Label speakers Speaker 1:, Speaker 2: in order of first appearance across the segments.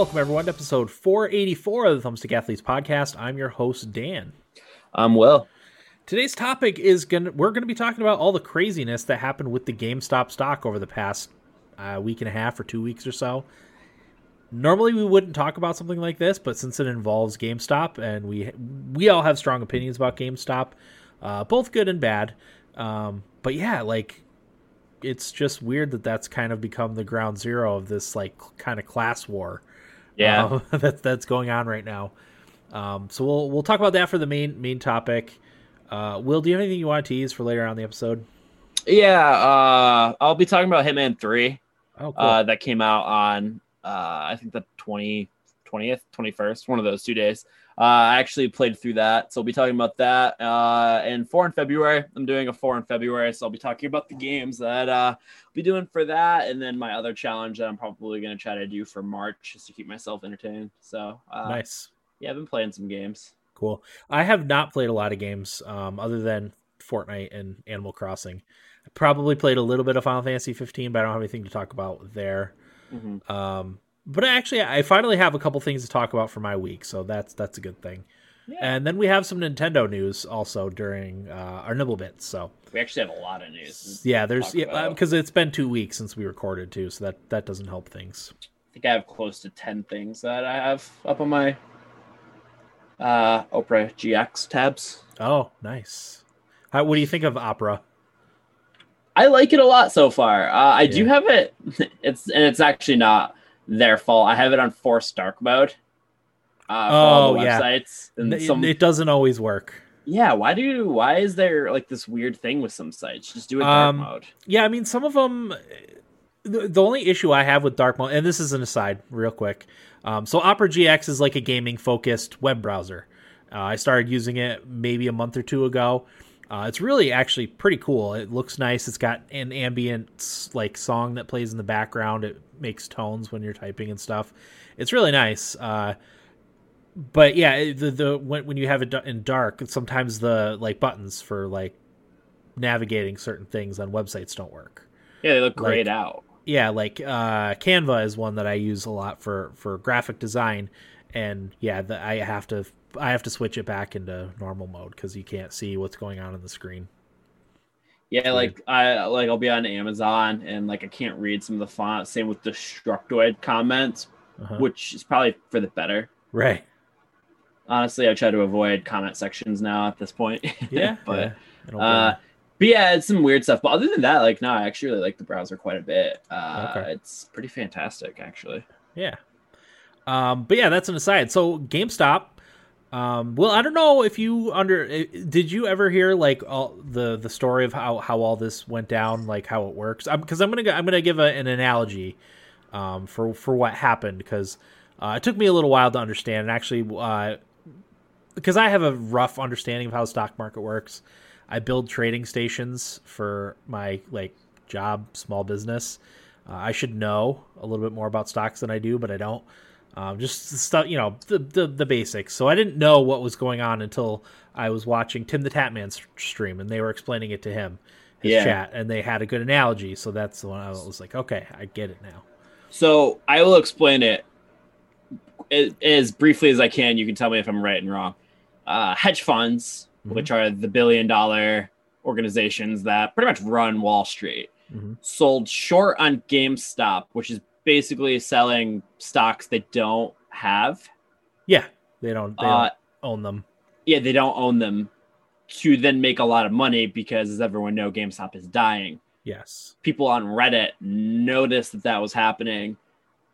Speaker 1: Welcome, everyone, to episode 484 of the Thumbstick Athletes podcast. I'm your host, Dan.
Speaker 2: I'm Will.
Speaker 1: Today's topic is going to, we're going to be talking about all the craziness that happened with the GameStop stock over the past uh, week and a half or two weeks or so. Normally, we wouldn't talk about something like this, but since it involves GameStop and we we all have strong opinions about GameStop, uh, both good and bad. Um, but yeah, like it's just weird that that's kind of become the ground zero of this like kind of class war.
Speaker 2: Yeah,
Speaker 1: uh, that's that's going on right now. Um, so we'll we'll talk about that for the main main topic. Uh, Will, do you have anything you want to tease for later on the episode?
Speaker 2: Yeah, uh, I'll be talking about Hitman Three.
Speaker 1: Oh, cool.
Speaker 2: uh, that came out on uh, I think the 20, 20th, 21st, one of those two days. Uh, I actually played through that, so we'll be talking about that. Uh, and four in February, I'm doing a four in February, so I'll be talking about the games that uh, I'll be doing for that, and then my other challenge that I'm probably going to try to do for March just to keep myself entertained. So uh,
Speaker 1: nice.
Speaker 2: Yeah, I've been playing some games.
Speaker 1: Cool. I have not played a lot of games um, other than Fortnite and Animal Crossing. I probably played a little bit of Final Fantasy 15, but I don't have anything to talk about there.
Speaker 2: Mm-hmm.
Speaker 1: Um, but actually, I finally have a couple things to talk about for my week, so that's that's a good thing.
Speaker 2: Yeah.
Speaker 1: And then we have some Nintendo news also during uh, our nibble bits. So
Speaker 2: We actually have a lot of news.
Speaker 1: yeah, there's yeah because it's been two weeks since we recorded too, so that that doesn't help things.
Speaker 2: I think I have close to 10 things that I have up on my uh, Opera GX tabs.
Speaker 1: Oh, nice. How, what do you think of Opera?
Speaker 2: I like it a lot so far. Uh, I do have it. It's and it's actually not their fault. I have it on forced dark mode. Uh, for all the
Speaker 1: Oh, yeah.
Speaker 2: websites and
Speaker 1: It,
Speaker 2: some.
Speaker 1: it doesn't always work.
Speaker 2: yeah, why do why is there like this weird thing with some sites? Just do it dark
Speaker 1: Um,
Speaker 2: mode.
Speaker 1: Yeah, I mean, some of them. The, the only issue I have with dark mode, and this is an aside, real quick. Um, so Opera GX is like a gaming focused web browser. Uh, I started using it maybe a month or two ago. Uh, it's really actually pretty cool. It looks nice. It's got an ambient like song that plays in the background. It makes tones when you're typing and stuff. It's really nice. Uh, but yeah, the the when when you have it in dark, sometimes the like buttons for like navigating certain things on websites don't work
Speaker 2: Yeah, they look grayed
Speaker 1: like-
Speaker 2: out.
Speaker 1: yeah like uh canva is one that i use a lot for for graphic design and yeah the, i have to i have to switch it back into normal mode because you can't see what's going on in the screen
Speaker 2: Yeah, like I like I'll be on Amazon and like I can't read some of the font. Same with Destructoid comments,
Speaker 1: uh-huh.
Speaker 2: which is probably for the better.
Speaker 1: right
Speaker 2: Honestly, I try to avoid comment sections now at this point.
Speaker 1: yeah
Speaker 2: but
Speaker 1: yeah.
Speaker 2: Uh, but yeah, it's some weird stuff. But other than that, like no, I actually really like the browser quite a bit. Uh,
Speaker 1: Okay.
Speaker 2: It's pretty fantastic, actually.
Speaker 1: yeah um but yeah that's an aside so gamestop um well i don't know if you under eh, did you ever hear like all the the story of how how all this went down like how it works? Because I'm, gonna i'm gonna give a, an analogy um for for what happened because uh, it took me a little while to understand. And actually uh because i have a rough understanding of how the stock market works i build trading stations for my like job small business. Uh, i should know a little bit more about stocks than i do but i don't um, just the stuff you know the, the the basics so i didn't know what was going on until i was watching tim the tatman stream and they were explaining it to him his
Speaker 2: Yeah.
Speaker 1: chat and they had a good analogy so that's the one i was like okay i get it now
Speaker 2: So I will explain it as briefly as I can. You can tell me if I'm right and wrong. Uh, hedge funds,
Speaker 1: Mhm.
Speaker 2: which are the billion dollar organizations that pretty much run Wall Street,
Speaker 1: Mhm.
Speaker 2: sold short on GameStop, which is basically selling stocks they don't have.
Speaker 1: yeah they don't they
Speaker 2: Uh,
Speaker 1: don't own them
Speaker 2: yeah, they don't own them to then make a lot of money because, as everyone know, GameStop is dying.
Speaker 1: yes
Speaker 2: People on Reddit noticed that that was happening,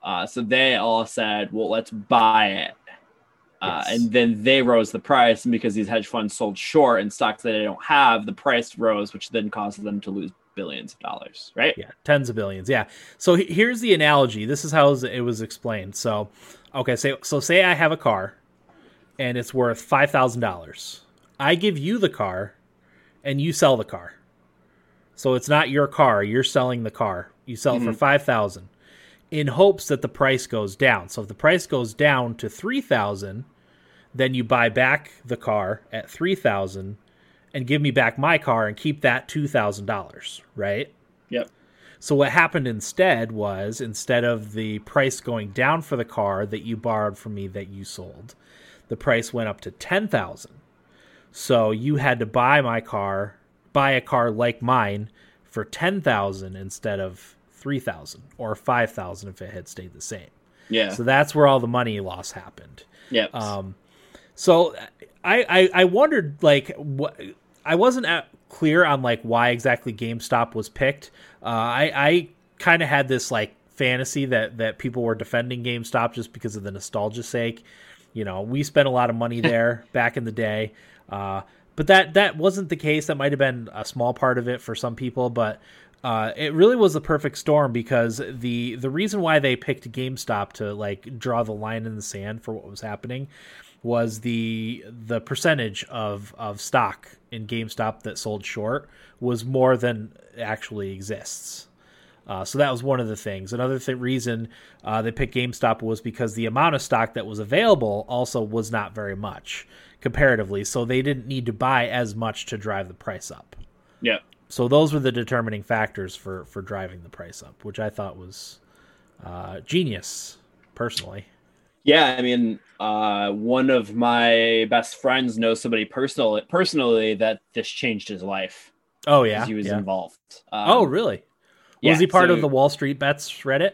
Speaker 2: uh, so they all said, "Well, let's buy it." Uh,
Speaker 1: Yes.
Speaker 2: and then they rose the price, and because these hedge funds sold short in stocks that they don't have, the price rose, which then causes them to lose billions of dollars. Right?
Speaker 1: Yeah, tens of billions. Yeah. So here's the analogy. This is how it was explained. So, okay, so so say I have a car, and it's worth five thousand dollars. I give you the car, and you sell the car. So it's not your car. You're selling the car. You sell it for mm-hmm. five thousand, in hopes that the price goes down. So if the price goes down to three thousand, then you buy back the car at three thousand, and give me back my car and keep that two thousand dollars. Right.
Speaker 2: Yep.
Speaker 1: So what happened instead was instead of the price going down for the car that you borrowed from me that you sold, the price went up to 10,000. So you had to buy my car, buy a car like mine for 10,000 instead of 3,000 or 5,000 if it had stayed the same.
Speaker 2: Yeah.
Speaker 1: So that's where all the money loss happened.
Speaker 2: Yep.
Speaker 1: Um, so I, I I wondered like what I wasn't at, clear on like why exactly GameStop was picked. Uh, I I kind of had this like fantasy that that people were defending GameStop just because of the nostalgia sake. You know, we spent a lot of money there back in the day. Uh, but that that wasn't the case. That might have been a small part of it for some people, but uh, it really was a perfect storm because the the reason why they picked GameStop to like draw the line in the sand for what was happening was the the percentage of of stock in GameStop that sold short was more than actually exists. Uh, so that was one of the things. Another th- reason uh, they picked GameStop was because the amount of stock that was available also was not very much comparatively. So they didn't need to buy as much to drive the price up.
Speaker 2: Yeah.
Speaker 1: So those were the determining factors for for driving the price up, which I thought was uh, genius, personally.
Speaker 2: Yeah, I mean, uh, one of my best friends knows somebody personal personally that this changed his life.
Speaker 1: Oh yeah,
Speaker 2: he was
Speaker 1: yeah.
Speaker 2: involved. Um,
Speaker 1: oh really?
Speaker 2: yeah,
Speaker 1: was he part
Speaker 2: so-
Speaker 1: of the Wall Street Bets Reddit,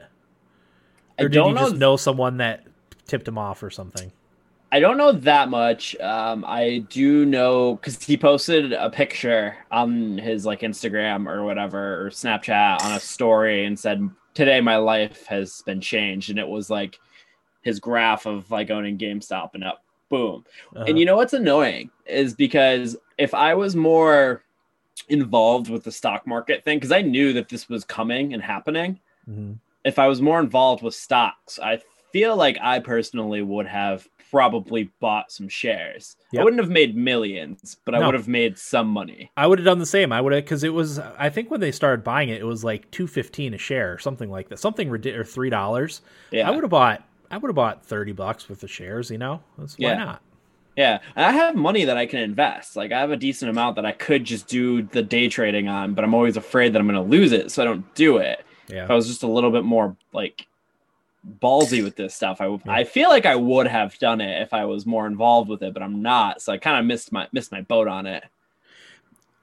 Speaker 2: I
Speaker 1: or did
Speaker 2: don't
Speaker 1: he
Speaker 2: know.
Speaker 1: just know someone that tipped him off or something?
Speaker 2: I don't know that much. Um, I do know because he posted a picture on his like Instagram or whatever or Snapchat on a story and said, "Today my life has been changed," and it was like his graph of like owning GameStop and up, boom.
Speaker 1: Uh-huh.
Speaker 2: And you know what's annoying is because if I was more involved with the stock market thing, because I knew that this was coming and happening,
Speaker 1: Mhm.
Speaker 2: if I was more involved with stocks, I feel like I personally would have probably bought some shares. I wouldn't have made millions, but I
Speaker 1: No.
Speaker 2: would have made some money.
Speaker 1: I would have done the same. I would have because it was. I think when they started buying it, it was like two fifteen a share or something like that. Something ridiculous, or three dollars.
Speaker 2: Yeah.
Speaker 1: I would have bought. I would have bought thirty bucks worth of shares. You know, That's, why
Speaker 2: Yeah.
Speaker 1: not?
Speaker 2: Yeah, and I have money that I can invest. Like I have a decent amount that I could just do the day trading on, but I'm always afraid that I'm going to lose it, so I don't do it.
Speaker 1: Yeah.
Speaker 2: If I was just a little bit more like ballsy with this stuff, I.
Speaker 1: Yeah.
Speaker 2: I feel like I would have done it if I was more involved with it, but I'm not. So I kind of missed my missed my boat on it.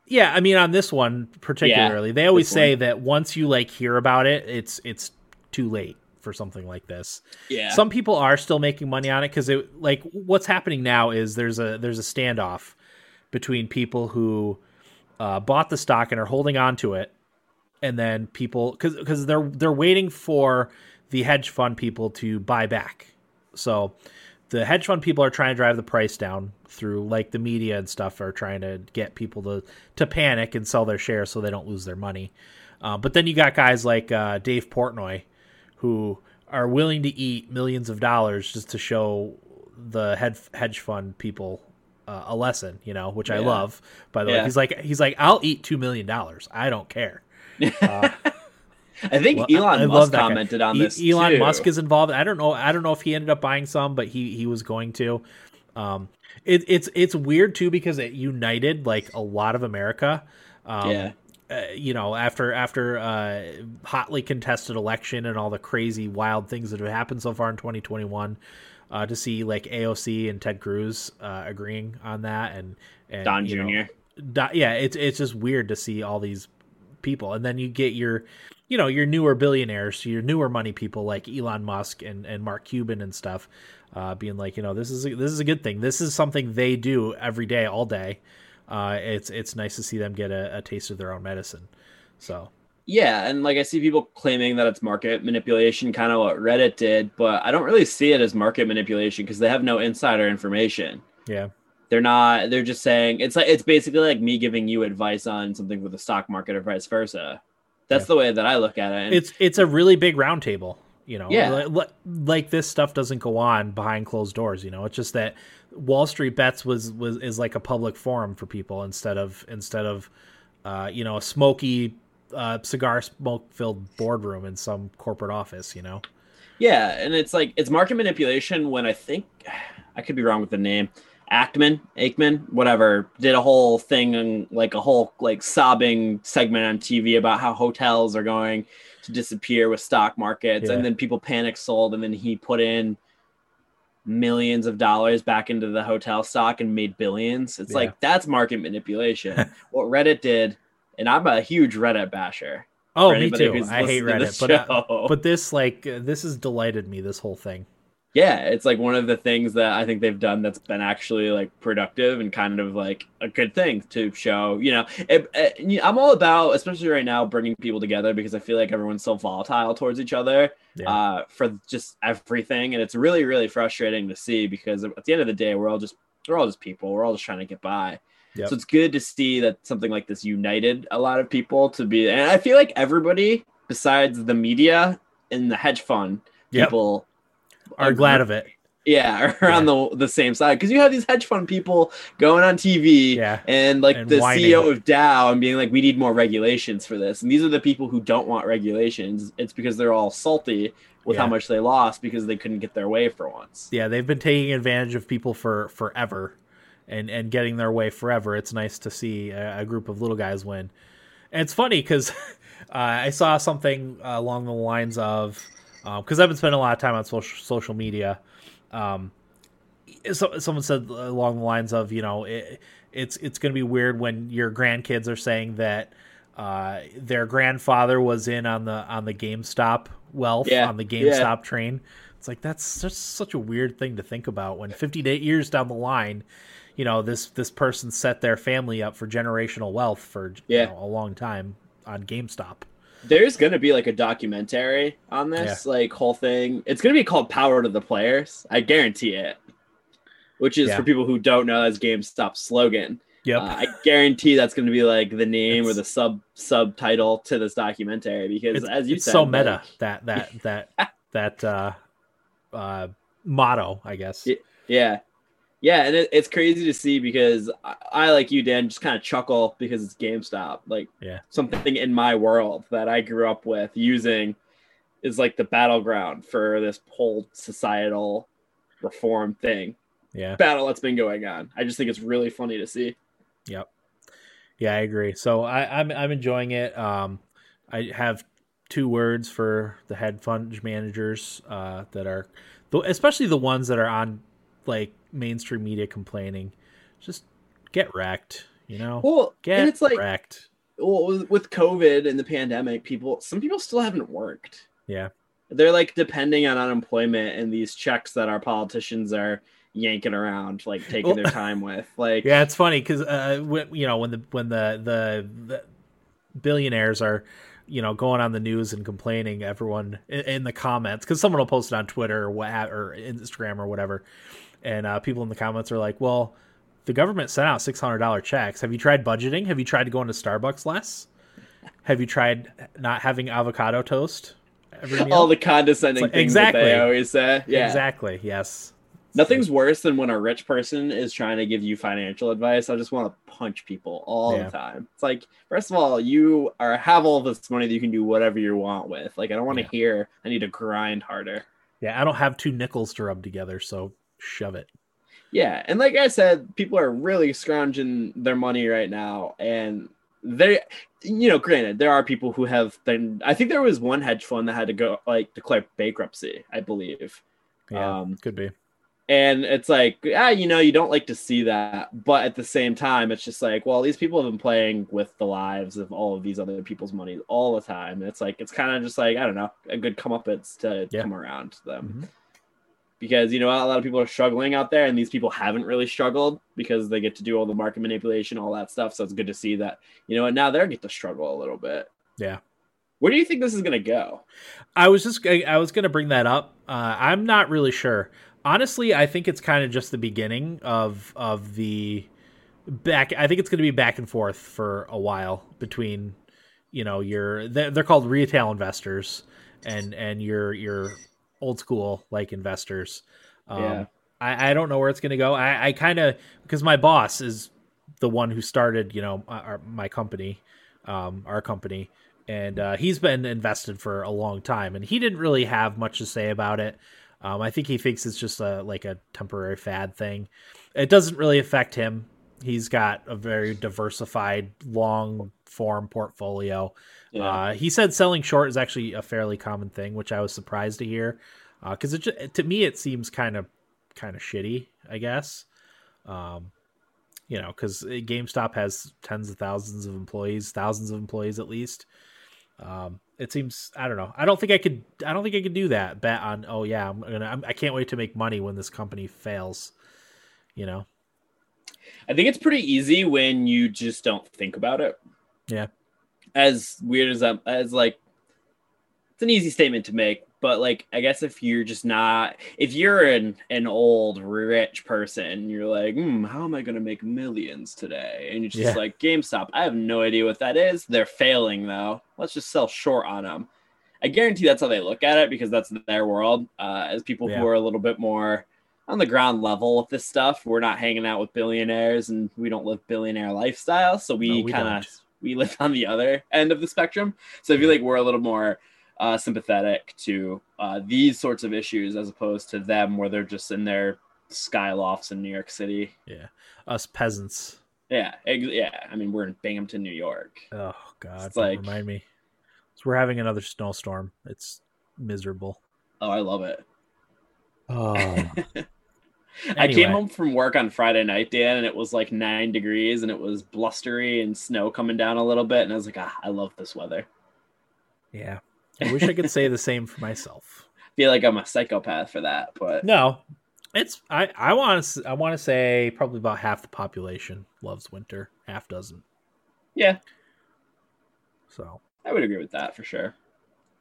Speaker 1: Yeah, I mean on this one particularly, they always say that once you like hear about it, it's it's too late for something like this.
Speaker 2: Yeah.
Speaker 1: Some people are still making money on it because it like what's happening now is there's a there's a standoff between people who uh, bought the stock and are holding on to it, and then people because because they're they're waiting for the hedge fund people to buy back. So the hedge fund people are trying to drive the price down through like the media and stuff are trying to get people to to panic and sell their shares so they don't lose their money. Uh, but then you got guys like uh, Dave Portnoy who are willing to eat millions of dollars just to show the hedge hedge fund people uh, a lesson, you know, which I love. By the way, he's like he's like I'll eat two million dollars. I don't care. Uh,
Speaker 2: I think
Speaker 1: well, I-
Speaker 2: Elon
Speaker 1: I love
Speaker 2: Musk commented on
Speaker 1: E-
Speaker 2: this.
Speaker 1: Elon
Speaker 2: too.
Speaker 1: Musk is involved. I don't know. I don't know if he ended up buying some, but he he was going to. Um, it, it's it's weird too because it united like a lot of America. Um,
Speaker 2: Yeah.
Speaker 1: Uh, you know, after after uh, hotly contested election and all the crazy wild things that have happened so far in 2021, uh, to see like AOC and Ted Cruz uh, agreeing on that and and
Speaker 2: Don
Speaker 1: you know,
Speaker 2: Jr.
Speaker 1: Yeah, it's it's just weird to see all these people, and then you get your, you know, your newer billionaires, your newer money people like Elon Musk and, and Mark Cuban and stuff, uh, being like, you know, this is a, this is a good thing. This is something they do every day, all day. Uh, it's it's nice to see them get a, a taste of their own medicine. So
Speaker 2: Yeah, and like I see people claiming that it's market manipulation, kind of what Reddit did, but I don't really see it as market manipulation because they have no insider information.
Speaker 1: yeah,
Speaker 2: They're not. They're just saying it's like it's basically like me giving you advice on something with the stock market or vice versa. That's
Speaker 1: Yeah.
Speaker 2: the way that I look at it. And
Speaker 1: it's it's a really big roundtable. You know,
Speaker 2: Yeah.
Speaker 1: Li- li- like, this stuff doesn't go on behind closed doors. You know, it's just that Wall Street Bets was was is like a public forum for people instead of instead of uh, you know a smoky uh, cigar smoke filled boardroom in some corporate office. You know,
Speaker 2: yeah, and it's like it's market manipulation when I think I could be wrong with the name. Ackman, Aikman, whatever, did a whole thing and like a whole like sobbing segment on TV about how hotels are going to disappear with stock markets,
Speaker 1: Yeah.
Speaker 2: and then people panic sold, and then he put in millions of dollars back into the hotel stock and made billions. It's
Speaker 1: Yeah.
Speaker 2: like that's market manipulation. what Reddit did, and I'm a huge Reddit basher.
Speaker 1: Oh, me too. I hate Reddit, but uh, but this like uh, this has delighted me. This whole thing.
Speaker 2: yeah it's like one of the things that i think they've done that's been actually like productive and kind of like a good thing to show you know it, it- i'm all about especially right now bringing people together because i feel like everyone's so volatile towards each other
Speaker 1: Yeah.
Speaker 2: uh, for just everything and it's really really frustrating to see because at the end of the day we're all just we're all just people we're all just trying to get by
Speaker 1: Yep.
Speaker 2: so it's good to see that something like this united a lot of people to be and i feel like everybody besides the media and the hedge fund
Speaker 1: Yep.
Speaker 2: people
Speaker 1: Are glad of it.
Speaker 2: Yeah, are on the the same side because you have these hedge fund people going on TV
Speaker 1: Yeah.
Speaker 2: and like
Speaker 1: And
Speaker 2: the
Speaker 1: whining.
Speaker 2: CEO of Dow and being like, "We need more regulations for this." And these are the people who don't want regulations. It's because they're all salty with how much they lost because they couldn't get their way for once.
Speaker 1: Yeah, they've been taking advantage of people for forever, and and getting their way forever. It's nice to see a, a group of little guys win. And it's funny because uh, I saw something along the lines of because I've been spending a lot of time on social social media. Um, so, someone said along the lines of you know it, it's it's going to be weird when your grandkids are saying that uh, their grandfather was in on the on the GameStop wealth
Speaker 2: Yeah,
Speaker 1: on the
Speaker 2: yeah.
Speaker 1: GameStop train. It's like that's just such a weird thing to think about when 50 day, years down the line, you know this this person set their family up for generational wealth for
Speaker 2: Yeah.
Speaker 1: you know, a long time on GameStop.
Speaker 2: There's gonna be like a documentary on this like whole thing. It's gonna be called Power to the Players. I guarantee it. Which is
Speaker 1: Yeah.
Speaker 2: for people who don't know, that's GameStop's slogan.
Speaker 1: Yep.
Speaker 2: Uh, I guarantee that's going to be like the name or the sub subtitle to this documentary because, as you
Speaker 1: it's
Speaker 2: said,
Speaker 1: so meta
Speaker 2: like-
Speaker 1: that that that that uh, uh, motto, I guess.
Speaker 2: Yeah. Yeah, and it, it's crazy to see because I, I like you, Dan, just kind of chuckle because it's GameStop, like
Speaker 1: Yeah.
Speaker 2: something in my world that I grew up with using is like the battleground for this whole societal reform thing
Speaker 1: Yeah.
Speaker 2: battle that's been going on. I just think it's really funny to see.
Speaker 1: Yep. Yeah, I agree. So I, I'm I'm enjoying it. Um, I have two words for the head fund managers uh, that are, especially the ones that are on like mainstream media complaining. Just get wrecked. You know,
Speaker 2: Well,
Speaker 1: get
Speaker 2: and it's like
Speaker 1: wrecked.
Speaker 2: well, with, COVID and the pandemic, people some people still haven't worked.
Speaker 1: Yeah.
Speaker 2: They're like depending on unemployment and these checks that our politicians are yanking around, like taking their time with. Like,
Speaker 1: Yeah, it's funny because uh, when, you know when the when the, the the billionaires are you know going on the news and complaining, everyone in, in the comments because someone will post it on Twitter or what or Instagram or whatever, and uh, people in the comments are like, "Well, the government sent out six hundred dollar checks. Have you tried budgeting? Have you tried to go into Starbucks less? Have you tried not having avocado toast every meal?"
Speaker 2: all the condescending
Speaker 1: like-
Speaker 2: things that
Speaker 1: exactly.
Speaker 2: they always say. Yeah.
Speaker 1: exactly. Yes.
Speaker 2: Nothing's worse than when a rich person is trying to give you financial advice. I just want to punch people all
Speaker 1: Yeah.
Speaker 2: the time. It's like, first of all, you are have all this money that you can do whatever you want with. Like, I don't want to
Speaker 1: Yeah.
Speaker 2: hear I need to grind harder.
Speaker 1: Yeah, I don't have two nickels to rub together, so shove it.
Speaker 2: Yeah, and like I said, people are really scrounging their money right now, and they, you know, granted, there are people who have been. I think there was one hedge fund that had to go like declare bankruptcy, I believe.
Speaker 1: Yeah,
Speaker 2: Um,
Speaker 1: could be.
Speaker 2: and it's like, ah, you know, you don't like to see that, but at the same time, it's just like, well, these people have been playing with the lives of all of these other people's money all the time. And it's like, it's kind of just like, I don't know, a good comeuppance to
Speaker 1: Yeah.
Speaker 2: come around to them
Speaker 1: Mhm.
Speaker 2: Because you know a lot of people are struggling out there and these people haven't really struggled because they get to do all the market manipulation all that stuff so it's good to see that you know what now they're get to struggle a little bit
Speaker 1: Yeah.
Speaker 2: where do you think this is going to go
Speaker 1: I was just I, was going to bring that up. Uh, I'm not really sure. Honestly, I think it's kind of just the beginning of of the back. I think it's going to be back and forth for a while between you know your they're called retail investors and and your your old school like investors. Um,
Speaker 2: Yeah.
Speaker 1: I, I don't know where it's going to go. I, I kind of because my boss is the one who started you know our, my company, um, our company, and uh, he's been invested for a long time, and he didn't really have much to say about it. Um, I think he thinks it's just a like a temporary fad thing. it doesn't really affect him. He's got a very diversified, long form portfolio. Yeah. Uh, he said selling short is actually a fairly common thing, which I was surprised to hear. Because uh, to me it seems kind of kind of shitty, I guess. Um, you know, because GameStop has tens of thousands of employees, thousands of employees at least. Um, it seems I don't know. I don't think I could. I don't think I could do that. Bet on. Oh yeah, I'm gonna. I'm, I can't wait to make money when this company fails. You know.
Speaker 2: I think it's pretty easy when you just don't think about it.
Speaker 1: Yeah.
Speaker 2: As weird as that, as like, it's an easy statement to make, but like i guess if you're just not if you're an an old rich person you're like hmm, how am i going to make millions today and you're just yeah. like gamestop i have no idea what that is they're failing though let's just sell short on them i guarantee that's how they look at it because that's their world uh, as people yeah. who are a little bit more on the ground level with this stuff we're not hanging out with billionaires and we don't live billionaire lifestyle so we, no, we kind of we live on the other end of the spectrum so i feel like we're a little more uh, sympathetic to uh, these sorts of issues as opposed to them where they're just in their skylofts in New York City.
Speaker 1: Yeah, us peasants.
Speaker 2: Yeah, yeah. I mean, we're in Binghamton, New York.
Speaker 1: Oh God, it's like remind me. So we're having another snowstorm. It's miserable.
Speaker 2: Oh, I love it.
Speaker 1: Oh.
Speaker 2: anyway. I came home from work on Friday night, Dan, and it was like nine degrees and it was blustery and snow coming down a little bit. And I was like, ah, I love this weather.
Speaker 1: Yeah. I wish I could say the same for myself.
Speaker 2: I feel like I'm a psychopath for that, but
Speaker 1: no, it's I I want to I want to say probably about half the population loves winter, half doesn't.
Speaker 2: Yeah.
Speaker 1: So
Speaker 2: I would agree with that for sure.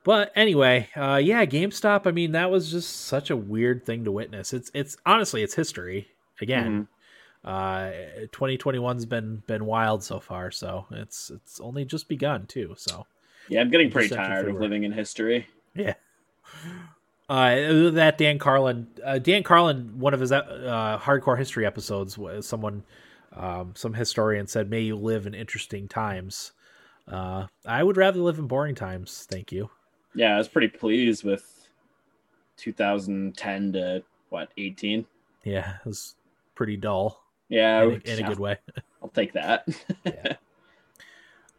Speaker 1: But anyway, uh, yeah, GameStop. I mean, that was just such a weird thing to witness. It's it's honestly it's history again. Mm-hmm. Uh, 2021's been been wild so far, so it's it's only just begun too. So
Speaker 2: yeah, I'm getting pretty tired of living in history.
Speaker 1: Yeah. Uh, that Dan Carlin, uh, Dan Carlin, one of his uh, hardcore history episodes, someone, um, some historian said, "May you live in interesting times." Uh, I would rather live in boring times, thank you.
Speaker 2: Yeah, I was pretty pleased with 2010 to what 18.
Speaker 1: Yeah, it was pretty dull.
Speaker 2: Yeah,
Speaker 1: in, a, in a good way.
Speaker 2: I'll take that.
Speaker 1: yeah.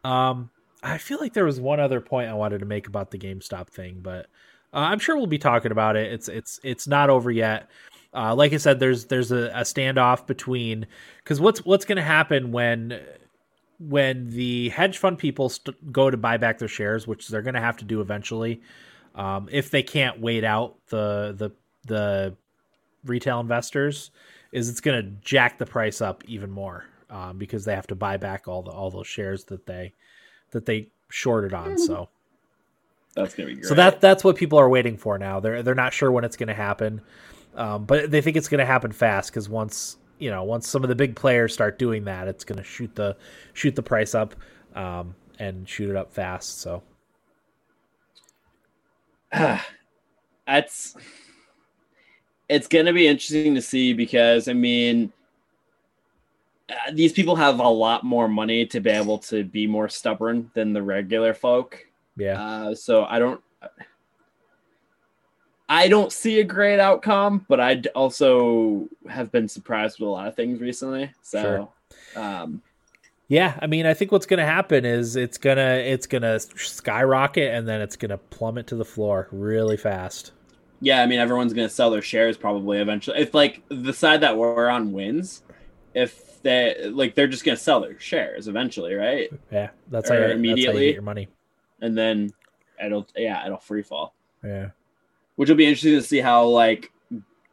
Speaker 1: Um, I feel like there was one other point I wanted to make about the GameStop thing, but uh, I'm sure we'll be talking about it. It's it's it's not over yet. Uh, like I said, there's there's a, a standoff between because what's what's going to happen when when the hedge fund people st- go to buy back their shares, which they're going to have to do eventually, um, if they can't wait out the the the retail investors, is it's going to jack the price up even more um, because they have to buy back all the all those shares that they that they shorted on. So
Speaker 2: that's gonna be great.
Speaker 1: So that that's what people are waiting for now. They're they're not sure when it's gonna happen, um, but they think it's gonna happen fast because once you know once some of the big players start doing that, it's gonna shoot the shoot the price up um, and shoot it up fast. So
Speaker 2: that's it's gonna be interesting to see because I mean uh, these people have a lot more money to be able to be more stubborn than the regular folk.
Speaker 1: Yeah.
Speaker 2: Uh, so I don't. I don't see a great outcome, but I also have been surprised with a lot of things recently. So, sure. um,
Speaker 1: yeah, I mean, I think what's going to happen is it's gonna it's gonna skyrocket and then it's gonna plummet to the floor really fast.
Speaker 2: Yeah, I mean, everyone's gonna sell their shares probably eventually. If like the side that we're on wins, if they like they're just gonna sell their shares eventually, right?
Speaker 1: Yeah, that's how you, immediately that's how you get your money,
Speaker 2: and then it'll yeah it'll free fall.
Speaker 1: Yeah,
Speaker 2: which will be interesting to see how like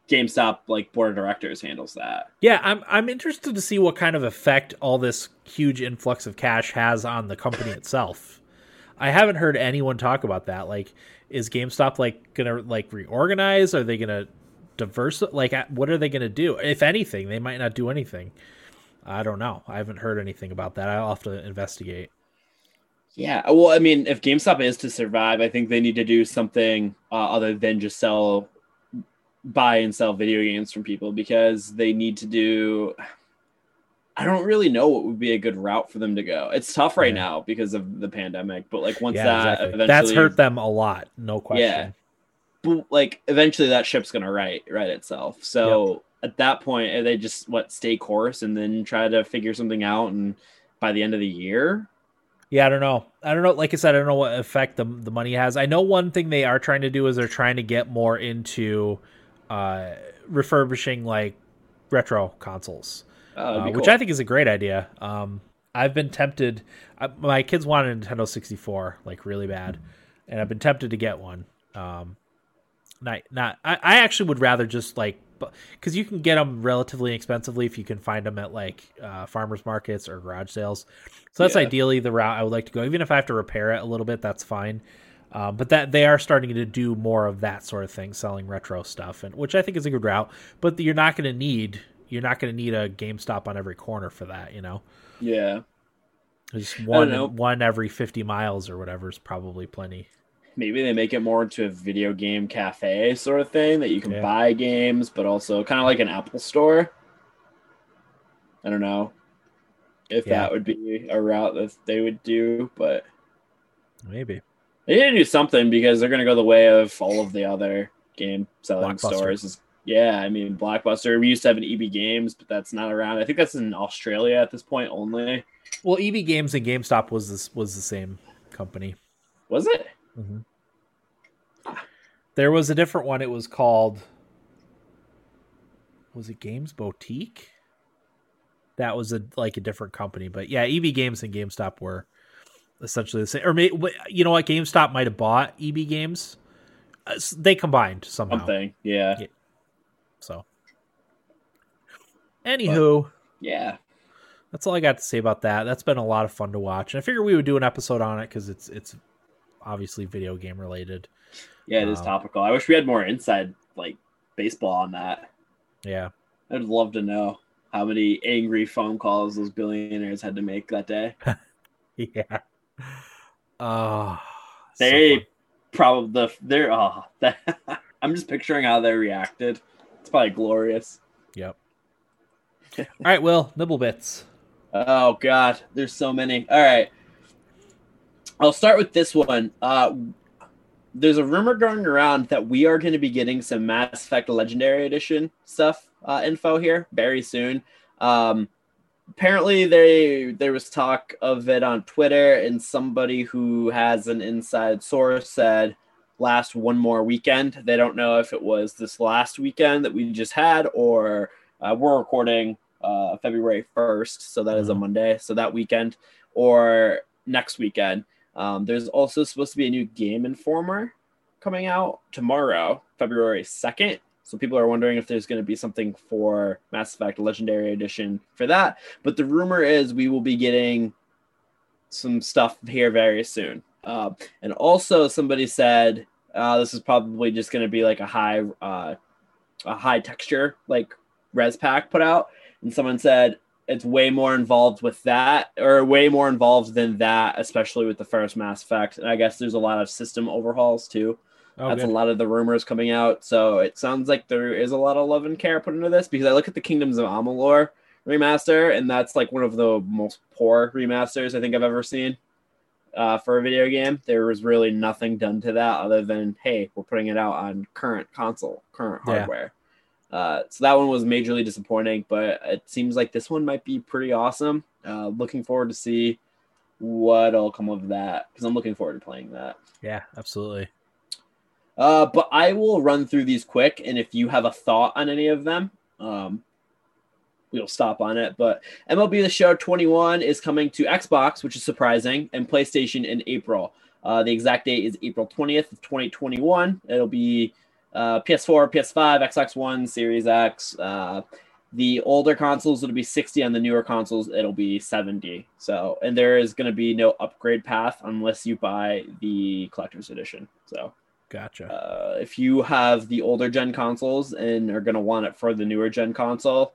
Speaker 2: GameStop like board of directors handles that.
Speaker 1: Yeah, I'm I'm interested to see what kind of effect all this huge influx of cash has on the company itself. I haven't heard anyone talk about that. Like, is GameStop like gonna like reorganize? Are they gonna diverse? Like, what are they gonna do? If anything, they might not do anything. I don't know. I haven't heard anything about that. I'll have to investigate.
Speaker 2: Yeah, well, I mean, if GameStop is to survive, I think they need to do something uh, other than just sell, buy and sell video games from people because they need to do. I don't really know what would be a good route for them to go. It's tough right yeah. now because of the pandemic, but like once yeah, that exactly. eventually,
Speaker 1: that's hurt them a lot, no question. Yeah,
Speaker 2: but like eventually that ship's gonna right right itself. So at that point, eh, they just what stay course and then try to figure something out, and by the end of the year,
Speaker 1: Yeah, I don't know. I don't know. Like I said, I don't know what effect the the money has. I know one thing they are trying to do is they're trying to get more into uh, refurbishing like retro consoles,
Speaker 2: uh, that'd
Speaker 1: uh,
Speaker 2: be
Speaker 1: which. I think is a great idea. Um, I've been tempted. I, my kids want a Nintendo 64 like really bad, and I've been tempted to get one. Um, not not. I, I actually would rather just like because you can get them relatively inexpensively if you can find them at like uh, farmers markets or garage sales. So that's
Speaker 2: Yeah.
Speaker 1: ideally the route I would like to go. Even if I have to repair it a little bit, that's fine. Um, but that they are starting to do more of that sort of thing, selling retro stuff, and which I think is a good route. But you're not going to need you're not going to need a GameStop on every corner for that. You know,
Speaker 2: yeah.
Speaker 1: just one one every fifty miles or whatever is probably plenty.
Speaker 2: Maybe they make it more into a video game cafe sort of thing that you can
Speaker 1: Yeah.
Speaker 2: buy games, but also kind of like an Apple store. I don't know if
Speaker 1: Yeah.
Speaker 2: that would be a route that they would do, but
Speaker 1: Maybe
Speaker 2: they need to do something because they're going to go the way of all of the other game selling stores. Yeah, I mean Blockbuster. We used to have an EB Games, but that's not around. I think that's in Australia at this point only.
Speaker 1: well, EB Games and GameStop was this was the same company.
Speaker 2: Was it?
Speaker 1: Mhm. There was a different one. It was called. Was it Games Boutique? That was a like a different company, but yeah, EB Games and GameStop were essentially the same. Or may, you know what? GameStop might have bought EB Games. Uh, They combined somehow.
Speaker 2: Something. Yeah.
Speaker 1: Yeah. So, anywho,
Speaker 2: Yeah.
Speaker 1: that's all I got to say about that. That's been a lot of fun to watch, and I figured we would do an episode on it because it's it's obviously video game related.
Speaker 2: Yeah, it is
Speaker 1: Um,
Speaker 2: topical. I wish we had more inside like baseball on that.
Speaker 1: Yeah.
Speaker 2: I'd love to know how many angry phone calls those billionaires had to make that day.
Speaker 1: Yeah. Oh,
Speaker 2: They
Speaker 1: fun.
Speaker 2: probably the they're oh that, I'm just picturing how they reacted. It's probably glorious.
Speaker 1: Yep. All right, Will nibble bits.
Speaker 2: Oh god, there's so many. All right. I'll start with this one. Uh there's a rumor going around that we are going to be getting some Mass Effect Legendary Edition stuff uh, info here very soon. Um, apparently, they there was talk of it on Twitter, and somebody who has an inside source said last one more weekend. They don't know if it was this last weekend that we just had, or uh, we're recording uh, February 1st, so that is a
Speaker 1: Mhm.
Speaker 2: Monday, so that weekend, or next weekend. Um, there's also supposed to be a new Game Informer coming out tomorrow, February 2nd. So people are wondering if there's going to be something for Mass Effect Legendary Edition for that. But the rumor is we will be getting some stuff here very soon. Uh, and also, somebody said uh, this is probably just going to be like a high, uh, a high texture like res pack put out. And someone said it's way more involved with that, or way more involved than that, especially with the first Mass Effect. And I guess there's a lot of system overhauls too.
Speaker 1: Oh,
Speaker 2: That's
Speaker 1: good.
Speaker 2: a lot of the rumors coming out. So it sounds like there is a lot of love and care put into this because I look at the Kingdoms of Amalur remaster, and that's like one of the most poor remasters I think I've ever seen uh, for a video game. There was really nothing done to that other than, hey, we're putting it out on current console, current
Speaker 1: Yeah.
Speaker 2: hardware. Uh, so that one was majorly disappointing, but it seems like this one might be pretty awesome. Uh, looking forward to see what'll come of that because I'm looking forward to playing that.
Speaker 1: Yeah, absolutely.
Speaker 2: Uh, but I will run through these quick, and if you have a thought on any of them, um, we'll stop on it. But MLB The Show 21 is coming to Xbox, which is surprising, and PlayStation in April. Uh, the exact date is April 20th of 2021. It'll be uh, PS4, PS5, Xbox One, Series X. Uh, the older consoles it'll be 60 on the newer consoles it'll be 70 so and there is going to be no upgrade path unless you buy the collector's edition so
Speaker 1: Gotcha.
Speaker 2: uh, if you have the older gen consoles and are going to want it for the newer gen console,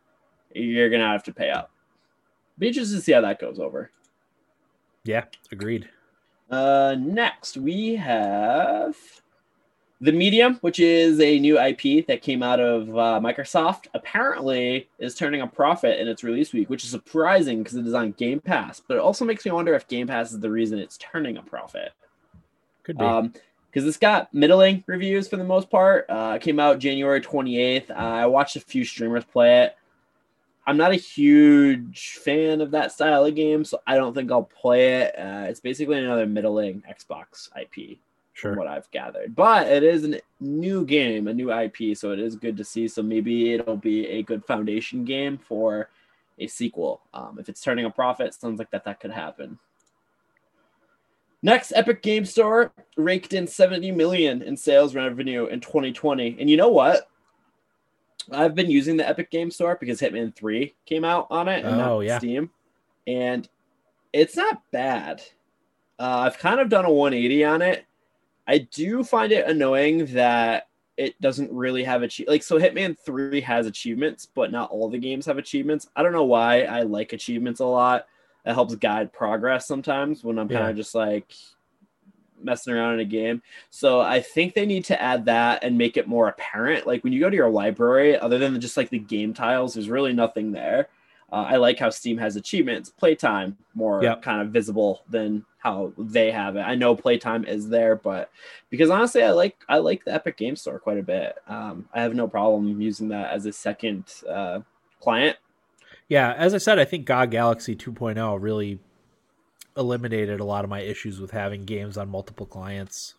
Speaker 2: you're going to have to pay up. Be interested to see how that goes over.
Speaker 1: yeah, agreed.
Speaker 2: Uh, next, we have The Medium, which is a new IP that came out of uh, Microsoft. Apparently, is turning a profit in its release week, which is surprising because it is on Game Pass. But it also makes me wonder if Game Pass is the reason it's turning a profit.
Speaker 1: Could be.
Speaker 2: Um, because it's got middling reviews for the most part. Uh, it came out January 28th. Uh, I watched a few streamers play it. I'm not a huge fan of that style of game, so I don't think I'll play it. Uh, it's basically another middling Xbox IP,
Speaker 1: Sure.
Speaker 2: what I've gathered. But it is a new game, a new IP, so it is good to see. So maybe it'll be a good foundation game for a sequel. Um, if it's turning a profit, sounds like that that could happen. Next, Epic Game Store raked in 70 million in sales revenue in 2020. And you know what? I've been using the Epic Game Store because Hitman 3 came out on it and
Speaker 1: Oh, yeah.
Speaker 2: Steam. And it's not bad. Uh, I've kind of done a 180 on it. I do find it annoying that it doesn't really have achieve like so Hitman 3 has achievements, but not all the games have achievements. I don't know why I like achievements a lot. It helps guide progress sometimes when I'm kind of just like messing around in a game. So I think they need to add that and make it more apparent. Like when you go to your library, other than just like the game tiles, there's really nothing there. Uh, I like how Steam has achievements, playtime more
Speaker 1: Yep.
Speaker 2: kind of visible than how they have it. I know playtime is there, but because honestly, I like I like the Epic Game Store quite a bit. Um, I have no problem using that as a second uh, client.
Speaker 1: Yeah, as I said, I think GOG Galaxy 2.0 really eliminated a lot of my issues with having games on multiple clients.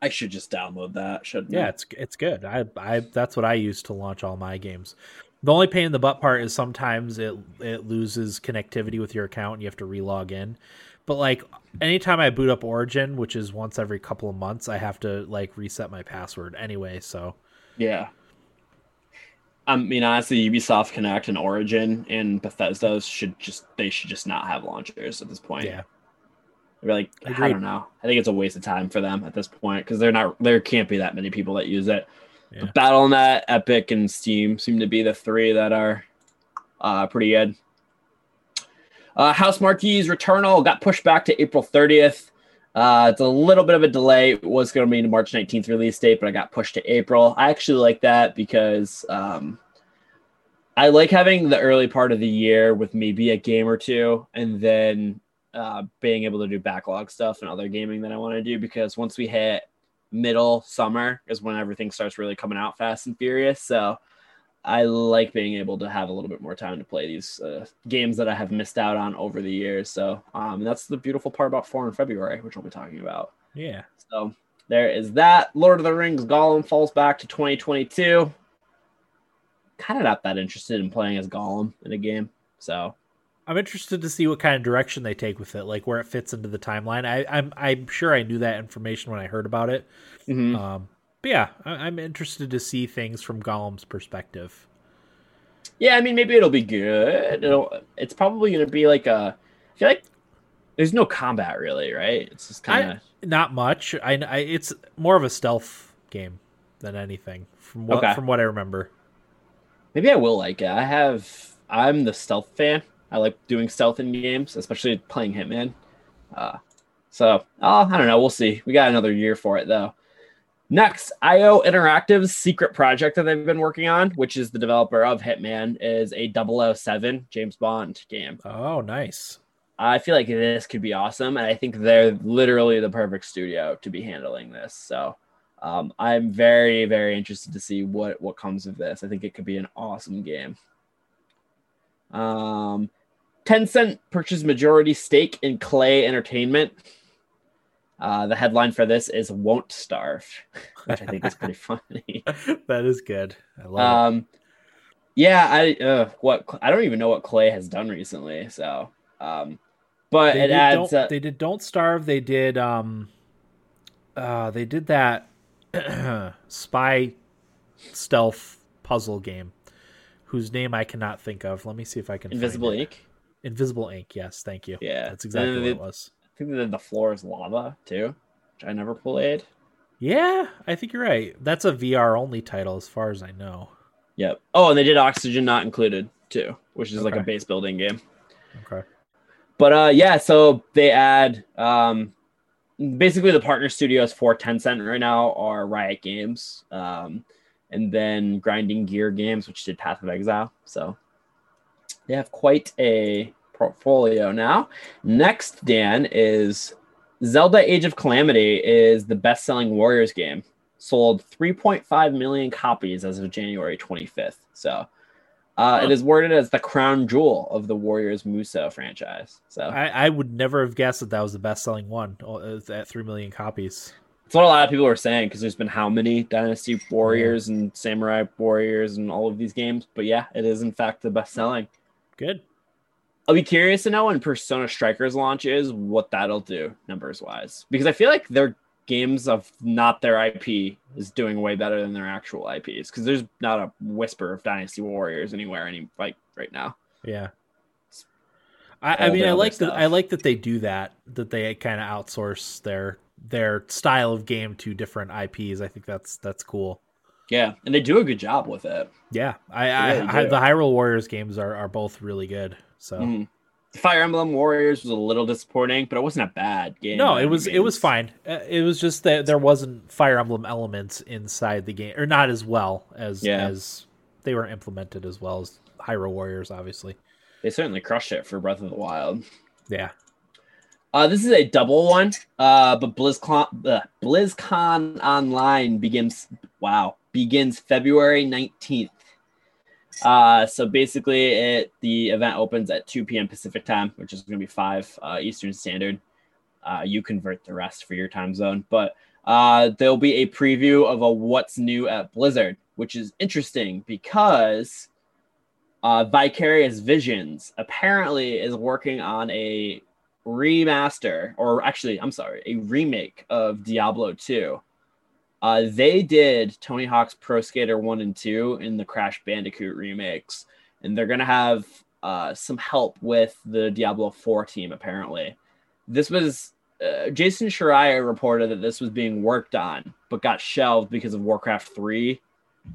Speaker 2: I should just download that, shouldn't
Speaker 1: Yeah,
Speaker 2: I?
Speaker 1: it's it's good. I I that's what I use to launch all my games. The only pain in the butt part is sometimes it it loses connectivity with your account and you have to relog in. But like anytime I boot up Origin, which is once every couple of months, I have to like reset my password anyway, so
Speaker 2: Yeah. I mean, honestly, Ubisoft Connect and Origin and Bethesda should just they should just not have launchers at this point.
Speaker 1: yeah.
Speaker 2: They're like, I don't know. I think it's a waste of time for them at this point because they're not. There can't be that many people that use it.
Speaker 1: Yeah.
Speaker 2: BattleNet, Epic, and Steam seem to be the three that are uh, pretty good. Uh, Housemarque's Returnal got pushed back to April 30th. Uh, it's a little bit of a delay. It was going to be a March 19th release date, but I got pushed to April. I actually like that because um, I like having the early part of the year with maybe a game or two, and then uh, being able to do backlog stuff and other gaming that I want to do. Because once we hit middle summer is when everything starts really coming out fast and furious. So I like being able to have a little bit more time to play these uh, games that I have missed out on over the years. So um, that's the beautiful part about four in February, which we'll be talking about.
Speaker 1: Yeah.
Speaker 2: So there is that. Lord of the Rings Gollum falls back to 2022. Kind of not that interested in playing as Gollum in a game. So
Speaker 1: I'm interested to see what kind of direction they take with it, like where it fits into the timeline. I, I'm I'm sure I knew that information when I heard about it.
Speaker 2: mhm.
Speaker 1: Um, but yeah, I, I'm interested to see things from Gollum's perspective.
Speaker 2: yeah, I mean, maybe it'll be good. It'll, it's probably going to be like a. I feel like there's no combat really, right? It's just kind of.
Speaker 1: Not much. I, I it's more of a stealth game than anything from what
Speaker 2: Okay.
Speaker 1: from what I remember.
Speaker 2: Maybe I will like it. I have. I'm the stealth fan. I like doing stealth in games, especially playing Hitman. Uh, so oh, I don't know. We'll see. We got another year for it though. Next, IO Interactive's secret project that they've been working on, which is the developer of Hitman, is a 007 James Bond game.
Speaker 1: Oh, nice.
Speaker 2: I feel like this could be awesome, and I think they're literally the perfect studio to be handling this. So um, I'm very, very interested to see what what comes of this. I think it could be an awesome game. Um, Tencent purchased majority stake in Klei Entertainment. Uh, the headline for this is "Won't Starve," which I think is pretty funny.
Speaker 1: that is good. I love it.
Speaker 2: Um, yeah, I uh, what I don't even know what Klei has done recently. So, um, but
Speaker 1: They
Speaker 2: it adds.
Speaker 1: don't,
Speaker 2: Uh,
Speaker 1: they did don't starve. They did um, uh, they did that spy stealth puzzle game, whose name I cannot think of. Let me see if I can. find
Speaker 2: Invisible
Speaker 1: it.
Speaker 2: Ink.
Speaker 1: Invisible Ink. Yes, thank you.
Speaker 2: Yeah,
Speaker 1: that's exactly what
Speaker 2: they-
Speaker 1: it was.
Speaker 2: I think did the floor is lava too, which I never played.
Speaker 1: Yeah, I think you're right. That's a VR only title, as far as I know.
Speaker 2: Yep. Oh, and they did Oxygen Not Included too, which is like a base building game.
Speaker 1: Okay.
Speaker 2: But uh, yeah, so they add um, basically the partner studios for Tencent right now are Riot Games, um, and then Grinding Gear Games, which did Path of Exile. So they have quite a portfolio now. Next, Dan is Zelda Age of Calamity is the best selling Warriors game. Sold 3.5 million copies as of January 25th. So uh, it is worded as the crown jewel of the Warriors Musou franchise. So
Speaker 1: I, I would never have guessed that that was the best selling one uh, at 3 million copies.
Speaker 2: It's what a lot of people are saying because there's been how many Dynasty Warriors and Samurai Warriors and all of these games. But yeah, it is in fact the best selling.
Speaker 1: Good.
Speaker 2: I'll be curious to know when Persona Strikers launches what that'll do numbers wise because I feel like their games of not their IP is doing way better than their actual IPs because there's not a whisper of Dynasty Warriors anywhere any like right now.
Speaker 1: Yeah. I, I mean, I like that. I like that they do that. That they kind of outsource their their style of game to different IPs. I think that's that's cool.
Speaker 2: Yeah, and they do a good job with it.
Speaker 1: Yeah, I, really I, I the Hyrule Warriors games are are both really good. So. Mm.
Speaker 2: Fire Emblem Warriors was a little disappointing, but it wasn't a bad game.
Speaker 1: No, it was games. it was fine. Uh, it was just that there wasn't Fire Emblem elements inside the game, or not as well as yeah. as they were implemented as well as Hyrule Warriors. Obviously,
Speaker 2: they certainly crushed it for Breath of the Wild.
Speaker 1: Yeah.
Speaker 2: Uh, this is a double one, uh, but BlizzCon, uh, BlizzCon Online begins. Wow, begins February nineteenth. Uh, so basically, it the event opens at 2 p.m. Pacific time, which is going to be 5 uh, Eastern Standard. Uh, you convert the rest for your time zone, but uh, there'll be a preview of a what's new at Blizzard, which is interesting because uh, Vicarious Visions apparently is working on a remaster, or actually, I'm sorry, a remake of Diablo 2. Uh, they did Tony Hawk's Pro Skater 1 and 2 in the Crash Bandicoot remakes, and they're going to have uh, some help with the Diablo 4 team, apparently. This was uh, Jason Schreier reported that this was being worked on, but got shelved because of Warcraft 3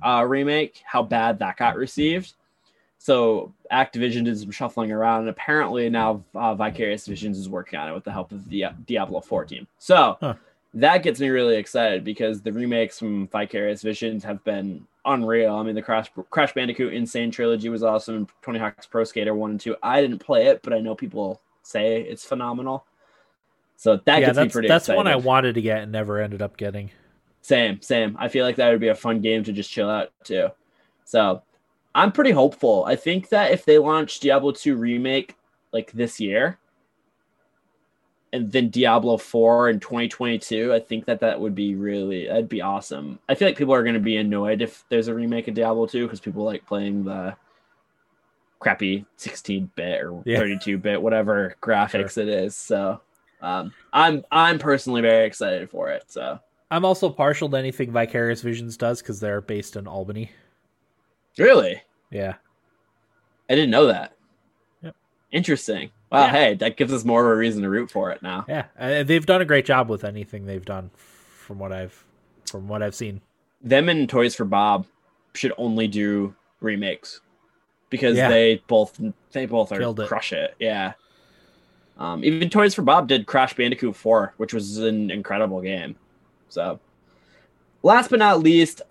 Speaker 2: uh, remake, how bad that got received. So Activision did some shuffling around, and apparently now uh, Vicarious Visions is working on it with the help of the Diablo 4 team. So huh that gets me really excited because the remakes from Vicarious Visions have been unreal. I mean, the Crash Crash Bandicoot N. Sane trilogy was awesome. Tony Hawk's Pro Skater one and two. I didn't play it, but I know people say it's phenomenal. So that yeah, gets
Speaker 1: me
Speaker 2: pretty. Excited.
Speaker 1: That's
Speaker 2: excited.
Speaker 1: one I wanted to get and never ended up getting.
Speaker 2: Same, same. I feel like that would be a fun game to just chill out to. So I'm pretty hopeful. I think that if they launch Diablo 2 remake like this year, and then Diablo 4 in 2022, I think that that would be really that'd be awesome. I feel like people are going to be annoyed if there's a remake of Diablo 2 because people like playing the crappy 16-bit or 32-bit whatever graphics sure. it is. So um, I'm I'm personally very excited for it. So
Speaker 1: I'm also partial to anything Vicarious Visions does because they're based in Albany.
Speaker 2: Really?
Speaker 1: Yeah.
Speaker 2: I didn't know that. Interesting. Well, yeah. hey, that gives us more of a reason to root for it now.
Speaker 1: Yeah, uh, they've done a great job with anything they've done, from what I've from what I've seen.
Speaker 2: Them and Toys for Bob should only do remakes because yeah. they both they both are it. crush it. Yeah. Um, even Toys for Bob did Crash Bandicoot 4, which was an incredible game. So, last but not least,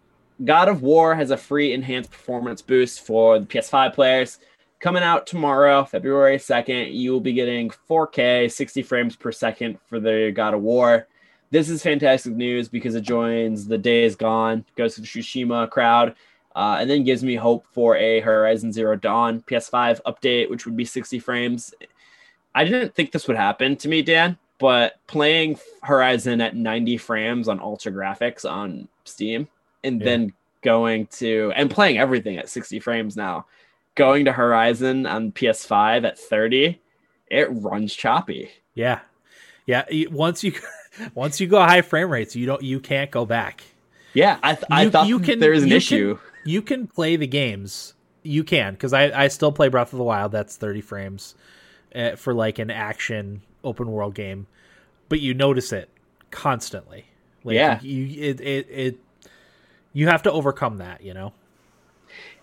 Speaker 2: God of War has a free enhanced performance boost for the PS5 players coming out tomorrow, February 2nd. You will be getting 4K, 60 frames per second for the God of War. This is fantastic news because it joins the Days Gone, Ghost of Tsushima crowd, uh, and then gives me hope for a Horizon Zero Dawn PS5 update, which would be 60 frames. I didn't think this would happen to me, Dan, but playing Horizon at 90 frames on ultra graphics on Steam and yeah. then going to and playing everything at 60 frames now going to Horizon on PS5 at 30, it runs choppy.
Speaker 1: Yeah. Yeah, once you once you go high frame rates, you don't you can't go back.
Speaker 2: Yeah, I, th- I thought you can, there was an issue.
Speaker 1: Can, you can play the games. You can because I I still play Breath of the Wild. That's 30 frames uh, for like an action open world game, but you notice it constantly. Like,
Speaker 2: yeah,
Speaker 1: you it, it it you have to overcome that. You know.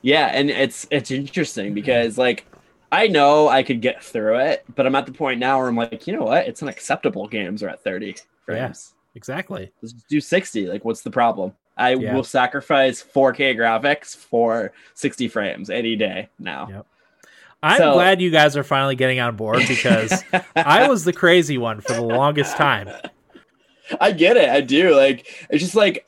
Speaker 2: Yeah, and it's it's interesting because like I know I could get through it, but I'm at the point now where I'm like, you know what? It's unacceptable games are at 30 frames.
Speaker 1: Yeah, exactly.
Speaker 2: Let's do 60. Like, what's the problem? I yeah. will sacrifice 4K graphics for 60 frames any day now.
Speaker 1: Yep. I'm
Speaker 2: So-
Speaker 1: glad you guys are finally getting on board because I was the crazy one for the longest time.
Speaker 2: I get it. I do. Like it's just like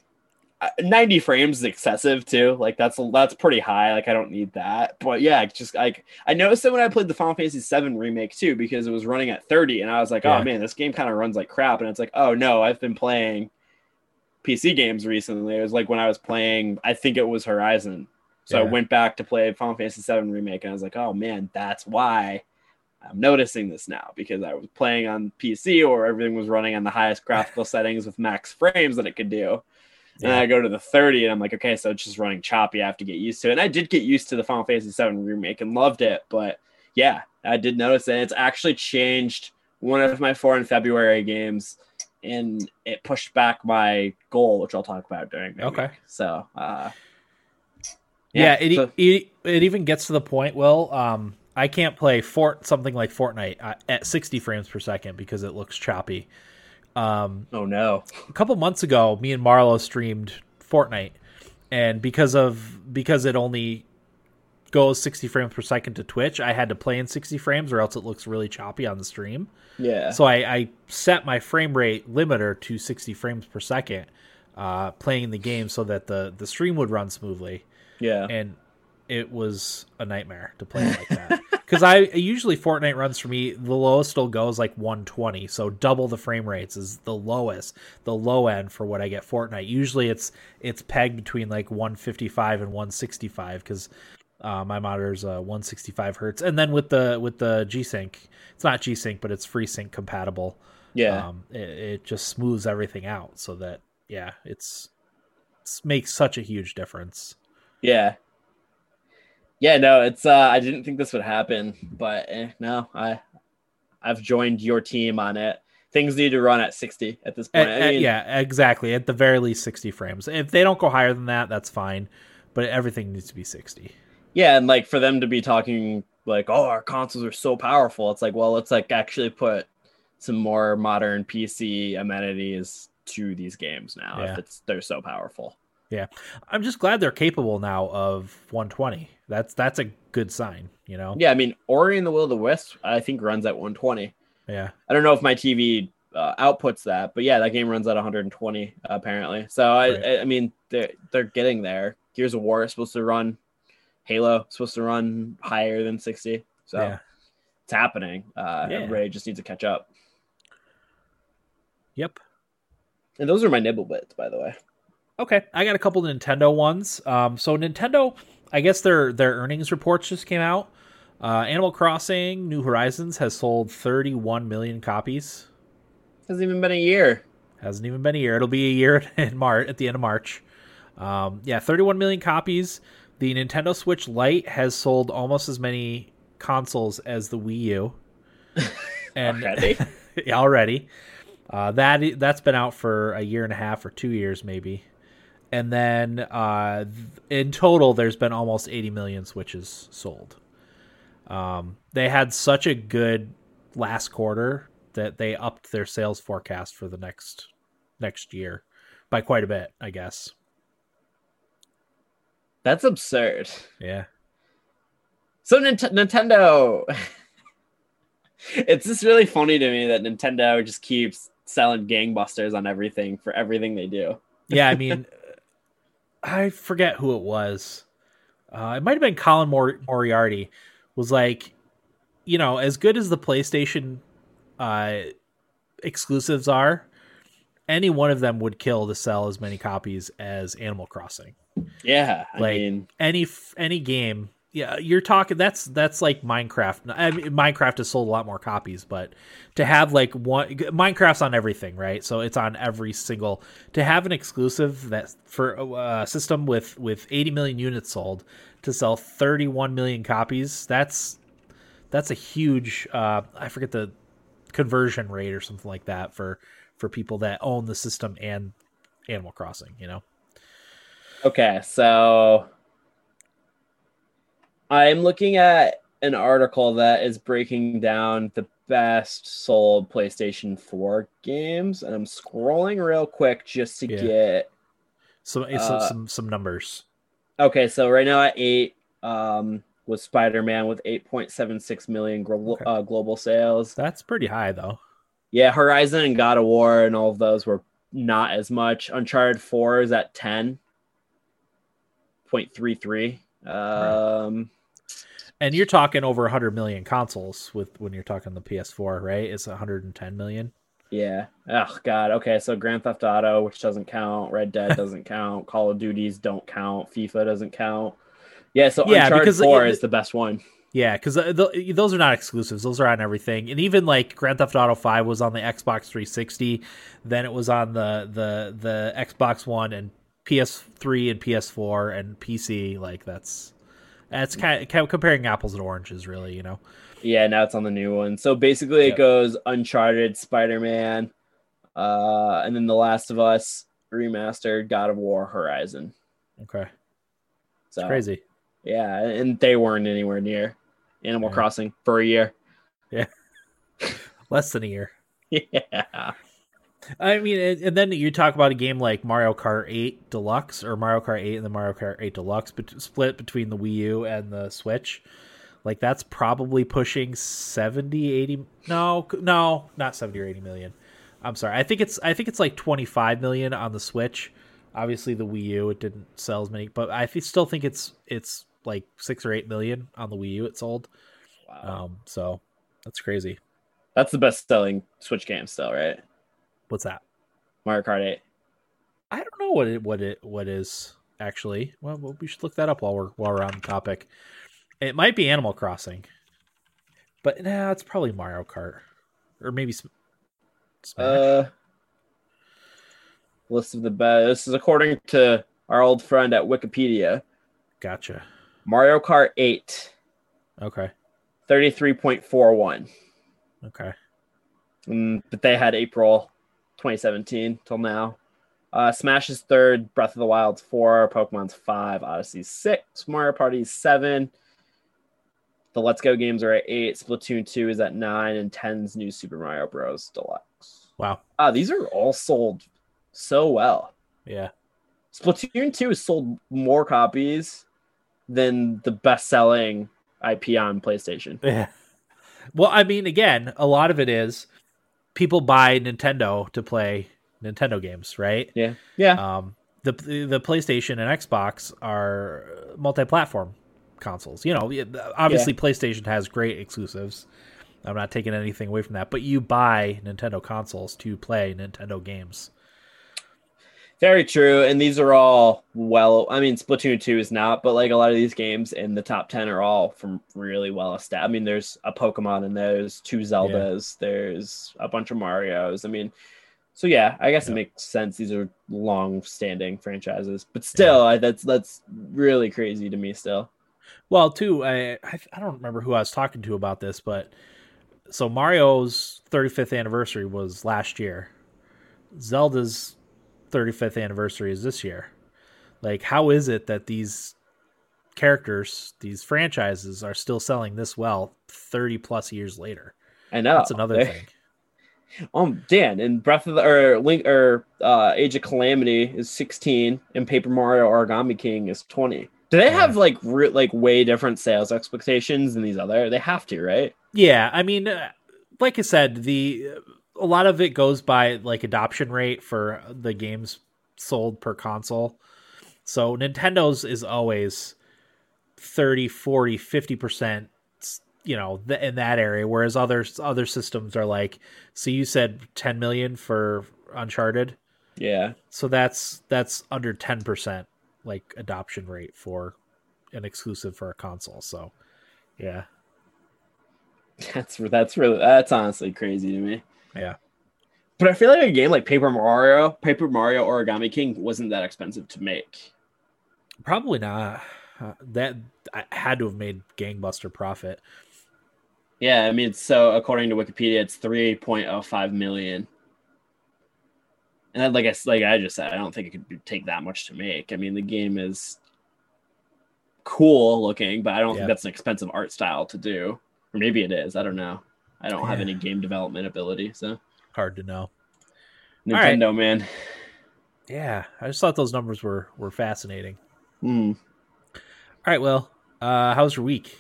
Speaker 2: 90 frames is excessive too. Like that's that's pretty high. Like I don't need that. But yeah, just like I noticed it when I played the Final Fantasy 7 remake too because it was running at 30 and I was like, oh,
Speaker 1: Yeah.
Speaker 2: "Oh man, this game kind of runs like crap." And it's like, "Oh no, I've been playing PC games recently." It was like when I was playing I think it was Horizon. So I went back to play Final Fantasy 7 remake and I was like, "Oh man, that's why I'm noticing this now because I was playing on PC or everything was running on the highest graphical settings with max frames that it could do. And then
Speaker 1: Yeah.
Speaker 2: I go to the 30 and I'm like, okay, so it's just running choppy. I have to get used to it. And I did get used to the Final Fantasy 7 remake and loved it. But yeah, I did notice that it's actually changed one of my four in February games and it pushed back my goal, which I'll talk about during
Speaker 1: Okay.
Speaker 2: week. So, uh,
Speaker 1: Yeah, it,
Speaker 2: so-
Speaker 1: it it even gets to the point. Well, um, I can't play Fort something like Fortnite uh, at 60 frames per second because it looks choppy. Um,
Speaker 2: oh no.
Speaker 1: a couple months ago, me and Marlo streamed Fortnite, and because of because it only goes 60 frames per second to Twitch, I had to play in 60 frames, or else it looks really choppy on the stream.
Speaker 2: Yeah.
Speaker 1: So I, I set my frame rate limiter to 60 frames per second, uh, playing the game so that the the stream would run smoothly
Speaker 2: yeah.
Speaker 1: and it was a nightmare to play like that. Because I usually Fortnite runs for me the lowest still goes like 120 so double the frame rates is the lowest the low end for what I get Fortnite. Usually it's it's pegged between like 155 and 165 because uh, my monitor's uh, 165 hertz. And then with the with the G Sync it's not G Sync but it's FreeSync compatible.
Speaker 2: Yeah.
Speaker 1: um, it, it just smooths everything out so that yeah it's, it's makes such a huge difference.
Speaker 2: Yeah. Yeah, no, it's uh I didn't think this would happen, but eh, no, I I've joined your team on it. Things need to run at 60 at this point.
Speaker 1: At-
Speaker 2: I mean,
Speaker 1: yeah, exactly. At the very least, 60 frames. If they don't go higher than that, that's fine. But everything needs to be 60.
Speaker 2: yeah, and like for them to be talking like, "Oh, our consoles are so powerful." It's like, well, let's like actually put some more modern PC amenities to these games now
Speaker 1: Yeah.
Speaker 2: if it's they're so powerful.
Speaker 1: I'm just glad they're capable now of 120. That's that's a good sign, you know.
Speaker 2: Yeah, I mean, Ori and the Will of the Wisp I think runs at 120.
Speaker 1: Yeah.
Speaker 2: I don't know if my TV uh, outputs that, but yeah, that game runs at 120 apparently. So I,
Speaker 1: Right.
Speaker 2: I, I mean, they're they're getting there. Gears of War is supposed to run, Halo is supposed to run higher than 60. So
Speaker 1: Yeah.
Speaker 2: it's happening. Uh,
Speaker 1: Yeah.
Speaker 2: Everybody just needs to catch up.
Speaker 1: Yep.
Speaker 2: And those are my nibble bits, by the way.
Speaker 1: Okay, I got a couple of Nintendo ones. Um, so Nintendo, I guess their their earnings reports just came out. Uh, Animal Crossing: New Horizons has sold 31 million copies.
Speaker 2: Hasn't even been a year.
Speaker 1: Hasn't even been a year. It'll be a year in March at the end of March. Um, yeah, 31 million copies. The Nintendo Switch Lite has sold almost as many consoles as the Wii U. And
Speaker 2: Already?
Speaker 1: Already. Uh, that that's been out for a year and a half or two years maybe. And then uh, in total, there's been almost 80 million Switches sold. Um, they had such a good last quarter that they upped their sales forecast for the next next year by quite a bit, I guess.
Speaker 2: That's absurd.
Speaker 1: Yeah.
Speaker 2: So Nint- Nintendo, it's just really funny to me that Nintendo just keeps selling gangbusters on everything for everything they do.
Speaker 1: Yeah, I mean, I forget who it was. Uh, it might have been Colin Mor- Moriarty. Was like, you know, as good as the PlayStation uh, exclusives are, any one of them would kill to sell as many copies as Animal Crossing.
Speaker 2: Yeah, I
Speaker 1: Like-
Speaker 2: mean,
Speaker 1: Any f- any game, yeah, you're talking. That's that's like Minecraft. I mean, Minecraft has sold a lot more copies, but to have like one Minecraft's on everything, right? So it's on every single. To have an exclusive that for a system with with 80 million units sold to sell 31 million copies, that's that's a huge. Uh, I forget the conversion rate or something like that for for people that own the system and Animal Crossing. You know.
Speaker 2: okay, so I'm looking at an article that is breaking down the best sold PlayStation 4 games, and I'm scrolling real quick just to
Speaker 1: Yeah.
Speaker 2: get
Speaker 1: So it's
Speaker 2: Uh,
Speaker 1: some some numbers.
Speaker 2: Okay, so right now at eight, um, was Spider-Man with 8.76 million glo-
Speaker 1: Okay.
Speaker 2: uh, global sales.
Speaker 1: That's pretty high though.
Speaker 2: Yeah, Horizon and God of War and all of those were not as much. Uncharted 4 is at 10.33. Um
Speaker 1: And you're talking over 100 million consoles with when you're talking the PS4, right? It's 110 million.
Speaker 2: yeah. Oh god. Okay, so Grand Theft Auto, which doesn't count, Red Dead doesn't count, Call of Duties don't count, FIFA doesn't count. Yeah, so
Speaker 1: Yeah,
Speaker 2: Uncharted
Speaker 1: because
Speaker 2: 4
Speaker 1: it-
Speaker 2: is the best one.
Speaker 1: Yeah, because th- those are not exclusives; those are on everything. And even like Grand Theft Auto Five was on the Xbox 360, then it was on the the the Xbox One and PS3 and PS4 and PC. Like that's that's kind of comparing apples and oranges, really. You know.
Speaker 2: Yeah, now it's on the new one. So basically, it
Speaker 1: Yep.
Speaker 2: goes Uncharted, Spider Man, uh, and then The Last of Us remastered, God of War, Horizon.
Speaker 1: Okay,
Speaker 2: So
Speaker 1: it's crazy.
Speaker 2: yeah, and they weren't anywhere near Animal
Speaker 1: Yeah.
Speaker 2: Crossing for a year. Yeah.
Speaker 1: Less than a year.
Speaker 2: Yeah,
Speaker 1: I mean, and then you talk about a game like Mario Kart 8 Deluxe or Mario Kart 8 and the Mario Kart 8 Deluxe, but split between the Wii U and the Switch. Like that's probably pushing 70, 80 no, no, not 70 or 80 million. I'm sorry. I think it's I think it's like 25 million on the Switch. Obviously the Wii U it didn't sell as many, but I still think it's it's like 6 or 8 million on the Wii U it sold.
Speaker 2: wow.
Speaker 1: Um so that's crazy.
Speaker 2: that's the best selling Switch game still, right?
Speaker 1: What's that?
Speaker 2: Mario Kart 8.
Speaker 1: I don't know what it what it what is actually. Well, we should look that up while we're while we're on the topic. It might be Animal Crossing, but nah, it's probably Mario Kart or maybe Sm- Smash.
Speaker 2: Uh, list of the best. This is according to our old friend at Wikipedia.
Speaker 1: gotcha.
Speaker 2: Mario Kart 8,
Speaker 1: Okay,
Speaker 2: 33.41.
Speaker 1: okay,
Speaker 2: Mm, but they had April 2017 till now. Uh, Smash is third, Breath of the Wild's four, Pokemon's five, Odyssey's six, Mario Party's seven. The Let's Go games are at eight, Splatoon 2 is at nine, and 10's New Super Mario Bros. Deluxe.
Speaker 1: wow,
Speaker 2: Ah, these are all sold so well.
Speaker 1: yeah,
Speaker 2: Splatoon 2 has sold more copies than the best selling IP on PlayStation.
Speaker 1: yeah. Well, I mean, again, a lot of it is people buy Nintendo to play Nintendo games, right?
Speaker 2: Yeah. Yeah.
Speaker 1: um, the the PlayStation and Xbox are multi-platform consoles. You know, yeah, obviously PlayStation has great exclusives. I'm not taking anything away from that, but you buy Nintendo consoles to play Nintendo games.
Speaker 2: Very true. And these are all well, I mean, Splatoon 2 is not, but like a lot of these games in the top 10 are all from really well established. I mean, there's a Pokemon and there's two Zeldas, there's a bunch of Marios. I mean, so yeah, I guess
Speaker 1: Yeah.
Speaker 2: it makes sense. These are long standing franchises, but still, I, that's that's really crazy to me still.
Speaker 1: Well, too, I I I don't remember who I was talking to about this, but so Mario's 35th anniversary was last year. Zelda's 35th anniversary is this year. Like, how is it that these characters, these franchises, are still selling this well 30 plus years later?
Speaker 2: I know.
Speaker 1: That's another
Speaker 2: They-
Speaker 1: thing.
Speaker 2: Um, Dan in Breath of the or Link or uh, Age of Calamity is 16, and Paper Mario Origami King is 20. Do they have like re- like way different sales expectations than these other? They have to, right?
Speaker 1: Yeah, I mean, uh, like I said, the a lot of it goes by like adoption rate for the games sold per console. So Nintendo's is always 30, 40, 50%, you know, th- in that area whereas other other systems are like so you said 10 million for Uncharted.
Speaker 2: Yeah.
Speaker 1: So that's that's under 10% like adoption rate for an exclusive for a console. So yeah.
Speaker 2: That's that's really that's honestly crazy to me.
Speaker 1: Yeah.
Speaker 2: But I feel like a game like Paper Mario, Paper Mario Origami King wasn't that expensive to make.
Speaker 1: Probably not. Uh, that I had to have made gangbuster profit.
Speaker 2: Yeah, I mean, so according to Wikipedia, it's 3.05 million. And like I like I just said, I don't think it could take that much to make. I mean, the game is cool looking, but I don't
Speaker 1: Yeah.
Speaker 2: think that's an expensive art style to do. Or maybe it is. I don't know. I don't have any game development ability, so
Speaker 1: Hard to know. All right.
Speaker 2: Nintendo, man.
Speaker 1: Yeah, I just thought those numbers were were fascinating.
Speaker 2: Hmm.
Speaker 1: All right, well, Uh, how's your week?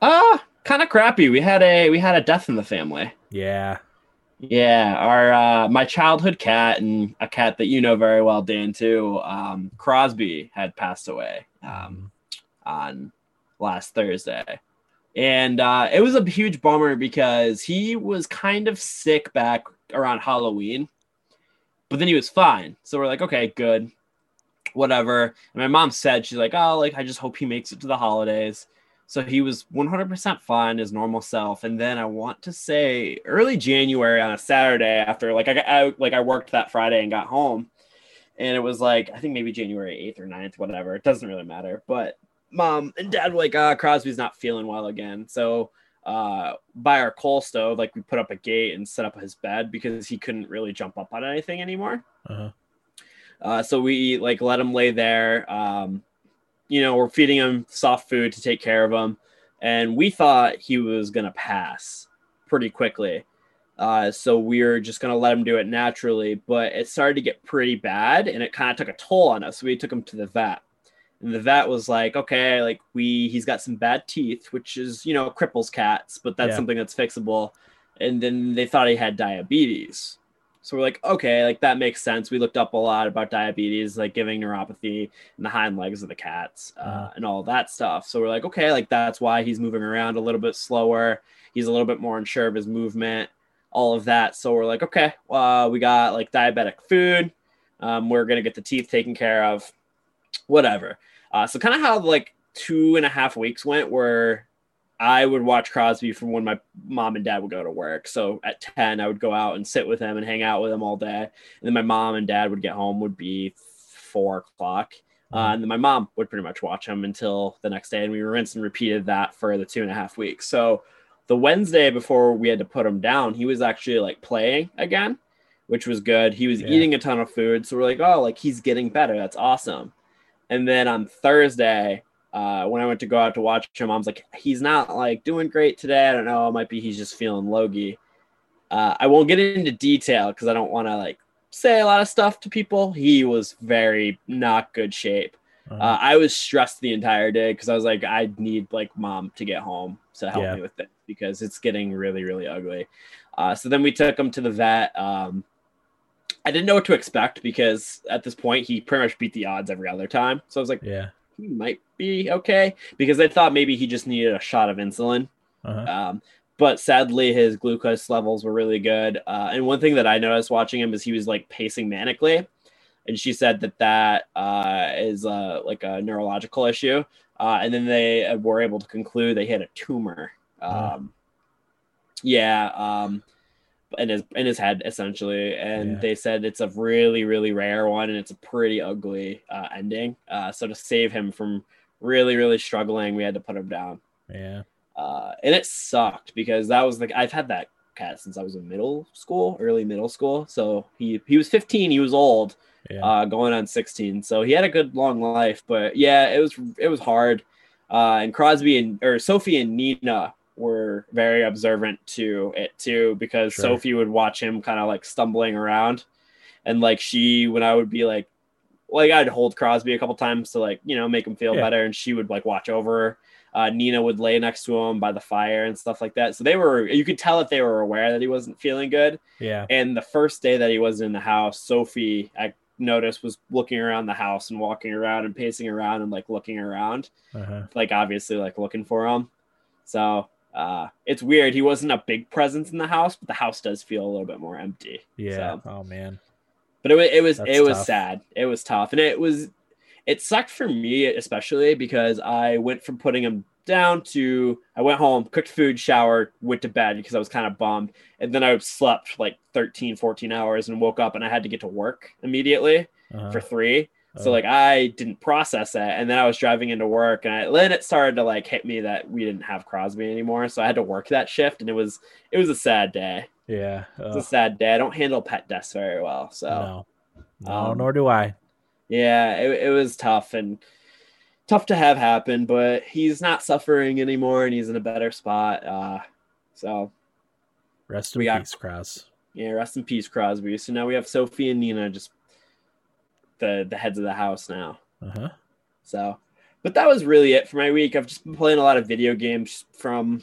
Speaker 2: Uh, kind of crappy. We had a we had a death in the family.
Speaker 1: Yeah.
Speaker 2: Yeah, our uh, my childhood cat and a cat that you know very well, Dan, too. Um, Crosby had passed away um, on last Thursday, and uh, it was a huge bummer because he was kind of sick back around Halloween, but then he was fine. So we're like, okay, good, whatever. And my mom said she's like, oh, like I just hope he makes it to the holidays. So he was 100% fine, his normal self. And then I want to say early January on a Saturday after like I, I like I worked that Friday and got home. And it was like I think maybe January 8th or 9th, whatever. It doesn't really matter. But mom and dad were like, ah, Crosby's not feeling well again. So uh by our coal stove, like we put up a gate and set up his bed because he couldn't really jump up on anything anymore.
Speaker 1: Uh-huh.
Speaker 2: Uh, so we like let him lay there. Um, you know, we're feeding him soft food to take care of him. And we thought he was going to pass pretty quickly. Uh, so we are just going to let him do it naturally. But it started to get pretty bad and it kind of took a toll on us. So we took him to the vet. And the vet was like, okay, like we, he's got some bad teeth, which is, you know, cripples cats, but that's
Speaker 1: Yeah.
Speaker 2: something that's fixable. And then they thought he had diabetes. So we're like, okay, like that makes sense. We looked up a lot about diabetes, like giving neuropathy in the hind legs of the cats uh,
Speaker 1: Uh-huh.
Speaker 2: and all that stuff. So we're like, okay, like that's why he's moving around a little bit slower. He's a little bit more unsure of his movement, all of that. So we're like, okay, well, we got like diabetic food. Um, we're gonna get the teeth taken care of, whatever. Uh, so kind of how like two and a half weeks went, where I would watch Crosby from when my mom and dad would go to work. So at 10, I would go out and sit with him and hang out with him all day. And then my mom and dad would get home, would be four o'clock. Uh, and then my mom would pretty much watch him until the next day. And we rinsed and repeated that for the two and a half weeks. So the Wednesday before we had to put him down, he was actually like playing again, which was good. He was
Speaker 1: Yeah.
Speaker 2: eating a ton of food. So we're like, oh, like he's getting better. That's awesome. And then on Thursday, uh, when I went to go out to watch him, I was like, he's not like doing great today. I don't know. It might be he's just feeling logy. Uh, I won't get into detail because I don't want to like say a lot of stuff to people. He was very not good shape.
Speaker 1: Uh-huh.
Speaker 2: Uh, I was stressed the entire day because I was like, I need like mom to get home to help
Speaker 1: Yeah.
Speaker 2: me with it because it's getting really, really ugly. Uh, so then we took him to the vet. Um, I didn't know what to expect because at this point he pretty much beat the odds every other time. So I was like,
Speaker 1: yeah.
Speaker 2: he might be okay because I thought maybe he just needed a shot of insulin.
Speaker 1: Uh-huh.
Speaker 2: Um, but sadly, his glucose levels were really good. Uh, and one thing that I noticed watching him is he was like pacing manically, and she said that that uh, is uh, like a neurological issue. Uh, and then they were able to conclude they had a tumor. Um, yeah, um, in his in his head essentially, and
Speaker 1: Yeah.
Speaker 2: they said it's a really really rare one, and it's a pretty ugly uh, ending. Uh, so to save him from really really struggling, we had to put him down
Speaker 1: Yeah.
Speaker 2: uh, and it sucked because that was like I've had that cat since I was in middle school, early middle school. So he he was 15, he was old,
Speaker 1: Yeah.
Speaker 2: uh, going on 16. So he had a good long life, but yeah, it was it was hard. Uh, and Crosby and or Sophie and Nina were very observant to it too because
Speaker 1: Sure.
Speaker 2: Sophie would watch him kind of like stumbling around, and like she when I would be like. Like I'd hold Crosby a couple times to like you know make him feel
Speaker 1: Yeah.
Speaker 2: better, and she would like watch over her uh, Nina would lay next to him by the fire and stuff like that. So they were, you could tell that they were aware that he wasn't feeling good.
Speaker 1: yeah.
Speaker 2: And the first day that he was in the house, Sophie, I noticed, was looking around the house and walking around and pacing around and like looking around,
Speaker 1: Uh-huh.
Speaker 2: like obviously like looking for him. So uh, it's weird. He wasn't a big presence in the house, but the house does feel a little bit more empty.
Speaker 1: Yeah.
Speaker 2: So-
Speaker 1: Oh man.
Speaker 2: but it, it was
Speaker 1: That's
Speaker 2: it was sad it was tough and it was it sucked for me especially because i went from putting him down to i went home cooked food showered went to bed because i was kind of bummed and then i slept like 13 14 hours and woke up and i had to get to work immediately
Speaker 1: Uh-huh.
Speaker 2: for three so like i didn't process it, and then i was driving into work and I, then it started to like hit me that we didn't have crosby anymore so i had to work that shift and it was it was a sad day
Speaker 1: yeah.
Speaker 2: it's a
Speaker 1: Oh,
Speaker 2: sad day i don't handle pet deaths very well so
Speaker 1: no. No,
Speaker 2: um,
Speaker 1: nor do I.
Speaker 2: yeah, it, it was tough and tough to have happen, but he's not suffering anymore and he's in a better spot. Uh, so
Speaker 1: Rest in
Speaker 2: we got-
Speaker 1: peace, Cross.
Speaker 2: yeah, rest in peace, Crosby. So now we have Sophie and Nina just the the heads of the house now.
Speaker 1: Uh-huh.
Speaker 2: So but that was really it for my week. I've just been playing a lot of video games from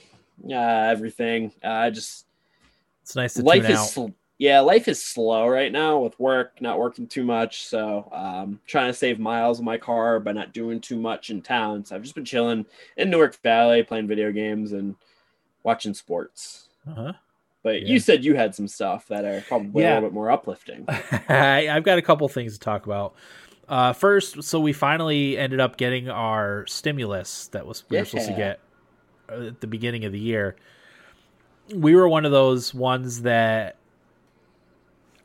Speaker 2: uh, everything. Uh, just
Speaker 1: It's nice to
Speaker 2: life
Speaker 1: tune
Speaker 2: is
Speaker 1: out.
Speaker 2: sl- yeah, life is slow right now with work, not working too much. So um, trying to save miles on my car by not doing too much in town. So I've just been chilling in Newark Valley, playing video games and watching sports.
Speaker 1: Uh-huh.
Speaker 2: But
Speaker 1: Yeah.
Speaker 2: you said you had some stuff that are probably
Speaker 1: Yeah.
Speaker 2: a little bit more uplifting.
Speaker 1: I've got a couple things to talk about. Uh, first, so we finally ended up getting our stimulus that was we were supposed to get uh, at the beginning of the year. We were one of those ones that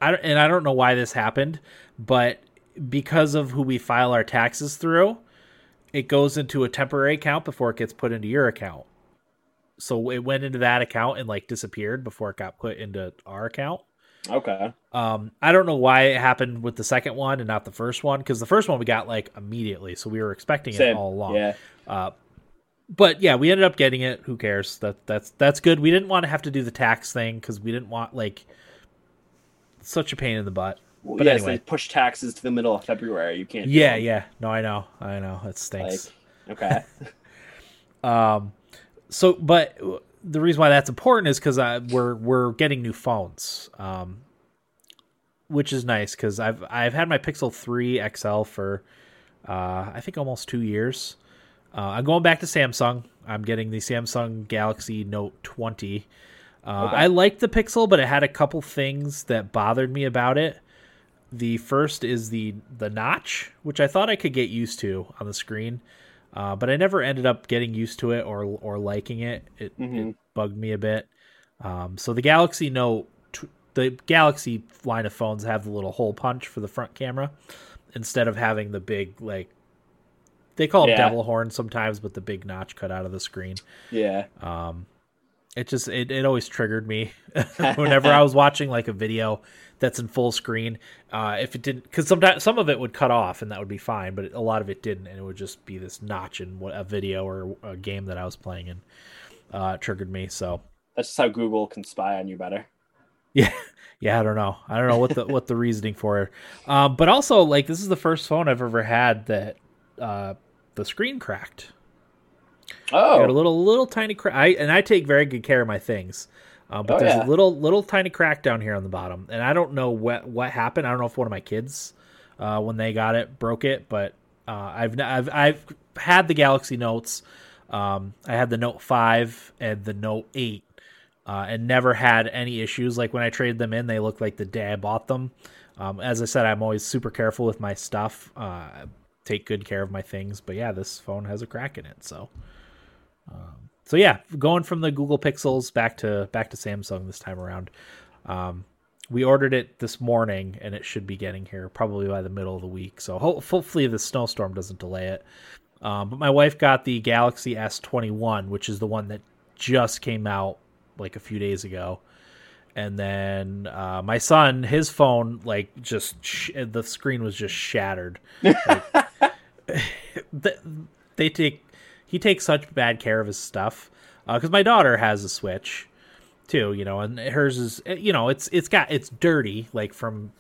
Speaker 1: I don't, and I don't know why this happened, but because of who we file our taxes through, it goes into a temporary account before it gets put into your account. So it went into that account and like disappeared before it got put into our account.
Speaker 2: Okay.
Speaker 1: Um, I don't know why it happened with the second one and not the first one because the first one we got like immediately, so we were expecting it all along.
Speaker 2: Yeah.
Speaker 1: Uh, but yeah, we ended up getting it. Who cares? That that's that's good. We didn't want to have to do the tax thing because we didn't want like such a pain in the butt.
Speaker 2: Well,
Speaker 1: But
Speaker 2: yes,
Speaker 1: anyway.
Speaker 2: they push taxes to the middle of February. You can't.
Speaker 1: Yeah, yeah. No, I know, I know. It stinks.
Speaker 2: Okay.
Speaker 1: Um, so, but the reason why that's important is because I we're we're getting new phones, um, which is nice because I've I've had my Pixel Three XL for uh, I think almost two years. Uh, I'm going back to Samsung. I'm getting the Samsung Galaxy Note 20. Uh,
Speaker 2: Okay.
Speaker 1: I liked the Pixel, but it had a couple things that bothered me about it. The first is the the notch, which I thought I could get used to on the screen, uh, but I never ended up getting used to it or or liking it. It, it
Speaker 2: Mhm.
Speaker 1: bugged me a bit. Um, so the Galaxy Note, t- the Galaxy line of phones have the little hole punch for the front camera instead of having the big like they call it
Speaker 2: Yeah.
Speaker 1: devil horn sometimes, but the big notch cut out of the screen.
Speaker 2: Yeah.
Speaker 1: Um, it just it, it always triggered me whenever I was watching like a video that's in full screen. Uh, if it didn't, because sometimes some of it would cut off and that would be fine, but a lot of it didn't, and it would just be this notch in what, a video or a game that I was playing, and uh, triggered me. So
Speaker 2: That's just how Google can spy on you better.
Speaker 1: yeah, yeah, I don't know, I don't know what the what the reasoning for it. Um, but also like this is the first phone I've ever had that uh, the screen cracked.
Speaker 2: Oh.
Speaker 1: Got a little little tiny crack. I and I take very good care of my things. Uh, but
Speaker 2: Oh,
Speaker 1: there's
Speaker 2: yeah.
Speaker 1: a little little tiny crack down here on the bottom, and I don't know what what happened. I don't know if one of my kids, uh, when they got it, broke it. But uh, I've I've I've had the Galaxy Notes. Um, I had the Note Five and the Note Eight, uh, and never had any issues. Like when I traded them in, they looked like the day I bought them. Um, as I said, I'm always super careful with my stuff. Uh, take good care of my things. But yeah, this phone has a crack in it, so. Um, so yeah, going from the Google Pixels back to back to Samsung this time around. Um, we ordered it this morning, and it should be getting here probably by the middle of the week. So ho- hopefully the snowstorm doesn't delay it. Um, but my wife got the Galaxy S21, which is the one that just came out like a few days ago. And then uh, my son, his phone, like just sh- the screen was just shattered. Like, th- they take he takes such bad care of his stuff because my daughter has a switch too you know and hers is eh, you know it's it's got it's dirty like from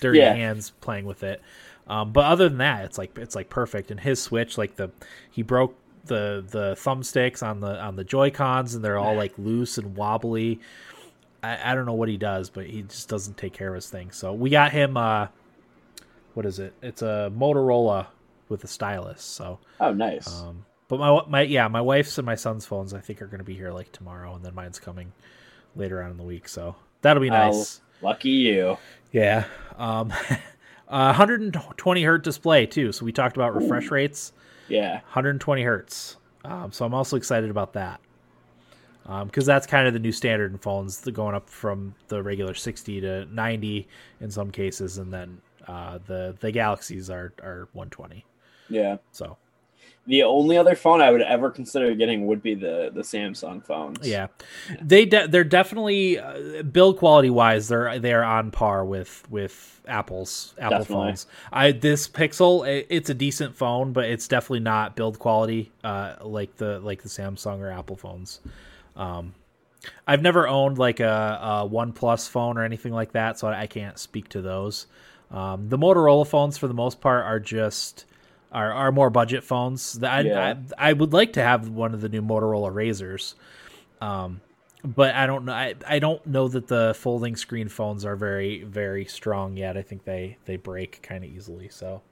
Speaker 1: dirty
Speaker 2: Yeah.
Speaker 1: hands playing with it. Um, but other than that it's like it's like perfect. And his switch like the he broke the the thumbsticks on the on the joy cons and they're all like loose and wobbly. I, I don't know what he does but he just doesn't take care of his things so we got him uh what is it? It's a motorola with a stylus so
Speaker 2: Oh, nice.
Speaker 1: um, but my my yeah, my wife's and my son's phones I think are going to be here like tomorrow, and then mine's coming later on in the week. So that'll be
Speaker 2: Oh.
Speaker 1: nice.
Speaker 2: Lucky you.
Speaker 1: Yeah. Um, uh, 120 hertz display too. So we talked about refresh rates.
Speaker 2: Yeah.
Speaker 1: 120 hertz. Um, so I'm also excited about that because that's kind of the new standard in phones, the going up from the regular 60 to 90 in some cases, and then uh, the the Galaxies are are 120.
Speaker 2: Yeah.
Speaker 1: So
Speaker 2: The only other phone I would ever consider getting would be the the Samsung phones.
Speaker 1: Yeah, they de- they're definitely uh, build quality wise they're they're on par with with Apple's Apple
Speaker 2: Definitely.
Speaker 1: phones. I this Pixel i- it's a decent phone, but it's definitely not build quality uh, like the like the Samsung or Apple phones. Um, I've never owned like a, a OnePlus phone or anything like that, so I can't speak to those. Um, the Motorola phones, for the most part, are just are are more budget phones. I,
Speaker 2: Yeah.
Speaker 1: I I would like to have one of the new Motorola Razrs. Um, but I don't know. I, I don't know that the folding screen phones are very very strong yet. I think they they break kind of easily. So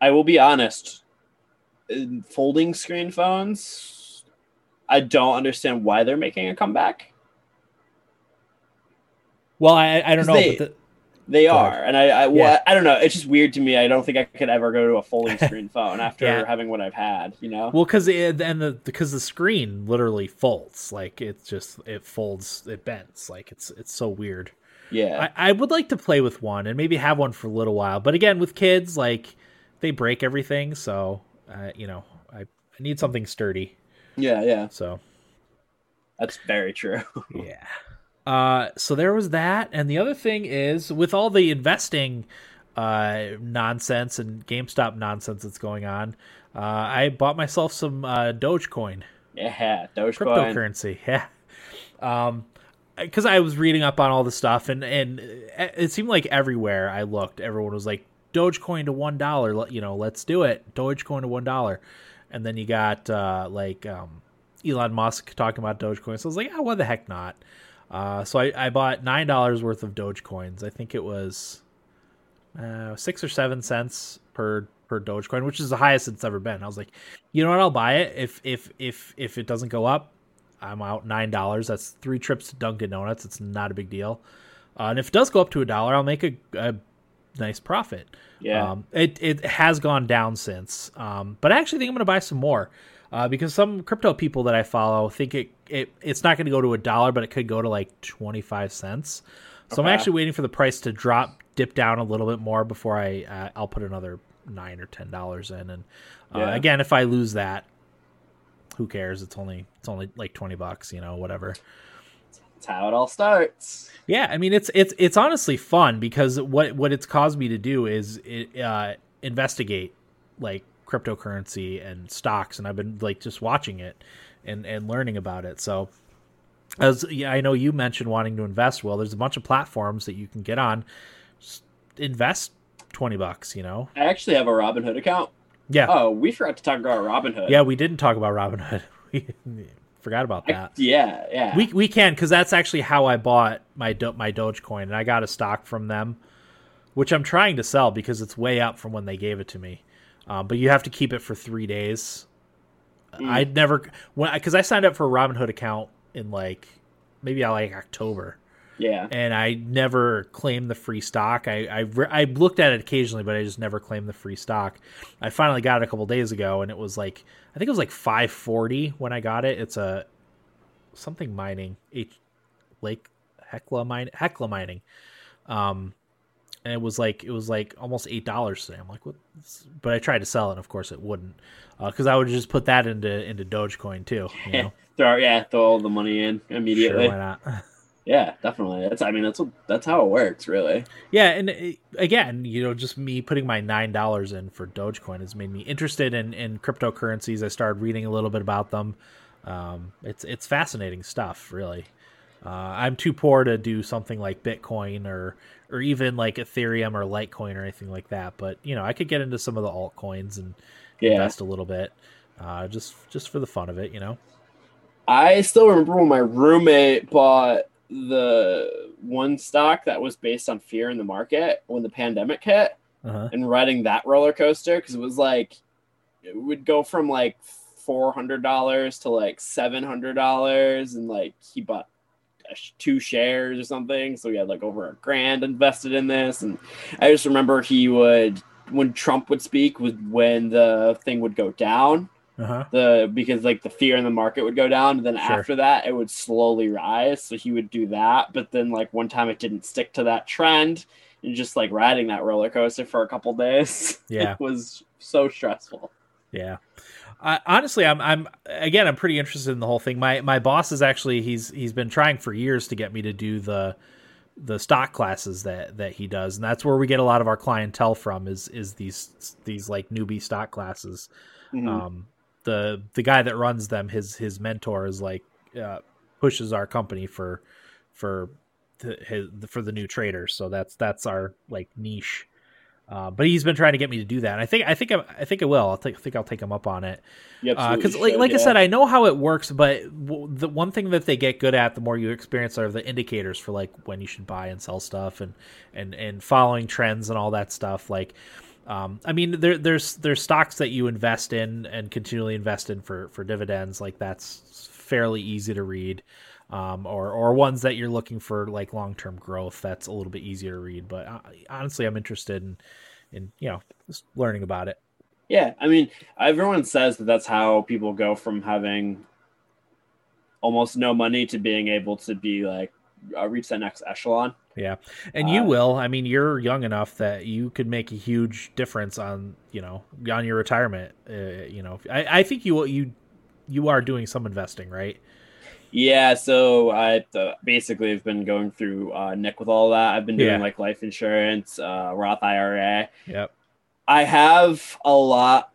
Speaker 2: I will be honest. Folding screen phones, I don't understand why they're making a comeback.
Speaker 1: well, I I don't know.
Speaker 2: they-
Speaker 1: but the,
Speaker 2: They are, and I, I, well,
Speaker 1: Yeah.
Speaker 2: I don't know. It's just weird to me. I don't think I could ever go to a folding screen phone after
Speaker 1: Yeah.
Speaker 2: having what I've had. You know?
Speaker 1: well, because and the because the screen literally folds. Like it's just it folds. It bends. Like it's it's so weird.
Speaker 2: yeah,
Speaker 1: I, I would like to play with one and maybe have one for a little while. But again, with kids, like they break everything, so uh, you know, I, I need something sturdy.
Speaker 2: yeah, yeah.
Speaker 1: So
Speaker 2: That's very true.
Speaker 1: yeah. Uh, so there was that, and the other thing is with all the investing uh, nonsense and GameStop nonsense that's going on, uh, I bought myself some uh, Dogecoin
Speaker 2: yeah, Dogecoin.
Speaker 1: cryptocurrency. Yeah. Um, because I was reading up on all the stuff, and and it seemed like everywhere I looked, everyone was like Dogecoin to one dollar. You know, let's do it. Dogecoin to one dollar, and then you got uh, like um, Elon Musk talking about Dogecoin. So I was like, oh, why the heck not? Uh, so I, I bought nine dollars worth of Dogecoins. I think it was uh, six or seven cents per per Dogecoin, which is the highest it's ever been. I was like, you know what? I'll buy it if if if if it doesn't go up. I'm out nine dollars. That's three trips to Dunkin' Donuts. It's not a big deal. Uh, and if it does go up to a dollar, I'll make a, a nice profit.
Speaker 2: Yeah,
Speaker 1: Um, it it has gone down since, um, but I actually think I'm going to buy some more uh, because some crypto people that I follow think it, it it's not going to go to a dollar, but it could go to like 25 cents. So I'm actually waiting for the price to drop, dip down a little bit more before I uh, I'll put another nine or ten dollars in. And uh,
Speaker 2: Yeah.
Speaker 1: again, if I lose that, who cares? It's only it's only like 20 bucks, you know, whatever.
Speaker 2: that's how it all starts.
Speaker 1: Yeah, I mean it's it's it's honestly fun because what what it's caused me to do is it, uh, investigate like cryptocurrency and stocks, and I've been like just watching it and and learning about it. So as yeah, I know you mentioned wanting to invest. Well, there's a bunch of platforms that you can get on. Just invest twenty bucks. You know,
Speaker 2: I actually have a Robinhood account.
Speaker 1: yeah,
Speaker 2: Oh, we forgot to talk about Robinhood.
Speaker 1: yeah. We didn't talk about Robinhood. We forgot about
Speaker 2: I-
Speaker 1: that.
Speaker 2: yeah, yeah.
Speaker 1: We we can because that's actually how I bought my Do- my Dogecoin, and I got a stock from them, which I'm trying to sell because it's way up from when they gave it to me. Um, but you have to keep it for three days.
Speaker 2: Mm.
Speaker 1: I'd never when because I signed up for a Robinhood account in like maybe I like October,
Speaker 2: yeah,
Speaker 1: and I never claimed the free stock. I I, re- I looked at it occasionally, but I just never claimed the free stock. I finally got it a couple days ago, and it was like I think it was like five forty when I got it. It's a something mining H Lake Hecla mine Hecla mining, um, and it was like it was like almost eight dollars today. I'm like, what? But I tried to sell it, and of course it wouldn't, because I would just put that into into Dogecoin too. You know,
Speaker 2: throw yeah, throw all the money in
Speaker 1: sure,
Speaker 2: immediately.
Speaker 1: why not?
Speaker 2: yeah, definitely. That's I mean that's what that's how it works, really.
Speaker 1: Yeah, and uh, again, you know, just me putting my nine dollars in for Dogecoin has made me interested in in cryptocurrencies. I started reading a little bit about them. Um, it's it's fascinating stuff, really. Uh, I'm too poor to do something like Bitcoin or or even like Ethereum or Litecoin or anything like that. But you know, I could get into some of the altcoins and
Speaker 2: Yeah.
Speaker 1: invest a little bit, uh, just just for the fun of it, you know.
Speaker 2: I still remember when my roommate bought the one stock that was based on fear in the market when the pandemic hit
Speaker 1: Uh-huh.
Speaker 2: and riding that roller coaster because it was like it would go from like four hundred dollars to like seven hundred dollars and like he bought two shares or something so he had like over a grand invested in this and i just remember he would when trump would speak was when the thing would go down
Speaker 1: Uh-huh.
Speaker 2: the because like the fear in the market would go down and then
Speaker 1: Sure.
Speaker 2: after that it would slowly rise so he would do that but then like one time it didn't stick to that trend and just like riding that roller coaster for a couple days
Speaker 1: Yeah.
Speaker 2: it was so stressful
Speaker 1: Yeah. I honestly, I'm, I'm again, I'm pretty interested in the whole thing. My, my boss is actually he's he's been trying for years to get me to do the, the stock classes that that he does, and that's where we get a lot of our clientele from. Is is these these like newbie stock classes.
Speaker 2: Mhm.
Speaker 1: Um, the the guy that runs them, his his mentor is like uh, pushes our company for for the, his for the new traders. So that's that's our like niche. Uh, but he's been trying to get me to do that. And I think I think I, I think I will. I think, think I'll take him up on it because, uh, like, like yeah. I said, I know how it works. But w- the one thing that they get good at, the more you experience, are the indicators for like when you should buy and sell stuff, and and and following trends and all that stuff. Like, um, I mean, there there's there's stocks that you invest in and continually invest in for for dividends. Like that's fairly easy to read. Um, or or ones that you're looking for like long term growth. That's a little bit easier to read. But uh, honestly, I'm interested in in you know just learning about it.
Speaker 2: Yeah, I mean, everyone says that that's how people go from having almost no money to being able to be like uh, reach that next echelon.
Speaker 1: Yeah, and you uh, will. I mean, you're young enough that you could make a huge difference on you know on your retirement. Uh, you know, I, I think you you you are doing some investing, right?
Speaker 2: Yeah, so I uh, basically have been going through uh, Nick with all that. I've been doing yeah. like life insurance, uh, Roth IRA.
Speaker 1: Yep.
Speaker 2: I have a lot,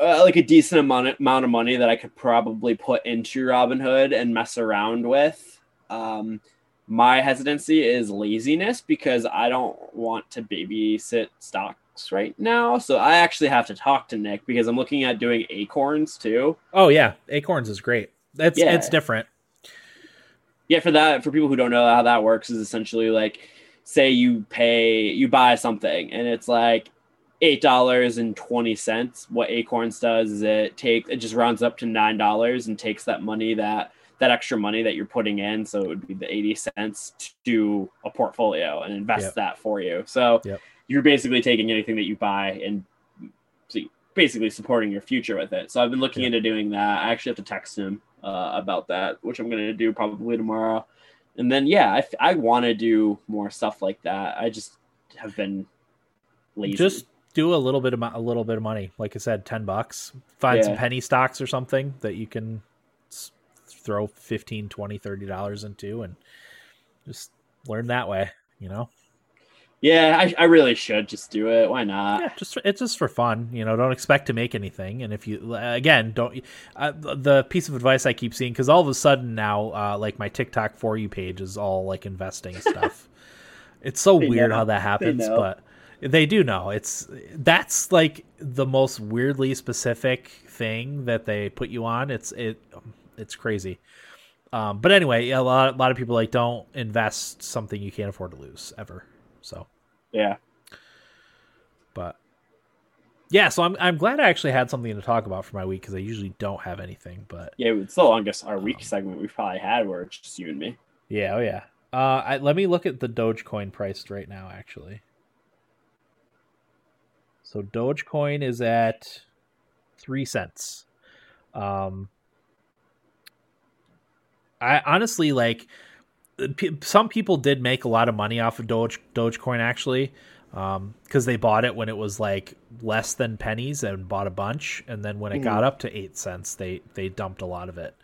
Speaker 2: uh, like a decent amount amount of money that I could probably put into Robinhood and mess around with. Um, my hesitancy is laziness because I don't want to babysit stocks right now. So I actually have to talk to Nick because I'm looking at doing Acorns too.
Speaker 1: Oh yeah, Acorns is great. That's yeah. it's different
Speaker 2: yeah, for that, for people who don't know how that works, is essentially like, say you pay, you buy something, and it's like eight dollars and twenty cents. What Acorns does is it takes, it just rounds up to nine dollars and takes that money that that extra money that you're putting in, so it would be the eighty cents to a portfolio and invest yep. that for you. So yep. you're basically taking anything that you buy and basically supporting your future with it. So I've been looking yep. into doing that. I actually have to text him uh, about that, which I'm going to do probably tomorrow. And then, yeah, I, I want to do more stuff like that. I just have been lazy.
Speaker 1: Just do a little bit of a little bit of money. Like I said, ten bucks. Find yeah. some penny stocks or something that you can throw 15 20 30 dollars into and just learn that way you know
Speaker 2: yeah, I, I really should just do it. Why not?
Speaker 1: Yeah, just it's just for fun. You know, don't expect to make anything. And if you again don't, uh, the piece of advice I keep seeing because all of a sudden now, uh, like my TikTok for you page is all like investing stuff. it's so they weird know. how that happens, they but they do know. It's that's like the most weirdly specific thing that they put you on. It's it it's crazy. Um, but anyway, a lot a lot of people like don't invest something you can't afford to lose ever. So
Speaker 2: yeah.
Speaker 1: But yeah, so I'm I'm glad I actually had something to talk about for my week because I usually don't have anything. But
Speaker 2: yeah, it's the longest our week um, segment we've probably had where it's just you and me.
Speaker 1: Yeah, oh yeah. Uh, I, let me look at the Dogecoin price right now. Actually, so Dogecoin is at three cents. Um, I honestly like some people did make a lot of money off of Doge Dogecoin actually, because um, they bought it when it was like less than pennies and bought a bunch, and then when it mm-hmm. got up to eight cents, they they dumped a lot of it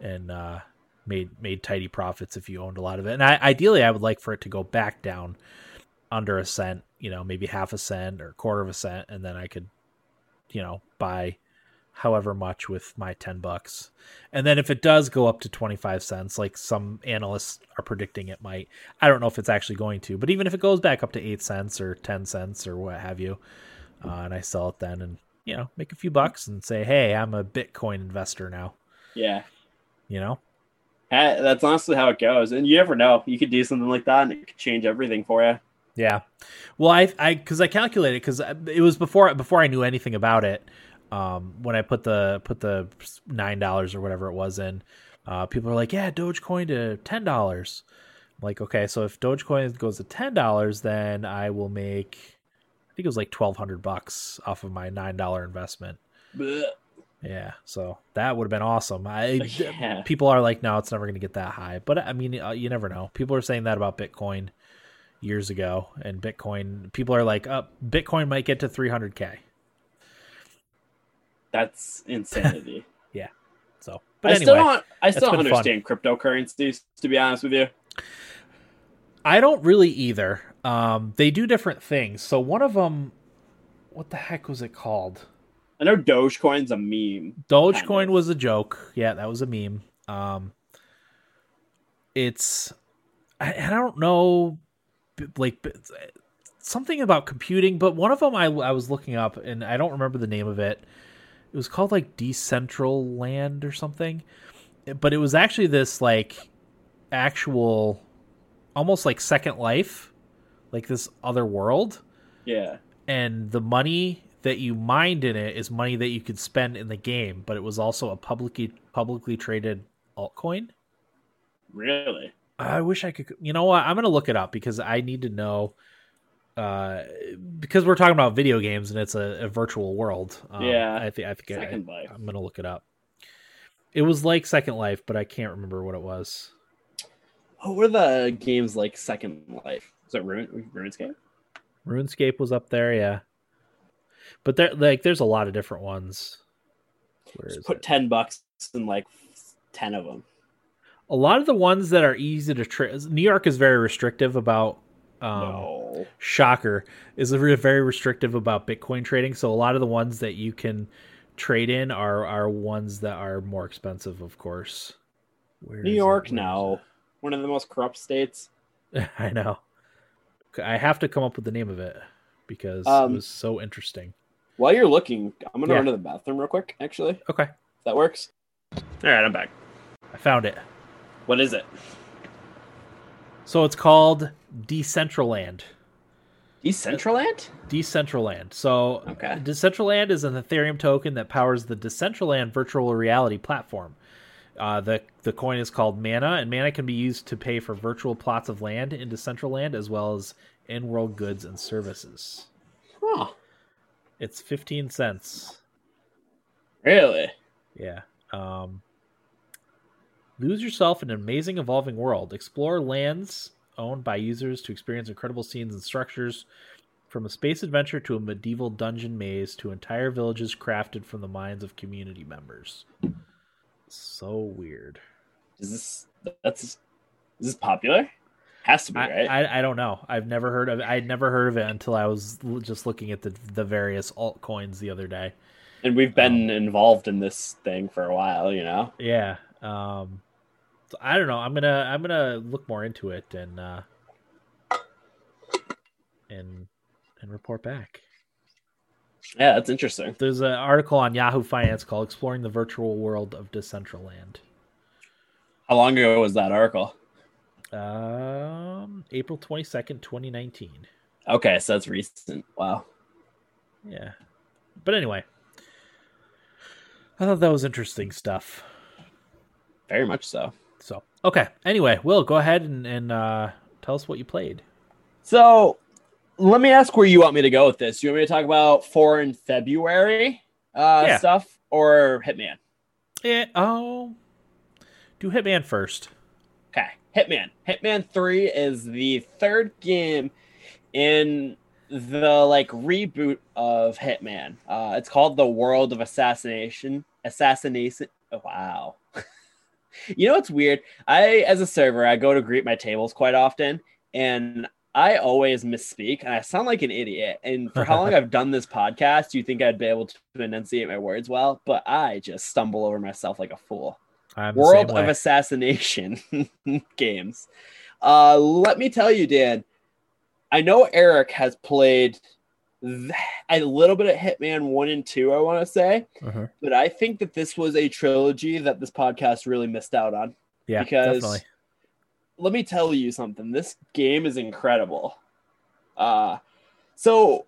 Speaker 1: and uh, made made tidy profits if you owned a lot of it. And I, ideally, I would like for it to go back down under a cent, you know, maybe half a cent or a quarter of a cent, and then I could, you know, buy however much with my 10 bucks. And then if it does go up to 25 cents, like some analysts are predicting it might, I don't know if it's actually going to, but even if it goes back up to 8 cents or 10 cents or what have you, uh, and I sell it then and, you know, make a few bucks and say, hey, I'm a Bitcoin investor now.
Speaker 2: Yeah.
Speaker 1: You know?
Speaker 2: That's honestly how it goes. And you never know. You could do something like that and it could change everything for you.
Speaker 1: Yeah. Well, I, I, cause I calculated, cause it was before, before I knew anything about it um, when I put the put the nine dollars or whatever it was in, uh, people are like, "Yeah, Dogecoin to ten dollars." Like, okay, so if Dogecoin goes to ten dollars, then I will make, I think it was like twelve hundred bucks off of my nine dollar investment. Blech. Yeah, so that would have been awesome. I yeah. people are like, no, it's never going to get that high, but I mean, uh, you never know. People are saying that about Bitcoin years ago, and Bitcoin. People are like, uh, Bitcoin might get to three hundred k.
Speaker 2: That's insanity.
Speaker 1: yeah. So,
Speaker 2: but I anyway, still don't. I still don't understand fun. cryptocurrencies. To be honest with you,
Speaker 1: I don't really either. Um, they do different things. So one of them, what the heck was it called?
Speaker 2: I know Dogecoin's a meme.
Speaker 1: Dogecoin kind of. was a joke. Yeah, that was a meme. Um, it's I, I don't know, like something about computing, but one of them I, I was looking up and I don't remember the name of it. It was called like Decentraland or something, but it was actually this like actual, almost like Second Life, like this other world,
Speaker 2: Yeah.
Speaker 1: and the money that you mined in it is money that you could spend in the game, but it was also a publicly publicly traded altcoin.
Speaker 2: Really?
Speaker 1: I wish I could. You know what? I'm gonna look it up because I need to know. Uh, because we're talking about video games and it's a, a virtual world. Um,
Speaker 2: Yeah.
Speaker 1: I think I think I,
Speaker 2: Second Life.
Speaker 1: I'm gonna look it up. It was like Second Life, but I can't remember what it was.
Speaker 2: What were the games like Second Life? Was it Rune RuneScape?
Speaker 1: RuneScape was up there, yeah. But there, like, there's a lot of different ones. Is
Speaker 2: put
Speaker 1: it?
Speaker 2: ten bucks in like ten of them.
Speaker 1: A lot of the ones that are easy to trade. New York is very restrictive about. Um,
Speaker 2: no.
Speaker 1: shocker is very restrictive about bitcoin trading so a lot of the ones that you can trade in are are ones that are more expensive of course Where
Speaker 2: New? York now. One of the most corrupt states.
Speaker 1: i know i have to come up with the name of it because
Speaker 2: Um,
Speaker 1: it was so interesting
Speaker 2: While you're looking, I'm gonna
Speaker 1: Yeah.
Speaker 2: run to the bathroom real quick, actually. If
Speaker 1: okay
Speaker 2: that works. Alright, I'm back.
Speaker 1: i found it
Speaker 2: What is it?
Speaker 1: So it's called decentraland
Speaker 2: Decentraland?
Speaker 1: Decentraland. So,
Speaker 2: Okay.
Speaker 1: Decentraland is an Ethereum token that powers the Decentraland virtual reality platform. Uh, the the coin is called Mana, and Mana can be used to pay for virtual plots of land in Decentraland as well as in-world goods and services.
Speaker 2: Huh.
Speaker 1: It's fifteen cents.
Speaker 2: Really?
Speaker 1: Yeah. Um, lose yourself in an amazing evolving world. Explore lands owned by users to experience incredible scenes and structures, from a space adventure to a medieval dungeon maze to entire villages crafted from the minds of community members. So weird.
Speaker 2: Is this that's is this popular? Has to be,
Speaker 1: I,
Speaker 2: right?
Speaker 1: I, I don't know. I've never heard of. I'd never heard of it until I was just looking at the the various altcoins the other day.
Speaker 2: and we've been involved in this thing for a while, you know.
Speaker 1: Yeah. Um so I don't know. I'm gonna I'm gonna look more into it and uh and and report back.
Speaker 2: Yeah, that's interesting.
Speaker 1: There's an article on Yahoo Finance called "Exploring the Virtual World of Decentraland."
Speaker 2: How long ago was that article?
Speaker 1: Um, April twenty second, twenty nineteen.
Speaker 2: Okay, so that's recent. Wow.
Speaker 1: Yeah, but anyway, I thought that was interesting stuff.
Speaker 2: Very much so.
Speaker 1: Okay. Anyway, Will, go ahead and and uh, tell us what you played.
Speaker 2: So let me ask where you want me to go with this. You want me to talk about foreign February uh,
Speaker 1: Yeah.
Speaker 2: stuff or Hitman?
Speaker 1: Yeah. Oh, do Hitman first.
Speaker 2: Okay, Hitman. Hitman 3 is the third game in the like reboot of Hitman. Uh, it's called The World of Assassination. Assassination. Oh, wow. you know what's weird? I, as a server, I go to greet my tables quite often, and I always misspeak, and I sound like an idiot. And for how long I've done this podcast, you think I'd be able to enunciate my words well, but I just stumble over myself like a fool. World of. Assassination games. Uh, let me tell you, Dan. I know Eric has played a little bit of Hitman one and two. I want to say,
Speaker 1: Uh-huh.
Speaker 2: but I think that this was a trilogy that this podcast really missed out on.
Speaker 1: Yeah,
Speaker 2: because
Speaker 1: definitely.
Speaker 2: let me tell you something. This game is incredible. Uh, so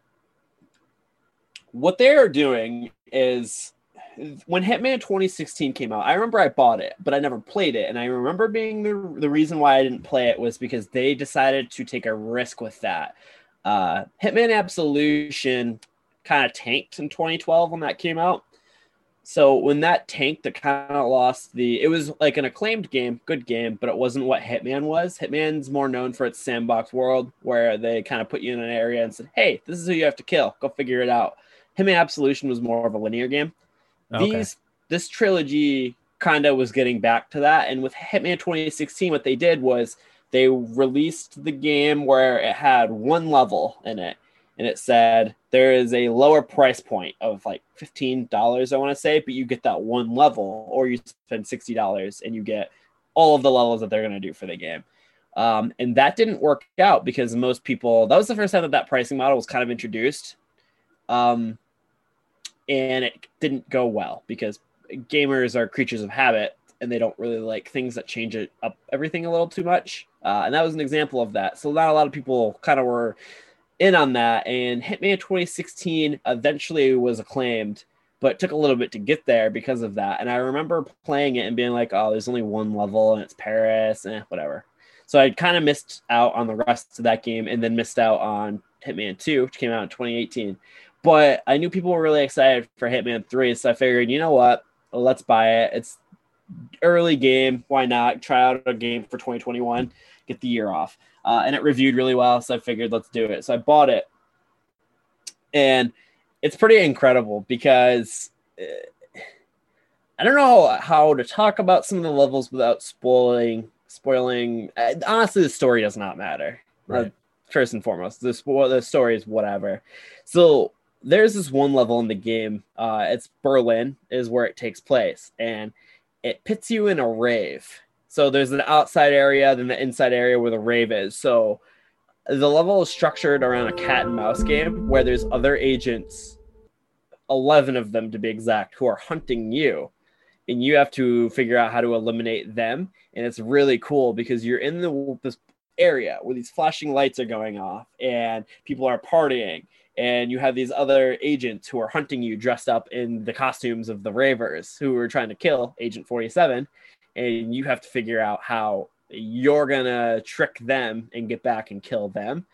Speaker 2: what they are doing is when Hitman 2016 came out, I remember I bought it, but I never played it. And I remember being the, the reason why I didn't play it was because they decided to take a risk with that. Uh, Hitman Absolution kind of tanked in 2012 when that came out. So when that tanked, it kind of lost the. It was like an acclaimed game, good game, but it wasn't what Hitman was. Hitman's more known for its sandbox world, where they kind of put you in an area and said, "Hey, this is who you have to kill. Go figure it out." Hitman Absolution was more of a linear game.
Speaker 1: Okay.
Speaker 2: These this trilogy kind of was getting back to that, and with Hitman 2016, what they did was they released the game where it had one level in it and it said there is a lower price point of like $15 i want to say but you get that one level or you spend $60 and you get all of the levels that they're going to do for the game Um, and that didn't work out because most people, that was the first time that that pricing model was kind of introduced. Um, and it didn't go well because gamers are creatures of habit and they don't really like things that change it up everything a little too much. Uh, and that was an example of that. So not a lot of people kind of were in on that. And Hitman 2016 eventually was acclaimed, but took a little bit to get there because of that. And I remember playing it and being like, oh, there's only one level and it's Paris, and eh, whatever. So I kind of missed out on the rest of that game and then missed out on Hitman 2, which came out in 2018. But I knew people were really excited for Hitman 3, so I figured, you know what? Let's buy it. It's early game. Why not try out a game for 2021? Get the year off. Uh, and it reviewed really well, so I figured let's do it. So I bought it, and it's pretty incredible because uh, I don't know how to talk about some of the levels without spoiling. Spoiling. Uh, honestly, the story does not matter. Right. Uh, first and foremost, the the story is whatever. So there's this one level in the game. Uh, it's Berlin is where it takes place, and it pits you in a rave. So there's an outside area, then the inside area where the rave is. So the level is structured around a cat and mouse game where there's other agents, 11 of them to be exact, who are hunting you. And you have to figure out how to eliminate them. And it's really cool because you're in the this area where these flashing lights are going off and people are partying and you have these other agents who are hunting you dressed up in the costumes of the ravers who are trying to kill agent 47 and you have to figure out how you're gonna trick them and get back and kill them.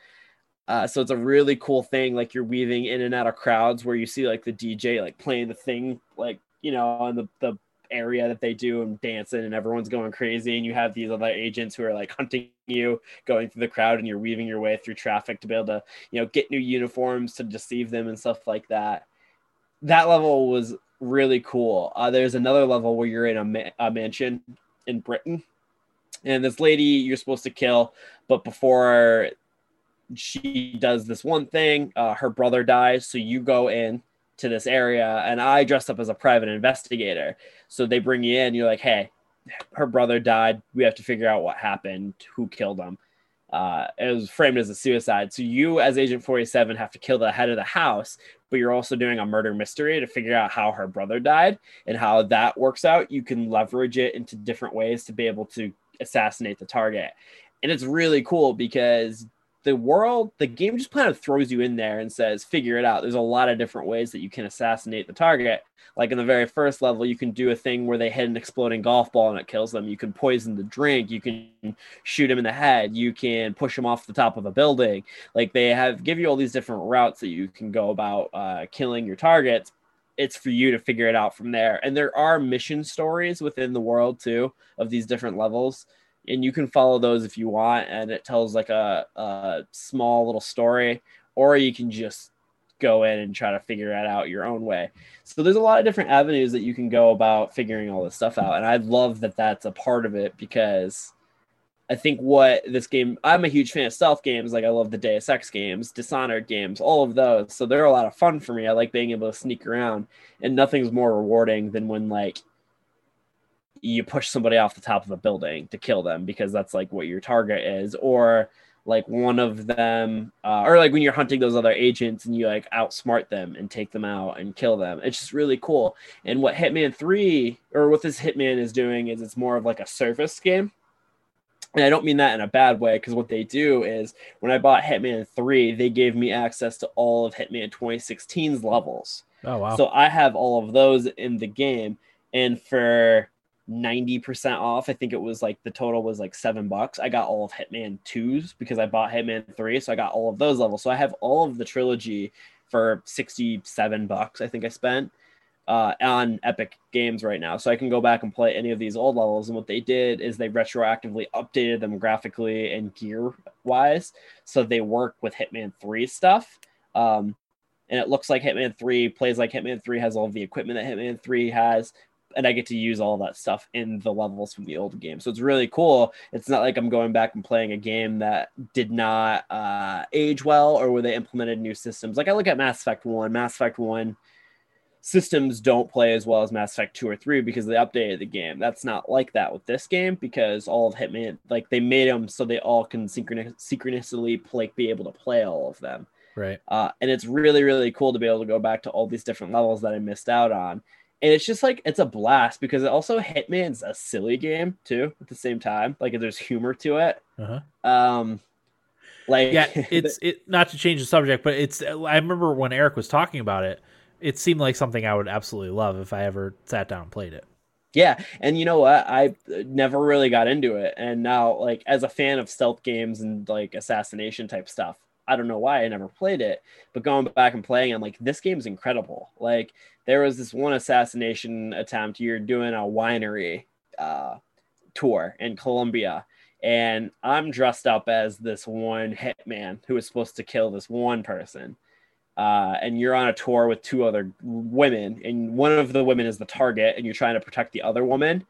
Speaker 2: Uh, so it's a really cool thing like you're weaving in and out of crowds where you see like the dj like playing the thing like you know on the, the area that they do and dancing and everyone's going crazy and you have these other agents who are like hunting you going through the crowd and you're weaving your way through traffic to be able to you know get new uniforms to deceive them and stuff like that. That level was really cool. Uh, there's another level where you're in a, ma- a mansion in britain and this lady you're supposed to kill but before she does this one thing uh, her brother dies so you go in to this area and I dressed up as a private investigator. So they bring you in, you're like, hey, her brother died. We have to figure out what happened, who killed him. Uh, it was framed as a suicide. So you, as Agent 47, have to kill the head of the house, but you're also doing a murder mystery to figure out how her brother died and how that works out. You can leverage it into different ways to be able to assassinate the target. And it's really cool because the world, the game just kind of throws you in there and says, figure it out. There's a lot of different ways that you can assassinate the target. Like in the very first level, you can do a thing where they hit an exploding golf ball and it kills them. You can poison the drink. You can shoot him in the head. You can push him off the top of a building. Like they have give you all these different routes that you can go about uh, killing your targets. It's for you to figure it out from there. And there are mission stories within the world too of these different levels and you can follow those if you want and it tells like a, a small little story or you can just go in and try to figure it out your own way. So there's a lot of different avenues that you can go about figuring all this stuff out and i love that that's a part of it because i think what this game i'm a huge fan of stealth games like i love the deus ex games dishonored games all of those. So they're a lot of fun for me. I like being able to sneak around and nothing's more rewarding than when like you push somebody off the top of a building to kill them because that's like what your target is or like one of them uh, or like when you're hunting those other agents and you like outsmart them and take them out and kill them it's just really cool and what hitman 3 or what this hitman is doing is it's more of like a service game and I don't mean that in a bad way because what they do is when I bought Hitman 3, they gave me access to all of Hitman 2016's levels.
Speaker 1: Oh, wow.
Speaker 2: So I have all of those in the game. And for 90% off. I think it was like the total was like seven bucks. I got all of Hitman 2s because I bought Hitman 3. So I got all of those levels. So I have all of the trilogy for 67 bucks, I think I spent uh, on Epic Games right now. So I can go back and play any of these old levels. And what they did is they retroactively updated them graphically and gear wise. So they work with Hitman 3 stuff. Um, and it looks like Hitman 3 plays like Hitman 3 has all the equipment that Hitman 3 has, and I get to use all that stuff in the levels from the old game. So it's really cool. It's not like I'm going back and playing a game that did not uh, age well or where they implemented new systems. Like I look at Mass Effect 1, Mass Effect 1 systems don't play as well as Mass Effect 2 or 3 because they updated the game. That's not like that with this game because all of Hitman, like they made them so they all can synchronous, synchronously like be able to play all of them.
Speaker 1: Right.
Speaker 2: Uh, and it's really, really cool to be able to go back to all these different levels that I missed out on. And it's just like, it's a blast because it also Hitman's a silly game too at the same time. Like there's humor to it.
Speaker 1: Uh-huh.
Speaker 2: Um, like,
Speaker 1: yeah, it's it not to change the subject, but it's I remember when Eric was talking about it, it seemed like something I would absolutely love if I ever sat down and played it.
Speaker 2: Yeah, and you know what? I never really got into it, and now, like, as a fan of stealth games and like assassination type stuff, I don't know why I never played it, but going back and playing, I'm like, this game's incredible. Like, there was this one assassination attempt. You're doing a winery uh, tour in Colombia, and I'm dressed up as this one hitman who was supposed to kill this one person uh, and you're on a tour with two other women, and one of the women is the target, and you're trying to protect the other woman.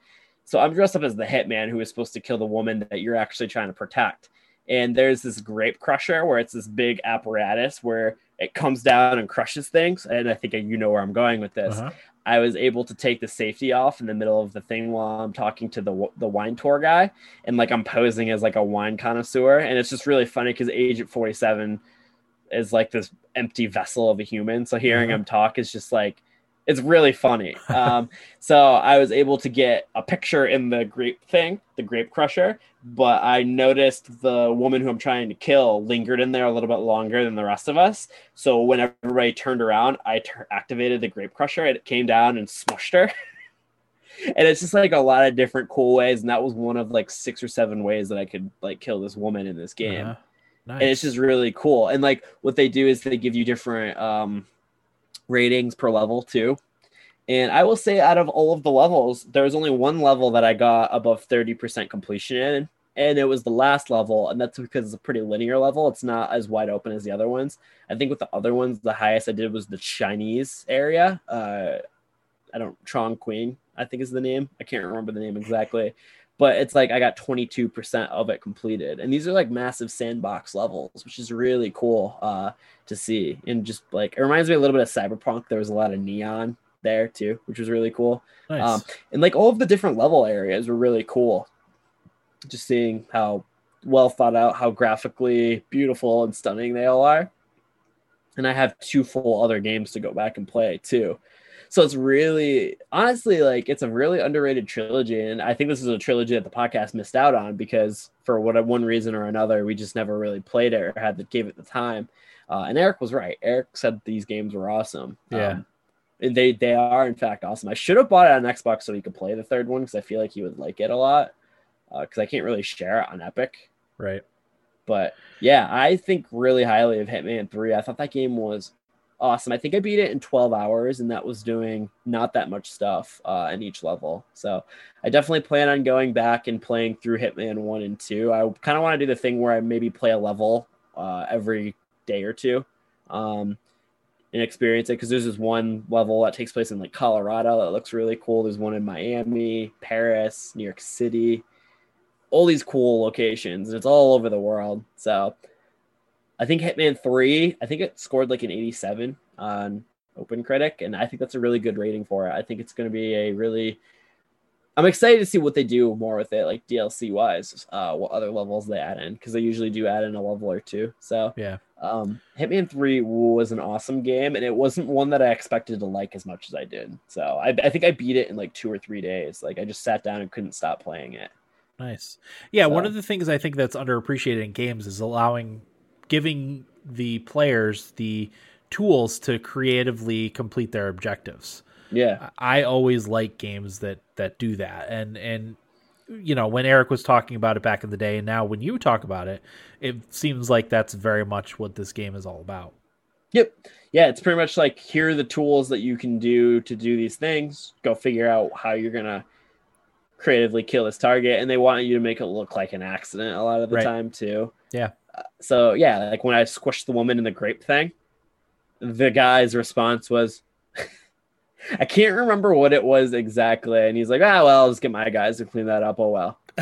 Speaker 2: So I'm dressed up as the hitman who is supposed to kill the woman that you're actually trying to protect. And there's this grape crusher where it's this big apparatus where it comes down and crushes things. And I think you know where I'm going with this. Uh-huh. I was able to take the safety off in the middle of the thing while I'm talking to the the wine tour guy, and like I'm posing as like a wine connoisseur, and it's just really funny because Agent 47 is like this empty vessel of a human. So hearing uh-huh. him talk is just like it's really funny. Um, so I was able to get a picture in the grape thing, the grape crusher, but I noticed the woman who I'm trying to kill lingered in there a little bit longer than the rest of us. So when everybody turned around, I activated the grape crusher and it came down and smushed her. and it's just like a lot of different cool ways. And that was one of like six or seven ways that I could like kill this woman in this game. Uh-huh. Nice. And it's just really cool. And like what they do is they give you different um, ratings per level too. And I will say, out of all of the levels, there was only one level that I got above 30% completion in, and it was the last level. And that's because it's a pretty linear level. It's not as wide open as the other ones. I think with the other ones, the highest I did was the Chinese area. Uh, I don't, Chongqing, I think is the name. I can't remember the name exactly but it's like I got 22% of it completed. And these are like massive sandbox levels, which is really cool uh, to see. And just like it reminds me a little bit of Cyberpunk. There was a lot of neon there too, which was really cool. Nice. Um, and like all of the different level areas were really cool. Just seeing how well thought out, how graphically beautiful and stunning they all are. And I have two full other games to go back and play too so it's really honestly like it's a really underrated trilogy and i think this is a trilogy that the podcast missed out on because for what one reason or another we just never really played it or had the gave it the time. Uh, and eric was right. Eric said these games were awesome.
Speaker 1: Yeah. Um,
Speaker 2: and they they are in fact awesome. I should have bought it on xbox so he could play the third one because i feel like he would like it a lot because uh, i can't really share it on epic.
Speaker 1: Right.
Speaker 2: But yeah i think really highly of hitman 3 i thought that game was awesome. I think I beat it in 12 hours, and that was doing not that much stuff uh, in each level. So I definitely plan on going back and playing through Hitman 1 and 2. I kind of want to do the thing where I maybe play a level uh, every day or two um, and experience it because there's this one level that takes place in like Colorado that looks really cool. There's one in Miami, Paris, New York City, all these cool locations, and it's all over the world. So I think Hitman 3, I think it scored like an 87 on OpenCritic, and I think that's a really good rating for it. I think it's going to be a really I'm excited to see what they do more with it, like DLC wise, uh, what other levels they add in, because they usually do add in a level or two. So
Speaker 1: yeah,
Speaker 2: um, Hitman Three was an awesome game, and it wasn't one that I expected to like as much as I did. So I, I think I beat it in like two or three days. Like I just sat down and couldn't stop playing it.
Speaker 1: Nice. Yeah, so. one of the things I think that's underappreciated in games is allowing giving the players the tools to creatively complete their objectives.
Speaker 2: Yeah.
Speaker 1: I always like games that that do that. And and you know, when Eric was talking about it back in the day and now when you talk about it, it seems like that's very much what this game is all about.
Speaker 2: Yep. Yeah, it's pretty much like here are the tools that you can do to do these things. Go figure out how you're going to creatively kill this target and they want you to make it look like an accident a lot of the right. time too.
Speaker 1: Yeah
Speaker 2: so yeah, like when I squished the woman in the grape thing, the guy's response was, I can't remember what it was exactly, and he's like, "Ah, well, I'll just get my guys to clean that up." Oh well,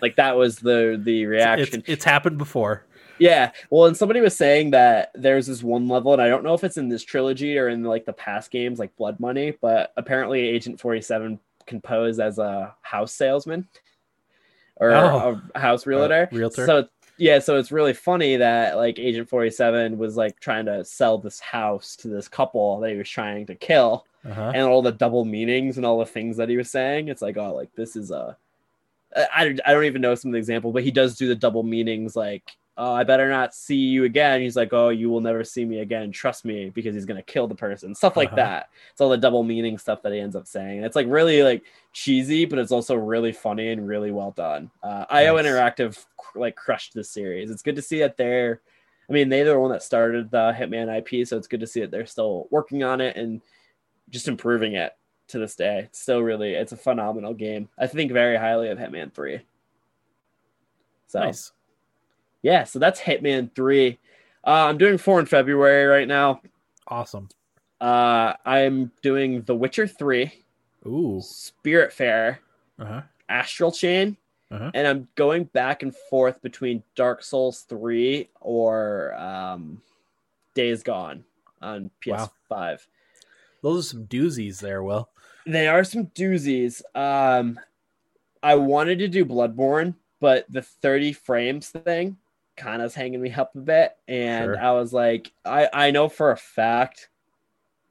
Speaker 2: like that was the the reaction.
Speaker 1: It's, it's, happened before.
Speaker 2: Yeah. Well, and somebody was saying that there's this one level, and I don't know if it's in this trilogy or in like the past games, like Blood Money, but apparently Agent 47 can pose as a house salesman or
Speaker 1: Oh.
Speaker 2: a house realtor.
Speaker 1: realtor.
Speaker 2: So yeah, so it's really funny that like Agent 47 was like trying to sell this house to this couple that he was trying to kill
Speaker 1: Uh-huh.
Speaker 2: and all the double meanings and all the things that he was saying. It's like, oh, like this is a. I, I don't even know some of the example, but he does do the double meanings like, oh, I better not see you again. He's like, oh, you will never see me again. Trust me, because he's gonna kill the person. Stuff like
Speaker 1: Uh-huh.
Speaker 2: that. It's all the double meaning stuff that he ends up saying. It's like really like cheesy, but it's also really funny and really well done. Uh, IO Interactive like crushed this series. It's good to see that they're. I mean, they're the one that started the Hitman IP, so it's good to see that they're still working on it and just improving it to this day. It's still really, it's a phenomenal game. I think very highly of Hitman 3. So,
Speaker 1: Nice.
Speaker 2: Yeah, so that's Hitman 3. Uh, I'm doing 4 in February right now.
Speaker 1: Awesome.
Speaker 2: Uh, I'm doing The Witcher 3,
Speaker 1: Ooh.
Speaker 2: Spiritfarer,
Speaker 1: Uh-huh.
Speaker 2: Astral Chain,
Speaker 1: Uh-huh.
Speaker 2: and I'm going back and forth between Dark Souls 3 or um, Days Gone on PS5.
Speaker 1: Those are some doozies there, Will.
Speaker 2: They are some doozies. Um, I wanted to do Bloodborne, but the 30 frames thing kind of hanging me up a bit. And
Speaker 1: Sure.
Speaker 2: I was like, I, I know for a fact.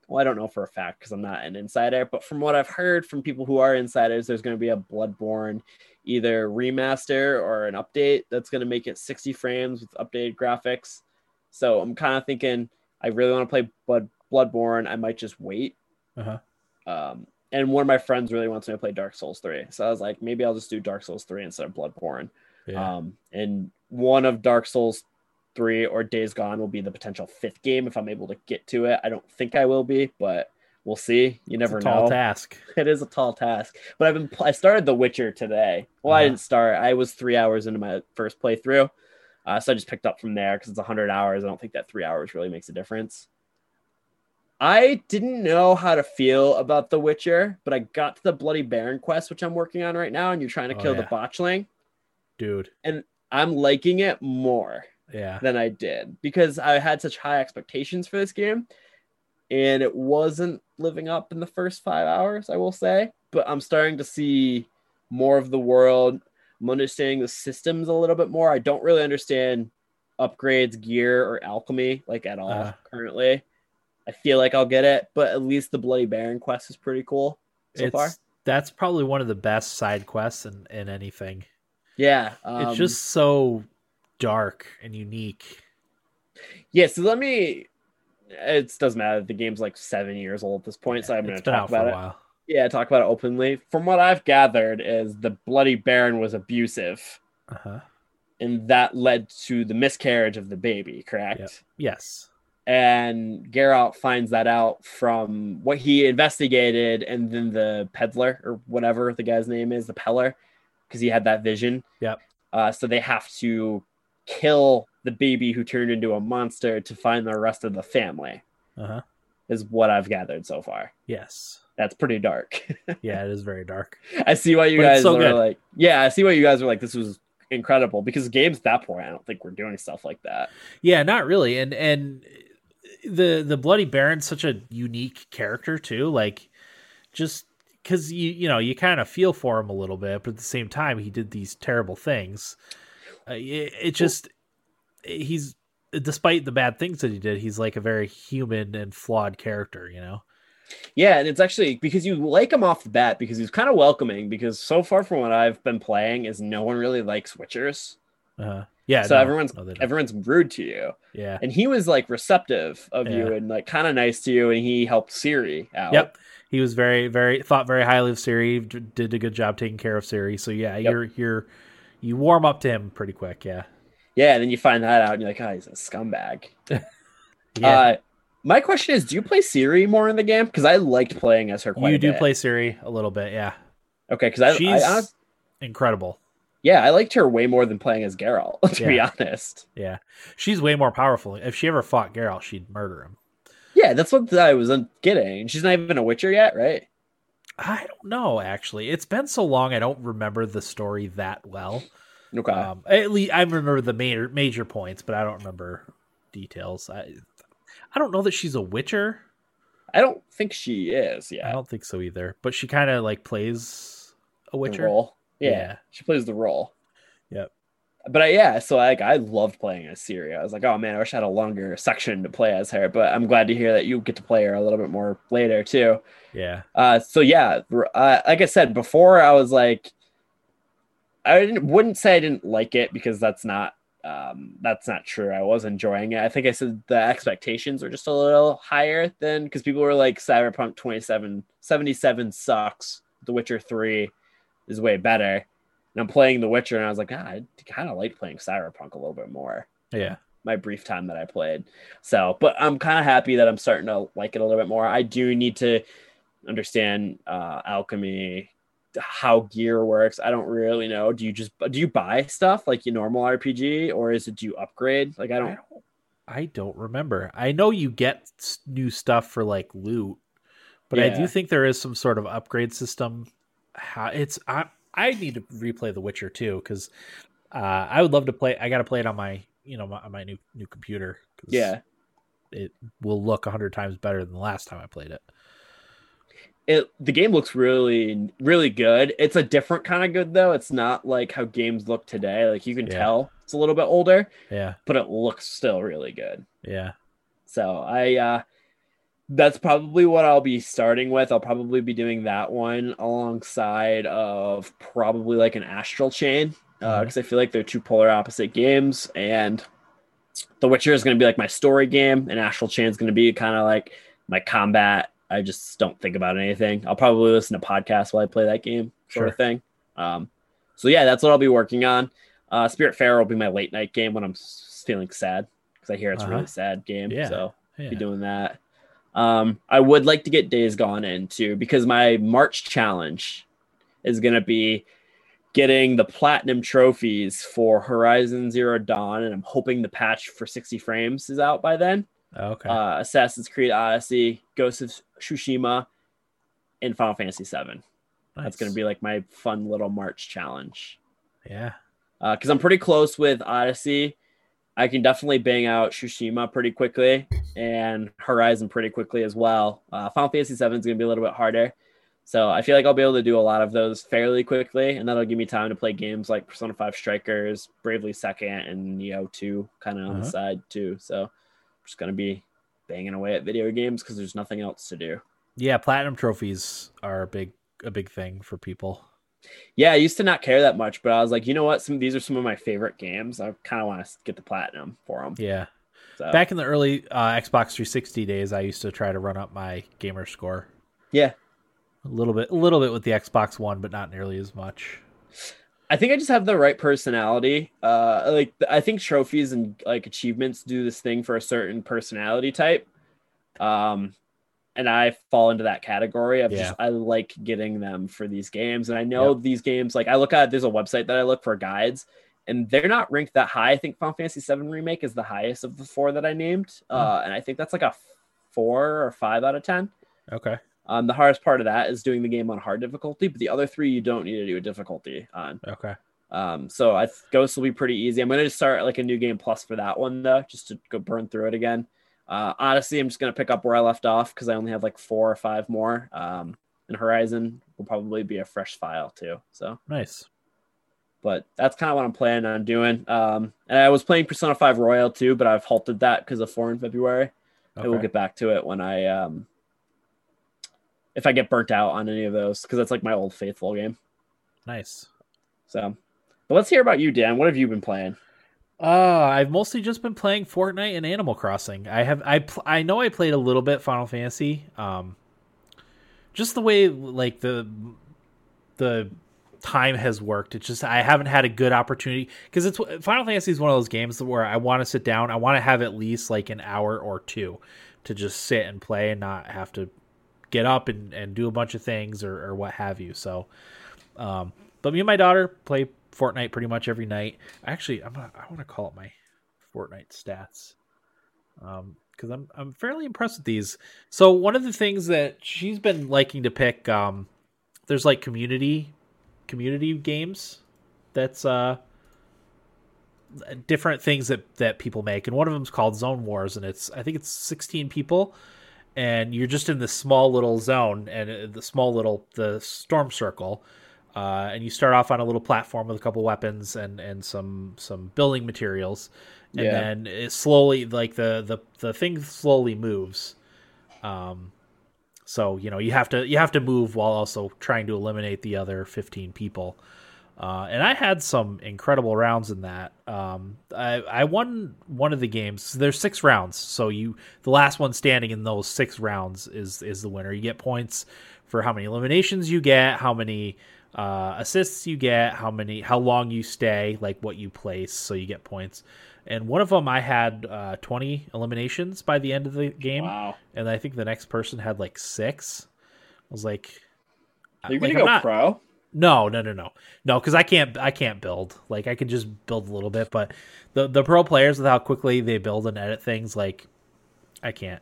Speaker 2: Well, I don't know for a fact because I'm not an insider, but from what I've heard from people who are insiders, there's going to be a Bloodborne either remaster or an update that's going to make it 60 frames with updated graphics. So I'm kind of thinking I really want to play Blood Bloodborne. I might just wait.
Speaker 1: Uh-huh.
Speaker 2: Um, and one of my friends really wants me to play Dark Souls 3. So I was like, maybe I'll just do Dark Souls 3 instead of Bloodborne.
Speaker 1: Yeah.
Speaker 2: Um, and one of Dark Souls 3 or Days Gone will be the potential fifth game if I'm able to get to it. I don't think I will be, but we'll see. You never
Speaker 1: it's a tall
Speaker 2: know.
Speaker 1: task.
Speaker 2: It is a tall task. But I've been I started The Witcher today. Well, I
Speaker 1: Uh-huh.
Speaker 2: didn't start. I was 3 hours into my first playthrough. Uh, so I just picked up from there cuz it's 100 hours. I don't think that 3 hours really makes a difference. I didn't know how to feel about The Witcher, but I got to the Bloody Baron quest which I'm working on right now and you're trying to
Speaker 1: Oh,
Speaker 2: kill the botchling.
Speaker 1: Dude.
Speaker 2: I'm liking it more
Speaker 1: Yeah.
Speaker 2: than I did because I had such high expectations for this game and it wasn't living up in the first five hours, I will say. But I'm starting to see more of the world. I'm understanding the systems a little bit more. I don't really understand upgrades, gear, or alchemy like at all
Speaker 1: Uh.
Speaker 2: currently. I feel like I'll get it, but at least the Bloody Baron quest is pretty cool so far.
Speaker 1: that's probably one of the best side quests in, in anything.
Speaker 2: Yeah, um,
Speaker 1: it's just so dark and unique.
Speaker 2: Yeah, so let me. It doesn't matter. The game's like seven years old at this point, so I'm going to talk about
Speaker 1: a
Speaker 2: it.
Speaker 1: while.
Speaker 2: Yeah, talk about it openly. From what I've gathered, is the Bloody Baron was abusive,
Speaker 1: Uh-huh.
Speaker 2: and that led to the miscarriage of the baby. Correct.
Speaker 1: Yep. Yes.
Speaker 2: And Geralt finds that out from what he investigated, and then the peddler or whatever the guy's name is, the peddler, because he had that vision.
Speaker 1: Yep.
Speaker 2: Uh, so they have to kill the baby who turned into a monster to find the rest of the family.
Speaker 1: Uh-huh.
Speaker 2: Is what I've gathered so far.
Speaker 1: Yes.
Speaker 2: That's pretty dark.
Speaker 1: Yeah, it is very dark.
Speaker 2: I see why you
Speaker 1: But
Speaker 2: guys
Speaker 1: so
Speaker 2: are like, yeah, I see why you guys are like, this was incredible because games at that point, I don't think we're doing stuff like that.
Speaker 1: Yeah, not really. And and the the Bloody Baron's such a unique character too. Like just because you you know you kind of feel for him a little bit, but at the same time he did these terrible things. Uh, it, it just he's despite the bad things that he did, he's like a very human and flawed character. You know.
Speaker 2: Yeah, and it's actually because you like him off the bat because he's kind of welcoming. Because so far from what I've been playing, is no one really likes Witchers,
Speaker 1: Uh, yeah.
Speaker 2: so
Speaker 1: no,
Speaker 2: everyone's
Speaker 1: no,
Speaker 2: everyone's rude to you,
Speaker 1: yeah.
Speaker 2: and he was like receptive of you and like kind of nice to you, and he helped Ciri out.
Speaker 1: Yep. He was very, very thought very highly of Ciri. d- Did a good job taking care of Ciri. So yeah,
Speaker 2: Yep.
Speaker 1: you're you're you warm up to him pretty quick. Yeah.
Speaker 2: yeah, and then you find that out, and you're like, oh, he's a scumbag.
Speaker 1: Yeah.
Speaker 2: Uh, my question is, do you play Ciri more in the game? Because I liked playing as her quite
Speaker 1: you do
Speaker 2: bit.
Speaker 1: play Ciri a little bit. Yeah.
Speaker 2: Okay, because I,
Speaker 1: She's
Speaker 2: I honest-
Speaker 1: incredible.
Speaker 2: yeah, I liked her way more than playing as Geralt. To be honest,
Speaker 1: Yeah. She's way more powerful. If she ever fought Geralt, she'd murder him.
Speaker 2: Yeah, that's what I was getting. She's not even a Witcher yet, right?
Speaker 1: I don't know actually. It's been so long I don't remember the story that well.
Speaker 2: Okay.
Speaker 1: Um, at least I remember the major major points, but I don't remember details. I I don't know that she's a Witcher.
Speaker 2: I don't think she is. Yeah, I
Speaker 1: don't think so either. But she kind of like plays a Witcher.
Speaker 2: role. Yeah.
Speaker 1: Yeah.
Speaker 2: She plays the role. But I, yeah, so like I loved playing as Ciri. I was like, oh man, I wish I had a longer section to play as her. But I'm glad to hear that you get to play her a little bit more later too.
Speaker 1: Yeah.
Speaker 2: Uh, so yeah, uh, like I said before, I was like, I didn't, wouldn't say I didn't like it because that's not um, that's not true. I was enjoying it. I think I said the expectations were just a little higher than because people were like Cyberpunk 27 77 sucks. The Witcher 3 is way better. And I'm playing The Witcher and I was like, ah, I kind of like playing Cyberpunk a little bit more
Speaker 1: Yeah.
Speaker 2: my brief time that I played. So, but I'm kind of happy that I'm starting to like it a little bit more. I do need to understand uh, alchemy, how gear works. I don't really know. Do you just do you buy stuff like your normal RPG, or is it do you upgrade? Like I
Speaker 1: I
Speaker 2: don't.
Speaker 1: don't, I don't remember. I know you get new stuff for like loot, but I do think there is some sort of upgrade system. How it's I I need to replay The Witcher too because uh, I would love to play. I got to play it on my you know my, on my new new computer. 'cause
Speaker 2: Yeah,
Speaker 1: it will look a hundred times better than the last time I played it.
Speaker 2: it the game looks really really good. It's a different kind of good though. It's not like how games look today. Like you can
Speaker 1: Yeah.
Speaker 2: tell it's a little bit older,
Speaker 1: Yeah,
Speaker 2: but it looks still really good.
Speaker 1: yeah,
Speaker 2: So I uh that's probably what I'll be starting with. I'll probably be doing that one alongside of probably like an Astral Chain. Uh,
Speaker 1: Mhm.
Speaker 2: because I feel like they're two polar opposite games and The Witcher is gonna be like my story game, and Astral Chain is gonna be kind of like my combat. I just don't think about anything. I'll probably listen to podcasts while I play that game, sort of thing. Um, so yeah, that's what I'll be working on. Uh, Spiritfarer will be my late night game when I'm feeling sad because I hear it's
Speaker 1: Uh-huh.
Speaker 2: really sad game.
Speaker 1: Yeah.
Speaker 2: So
Speaker 1: yeah.
Speaker 2: be doing that. Um, I would like to get Days Gone in too because my March challenge is going to be getting the platinum trophies for Horizon Zero Dawn, and I'm hoping the patch for 60 frames is out by then.
Speaker 1: Okay.
Speaker 2: Uh, Assassin's Creed Odyssey, Ghost of Tsushima, and Final Fantasy VII. That's going to be like my fun little March challenge
Speaker 1: yeah.
Speaker 2: because I'm pretty close with Odyssey. I can definitely bang out Tsushima pretty quickly and Horizon pretty quickly as well. Uh, Final Fantasy VII is going to be a little bit harder. So I feel like I'll be able to do a lot of those fairly quickly, and that'll give me time to play games like Persona 5 Strikers, Bravely Second, and Nioh 2 kind of on the
Speaker 1: Uh-huh.
Speaker 2: side too. So I'm just going to be banging away at video games because there's nothing else to do.
Speaker 1: Yeah, platinum trophies are a big a big thing for people.
Speaker 2: Yeah, I used to not care that much, but I was like, you know what? Some these are some of my favorite games. I kind of want to get the platinum for them.
Speaker 1: Yeah.
Speaker 2: So.
Speaker 1: Back in the early uh, Xbox 360 days, I used to try to run up my gamer score
Speaker 2: yeah,
Speaker 1: a little bit, a little bit with the Xbox One, but not nearly as much.
Speaker 2: I think I just have the right personality. Uh, like I think trophies and like achievements do this thing for a certain personality type. Um, and I fall into that category of just I like getting them for these games. And I know these games, like I look at there's a website that I look for guides, and they're not ranked that high. I think Final Fantasy VII Remake is the highest of the four that I named. Uh, and I think that's like a four or five out of ten.
Speaker 1: Okay.
Speaker 2: Um, the hardest part of that is doing the game on hard difficulty, but the other three you don't need to do a difficulty on.
Speaker 1: Okay.
Speaker 2: Um, so I Ghost will be pretty easy. I'm gonna just start like a new game plus for that one though, just to go burn through it again. Uh, Odyssey, I'm just gonna pick up where I left off because I only have like four or five more. Um, and Horizon will probably be a fresh file too. So,
Speaker 1: Nice.
Speaker 2: but that's kind of what I'm planning on doing. Um, and I was playing Persona 5 Royal too, but I've halted that because of four in February.
Speaker 1: Okay.
Speaker 2: And we'll get back to it when I um, if I get burnt out on any of those because that's like my old faithful game.
Speaker 1: Nice.
Speaker 2: So, but let's hear about you, Dan. What have you been playing?
Speaker 1: Uh, I've mostly just been playing Fortnite and Animal Crossing. I have I pl- I know I played a little bit Final Fantasy. Um, just the way like the the time has worked. It's just I haven't had a good opportunity because it's Final Fantasy is one of those games where I want to sit down. I want to have at least like an hour or two to just sit and play and not have to get up and, and do a bunch of things or, or what have you. So, um, but me and my daughter play Fortnite pretty much every night. Actually, I'm gonna, I want to call up my Fortnite stats um because I'm I'm fairly impressed with these. So one of the things that she's been liking to pick um there's like community community games that's uh different things that that people make, and one of them is called Zone Wars, and it's I think it's 16 people, and you're just in this small little zone and uh, the small little the storm circle. Uh, and you start off on a little platform with a couple weapons and, and some some building materials, and
Speaker 2: Yeah.
Speaker 1: then it slowly like the, the the thing slowly moves. Um, so you know you have to you have to move while also trying to eliminate the other 15 people. Uh, and I had some incredible rounds in that. Um, I, I won one of the games. There's six rounds, so you the last one standing in those six rounds is is the winner. You get points for how many eliminations you get, how many uh, assists you get, how many how long you stay, like what you place, so you get points. And one of them, I had uh, 20 eliminations by the end of the game,
Speaker 2: Wow.
Speaker 1: and I think the next person had like six. I was like,
Speaker 2: Are you
Speaker 1: like,
Speaker 2: gonna
Speaker 1: I'm
Speaker 2: go
Speaker 1: not-
Speaker 2: pro?
Speaker 1: no, no, no, no, no, because I can't. I can't build. Like I can just build a little bit, but the the pro players with how quickly they build and edit things, like I can't.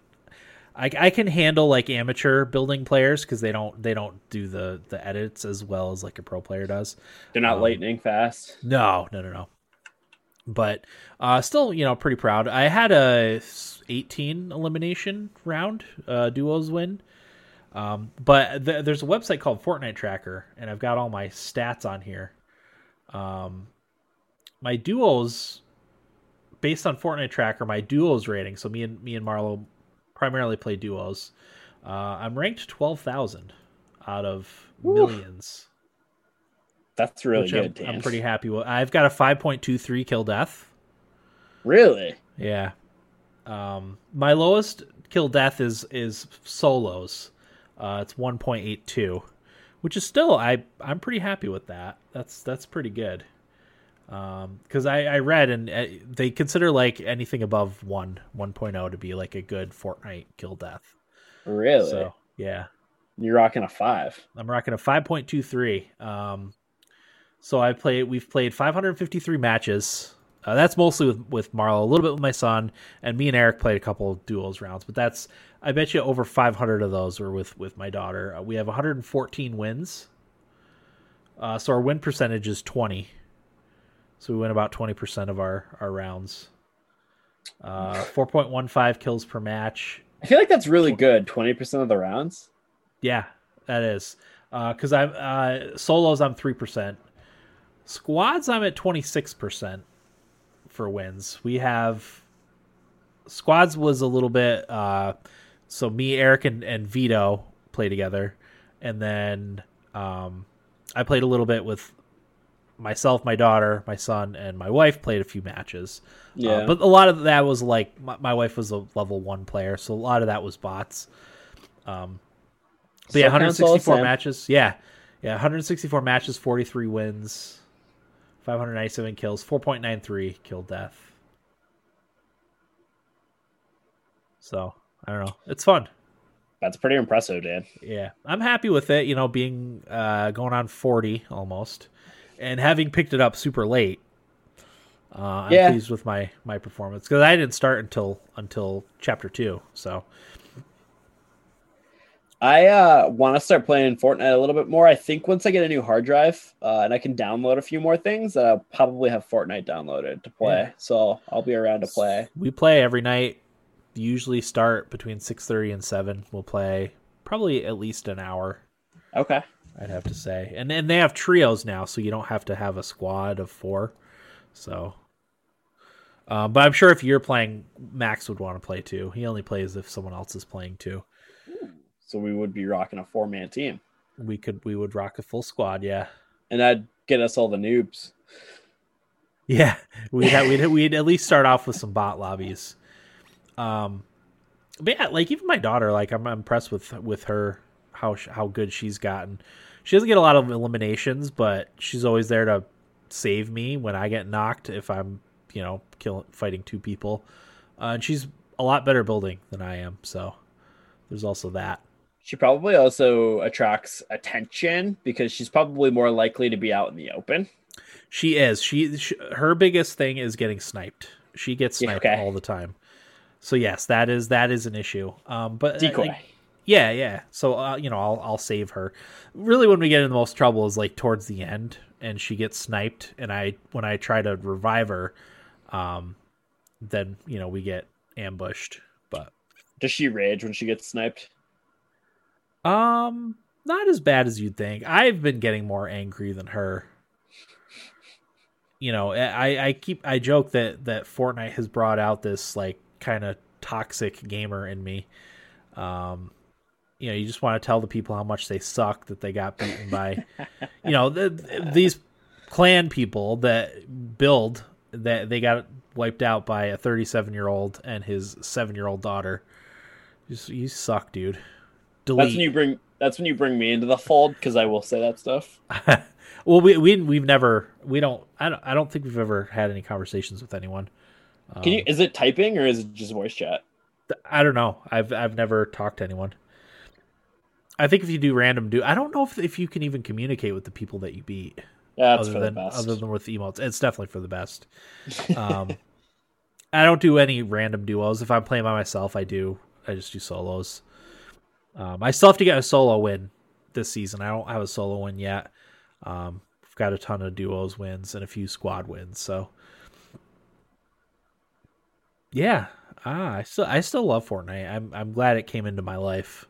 Speaker 1: I, I can handle like amateur building players because they don't they don't do the the edits as well as like a pro player does.
Speaker 2: They're not
Speaker 1: Um,
Speaker 2: lightning fast.
Speaker 1: No, no, no, no. But uh, still, you know, pretty proud. I had a 18 elimination round uh, duos win. Um, but th- there's a website called Fortnite Tracker, and I've got all my stats on here. Um, my duos, based on Fortnite Tracker, my duos rating. So me and me and Marlo primarily play duos. Uh, I'm ranked 12,000 out of
Speaker 2: Woo.
Speaker 1: millions
Speaker 2: That's really good,
Speaker 1: I'm, I'm pretty happy with. I've got a 5.23 kill death.
Speaker 2: Really?
Speaker 1: Yeah. Um, my lowest kill death is is solos. Uh, it's 1.82, which is still I I'm pretty happy with that. That's that's pretty good. Um, because I I read and uh, they consider like anything above one 1.0 to be like a good Fortnite kill death.
Speaker 2: Really?
Speaker 1: So yeah.
Speaker 2: You're rocking a five.
Speaker 1: I'm rocking a 5.23. Um, so I play. We've played 553 matches. Uh, that's mostly with with Marlo, a little bit with my son, and me and Eric played a couple of duos rounds. But that's I bet you over 500 of those were with with my daughter. Uh, we have 114 wins. Uh, so our win percentage is 20. So we win about 20% of our our rounds. Uh, 4.15 kills per match.
Speaker 2: I feel like that's really good. Twenty percent of the rounds.
Speaker 1: Yeah, that is. Because I'm uh, solos, I'm three percent. Squads, I'm at twenty six percent for wins. We have squads was a little bit. Uh, so me, Eric, and, and Vito play together, and then um, I played a little bit with myself, my daughter, my son, and my wife. Played a few matches.
Speaker 2: Yeah.
Speaker 1: Uh, but a lot of that was like my, my wife was a level one player, so a lot of that was bots. Um, but yeah,
Speaker 2: all the
Speaker 1: 164 matches. Yeah, yeah, 164 matches, 43 wins, 597 kills, 4.93 kill death. So I don't know. It's fun.
Speaker 2: That's pretty impressive, Dan.
Speaker 1: Yeah, I'm happy with it. You know, being uh, going on 40 almost, and having picked it up super late. Uh, I'm
Speaker 2: Yeah.
Speaker 1: pleased with my my performance because I didn't start until until chapter two. So
Speaker 2: I uh, want to start playing Fortnite a little bit more. I think once I get a new hard drive uh, and I can download a few more things, that I'll probably have Fortnite downloaded to play.
Speaker 1: Yeah.
Speaker 2: So I'll be around to play.
Speaker 1: we play every night. Usually start between six thirty and seven. We'll play probably at least an hour.
Speaker 2: Okay.
Speaker 1: I'd have to say, and and they have trios now, so you don't have to have a squad of four. So, uh, but I'm sure if you're playing, Max would want to play too. He only plays if someone else is playing too.
Speaker 2: So we would be rocking a four man team,
Speaker 1: We could we would rock a full squad. Yeah,
Speaker 2: and that'd get us all the noobs.
Speaker 1: yeah. We'd have, we'd we'd at least start off with some bot lobbies. Um, but yeah, like even my daughter, like I'm impressed with with her how sh- how good she's gotten. She doesn't get a lot of eliminations, but she's always there to save me when I get knocked if I'm you know killing fighting two people. Uh, and she's a lot better building than I am, so there's also that.
Speaker 2: She probably also attracts attention because she's probably more likely to be out in the open.
Speaker 1: She is. She, she her biggest thing is getting sniped. She gets
Speaker 2: Yeah,
Speaker 1: sniped
Speaker 2: okay.
Speaker 1: all the time. So yes, that is that is an issue. Um, but uh,
Speaker 2: Decoy.
Speaker 1: like, yeah, yeah. So uh, you know, I'll I'll save her. Really, when we get in the most trouble is like towards the end, and she gets sniped, and I when I try to revive her, um, then you know we get ambushed. But
Speaker 2: Does she rage when she gets sniped?
Speaker 1: um, not as bad as you'd think. I've been getting more angry than her. You know, I I keep I joke that that Fortnite has brought out this like kind of toxic gamer in me. Um, you know, you just want to tell the people how much they suck that they got beaten by, you know, the, these clan people that build that they got wiped out by a 37 year old and his seven year old daughter. You, you suck, dude.
Speaker 2: Delete. That's when you bring. That's when you bring me into the fold because I will say that stuff.
Speaker 1: well, we we we've never we don't I don't I don't think we've ever had any conversations with anyone.
Speaker 2: Can you? Um, is it typing or is it just voice chat?
Speaker 1: I don't know. I've I've never talked to anyone. I think if you do random do, I don't know if if you can even communicate with the people that you beat.
Speaker 2: Yeah,
Speaker 1: other
Speaker 2: for
Speaker 1: than,
Speaker 2: the best.
Speaker 1: Other than with emotes, it's definitely for the best. Um, I don't do any random duos. If I'm playing by myself, I do. I just do solos. Um, I still have to get a solo win this season. I don't have a solo win yet. Um, I've got a ton of duos wins and a few squad wins. So, yeah, ah, I still I still love Fortnite. I'm I'm glad it came into my life.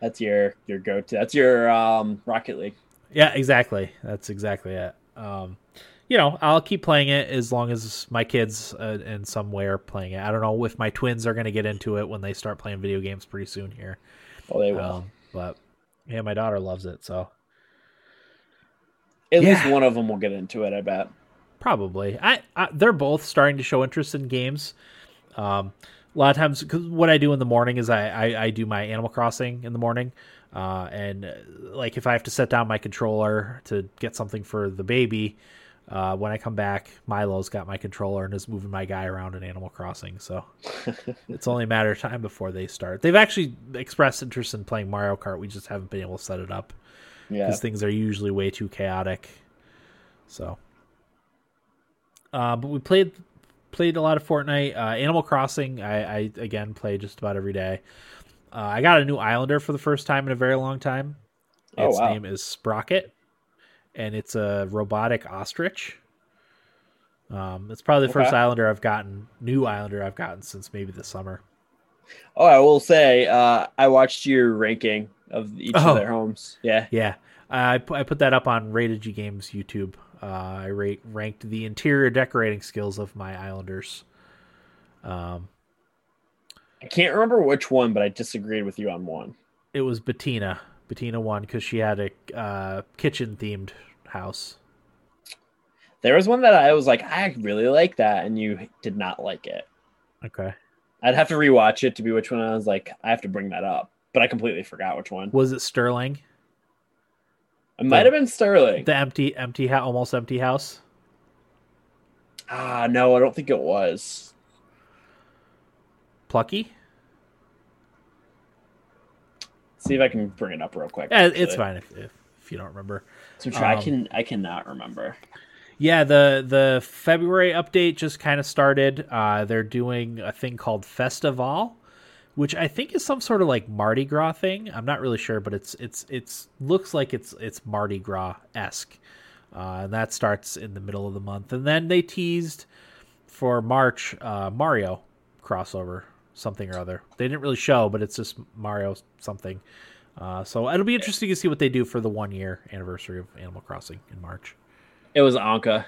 Speaker 2: That's your your go to. That's your um, Rocket League.
Speaker 1: Yeah, exactly. That's exactly it. Um, you know, I'll keep playing it as long as my kids uh, in some way are playing it. I don't know if my twins are going to get into it when they start playing video games pretty soon here.
Speaker 2: Oh, they will.
Speaker 1: Um, but yeah, my daughter loves it, so
Speaker 2: at yeah. least one of them will get into it. I bet.
Speaker 1: Probably. I, I they're both starting to show interest in games. Um, a lot of times, because what I do in the morning is I, I, I do my Animal Crossing in the morning, uh, and uh, like if I have to set down my controller to get something for the baby, uh, when I come back, Milo's got my controller and is moving my guy around in Animal Crossing. So it's only a matter of time before they start. They've actually expressed interest in playing Mario Kart. We just haven't been able to set it up because yeah. things are usually way too chaotic. So, uh, but we played played a lot of Fortnite. Uh, Animal Crossing, I, I, again play just about every day. Uh, I got a new Islander for the first time in a very long time.
Speaker 2: Oh,
Speaker 1: its
Speaker 2: wow.
Speaker 1: name is Sprocket and it's a robotic ostrich. Um, it's probably the okay. first Islander I've gotten, new Islander I've gotten since maybe the summer.
Speaker 2: Oh, I will say, uh, I watched your ranking of each oh, of their homes. Yeah,
Speaker 1: yeah. I I put that up on Rated G Games YouTube. Uh, I rate, ranked the interior decorating skills of my Islanders. Um,
Speaker 2: I can't remember which one, but I disagreed with you on one.
Speaker 1: It was Bettina. Bettina won because she had a uh, kitchen themed house.
Speaker 2: There was one that I was like, I really like that, and you did not like it.
Speaker 1: Okay.
Speaker 2: I'd have to rewatch it to be which one I was like, I have to bring that up, but I completely forgot which one.
Speaker 1: Was it Sterling?
Speaker 2: It might have been Sterling.
Speaker 1: The empty, empty, ha- almost empty house.
Speaker 2: Ah, no, I don't think it was.
Speaker 1: Plucky.
Speaker 2: See if I can bring it up real quick.
Speaker 1: Yeah, it's fine if, if, if you don't remember.
Speaker 2: So try, um, I can I cannot remember.
Speaker 1: Yeah, the the February update just kind of started. Uh, they're doing a thing called Festival, which I think is some sort of like Mardi Gras thing. I'm not really sure, but it's it's it's looks like it's it's Mardi Gras esque, uh, and that starts in the middle of the month. And then they teased for March uh, Mario crossover something or other. They didn't really show, but it's just Mario something. Uh, so it'll be interesting to see what they do for the one year anniversary of Animal Crossing in March.
Speaker 2: It was Ankha.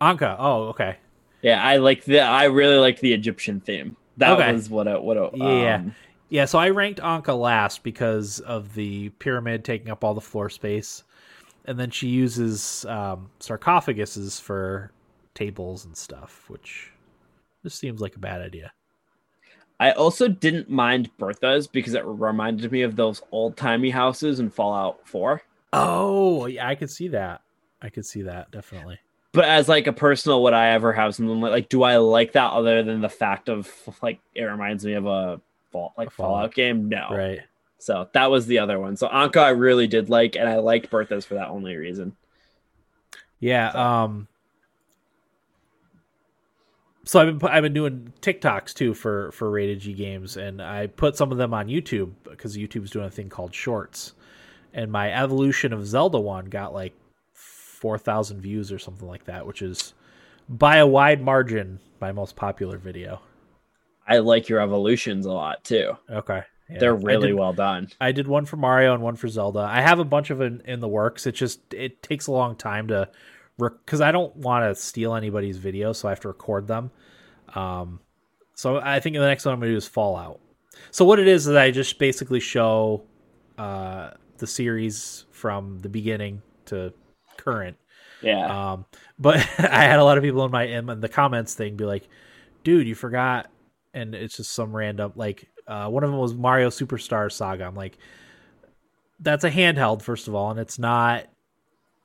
Speaker 1: Ankha. Oh, okay.
Speaker 2: Yeah, I like the. I really liked the Egyptian theme. That okay. was what. A, what. A,
Speaker 1: yeah.
Speaker 2: Um,
Speaker 1: yeah. So I ranked Ankha last because of the pyramid taking up all the floor space, and then she uses um, sarcophaguses for tables and stuff, which just seems like a bad idea.
Speaker 2: I also didn't mind Bertha's because it reminded me of those old timey houses in Fallout 4.
Speaker 1: Oh, yeah, I could see that. I could see that definitely.
Speaker 2: But as like a personal, would I ever have something like, like do I like that other than the fact of like it reminds me of a fall like a Fallout. Fallout game? No,
Speaker 1: right.
Speaker 2: So that was the other one. So Ankha I really did like, and I liked Bertha's for that only reason.
Speaker 1: Yeah. So. Um so I've been I've been doing TikToks too for for rated G games, and I put some of them on YouTube because YouTube's doing a thing called Shorts, and my evolution of Zelda one got like four thousand views or something like that, which is by a wide margin, my most popular video.
Speaker 2: I like your evolutions a lot too.
Speaker 1: Okay. Yeah.
Speaker 2: They're really
Speaker 1: did-
Speaker 2: well done.
Speaker 1: I did one for Mario and one for Zelda. I have a bunch of in, in the works. It just it takes a long time to because I don't want to steal anybody's video, so I have to record them. Um, so I think the next one I'm gonna do is Fallout. So what it is is I just basically show uh, the series from the beginning to current.
Speaker 2: Yeah.
Speaker 1: Um, but I had a lot of people in my in the comments thing be like, "Dude, you forgot," and it's just some random like uh, one of them was Mario Superstar Saga. I'm like, that's a handheld first of all, and it's not.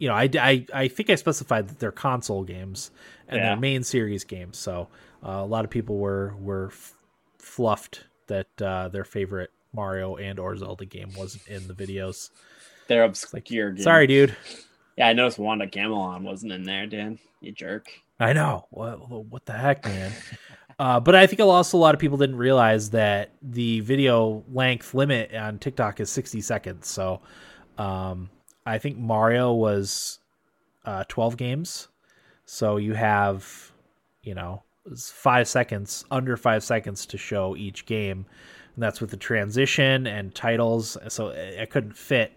Speaker 1: You know, I, I, I think I specified that they're console games and
Speaker 2: Yeah.
Speaker 1: they're main series games. So uh, a lot of people were were f- fluffed that uh, their favorite Mario and or Zelda game wasn't in the videos.
Speaker 2: They're obscure. games.
Speaker 1: Sorry, dude.
Speaker 2: Yeah, I noticed Wand of Gamelon wasn't in there, Dan. You jerk.
Speaker 1: I know. What, what the heck, man? uh, but I think also a lot of people didn't realize that the video length limit on TikTok is 60 seconds. So um, I think Mario was uh, 12 games. So you have, you know, five seconds, under five seconds to show each game. And that's with the transition and titles. So I I couldn't fit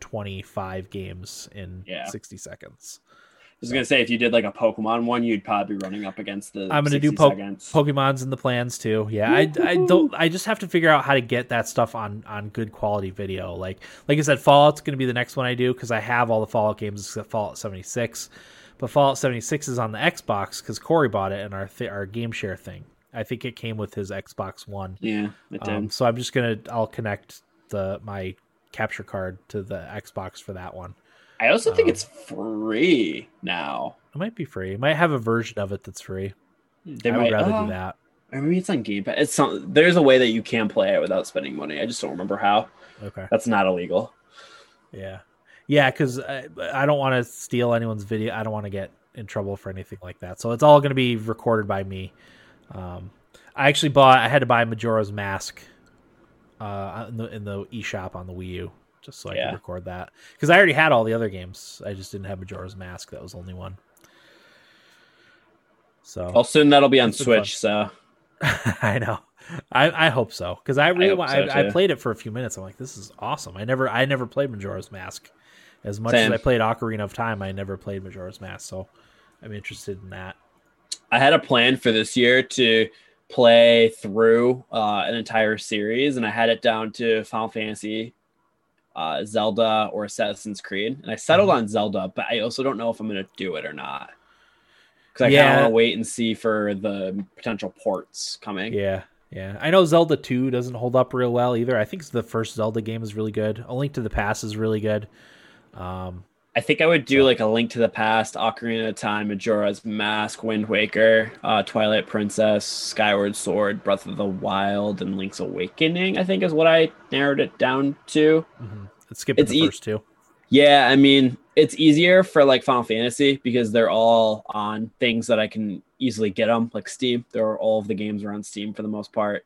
Speaker 1: 25 games in
Speaker 2: Yeah.
Speaker 1: 60 seconds.
Speaker 2: I was gonna say if you did like a Pokemon one, you'd probably be running up against the.
Speaker 1: I'm gonna do
Speaker 2: 60
Speaker 1: po-
Speaker 2: seconds.
Speaker 1: Pokemon's in the plans too. Yeah, I, I don't. I just have to figure out how to get that stuff on on good quality video. Like like I said, Fallout's gonna be the next one I do because I have all the Fallout games except Fallout 76. But Fallout 76 is on the Xbox because Corey bought it in our th- our game share thing. I think it came with his Xbox One.
Speaker 2: Yeah, it did.
Speaker 1: Um, so I'm just gonna I'll connect the my capture card to the Xbox for that one.
Speaker 2: I also think
Speaker 1: um,
Speaker 2: it's free now.
Speaker 1: It might be free. It might have a version of it that's free.
Speaker 2: They
Speaker 1: I
Speaker 2: might
Speaker 1: would rather
Speaker 2: oh,
Speaker 1: do that.
Speaker 2: Or maybe it's on Game Pass. It's some, there's a way that you can play it without spending money. I just don't remember how.
Speaker 1: Okay.
Speaker 2: That's not illegal.
Speaker 1: Yeah, yeah, because I, I don't want to steal anyone's video. I don't want to get in trouble for anything like that. So it's all going to be recorded by me. Um, I actually bought. I had to buy Majora's Mask uh, in the in the eShop on the Wii U just so I
Speaker 2: Yeah.
Speaker 1: could record that because I already had all the other games. I just didn't have Majora's Mask. That was the only one. So
Speaker 2: Well, soon that'll be on Switch. So
Speaker 1: I know. I, I hope so because I really
Speaker 2: hope
Speaker 1: want.
Speaker 2: so,
Speaker 1: I, I played it for a few minutes. I'm like, this is awesome. I never I never played Majora's Mask. As much
Speaker 2: Same.
Speaker 1: as I played Ocarina of Time, I never played Majora's Mask. So I'm interested in that.
Speaker 2: I had a plan for this year to play through uh, an entire series, and I had it down to Final Fantasy, uh, Zelda, or Assassin's Creed. And I settled
Speaker 1: Mm-hmm.
Speaker 2: on Zelda, but I also don't know if I'm going to do it or not. Because I kind of want to wait and see for the potential ports coming.
Speaker 1: Yeah, yeah. I know Zelda Two doesn't hold up real well either. I think the first Zelda game is really good. A Link to the Past is really good. Um,
Speaker 2: I think I would do like a Link to the Past, Ocarina of Time, Majora's Mask, Wind Waker, uh, Twilight Princess, Skyward Sword, Breath of the Wild, and Link's Awakening. I think is what I narrowed it down to.
Speaker 1: mhm. Let's skip the
Speaker 2: It's e-
Speaker 1: first two.
Speaker 2: Yeah, I mean, it's easier for like Final Fantasy because they're all on things that I can easily get them, like Steam. There are all of the games are on Steam for the most part.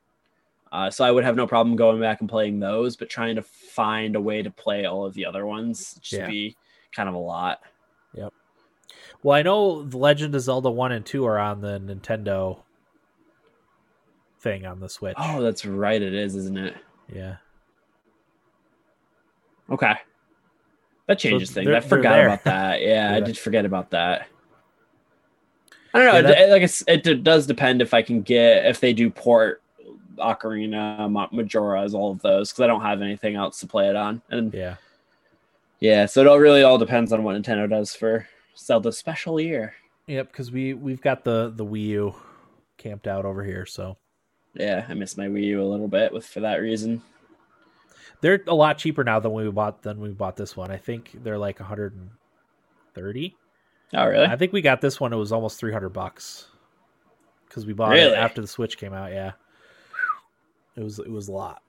Speaker 2: Uh, so I would have no problem going back and playing those, but trying to find a way to play all of the other ones just
Speaker 1: Yeah.
Speaker 2: be kind of a lot. Yep.
Speaker 1: Well, I know The Legend of Zelda One and Two are on the Nintendo thing on the Switch.
Speaker 2: Oh, that's right, it is, isn't it?
Speaker 1: yeah.
Speaker 2: Okay. That changes
Speaker 1: So
Speaker 2: things. I forgot about that. Yeah, I did forget about that. I don't know.
Speaker 1: Yeah, that-
Speaker 2: it, like it's, it does depend if I can get if they do port Ocarina, Ma- Majora's, all of those because I don't have anything else to play it on. And
Speaker 1: Yeah.
Speaker 2: Yeah, so it all really all depends on what Nintendo does for Zelda special year.
Speaker 1: Yep, because we we've got the the Wii U camped out over here, so
Speaker 2: Yeah, I miss my Wii U a little bit with for that reason.
Speaker 1: they're a lot cheaper now than we bought than we bought this one. I think they're like 130.
Speaker 2: Oh, really?
Speaker 1: I think we got this one. It was almost 300 bucks because we bought it after the Switch came out. Yeah, it was it was a lot.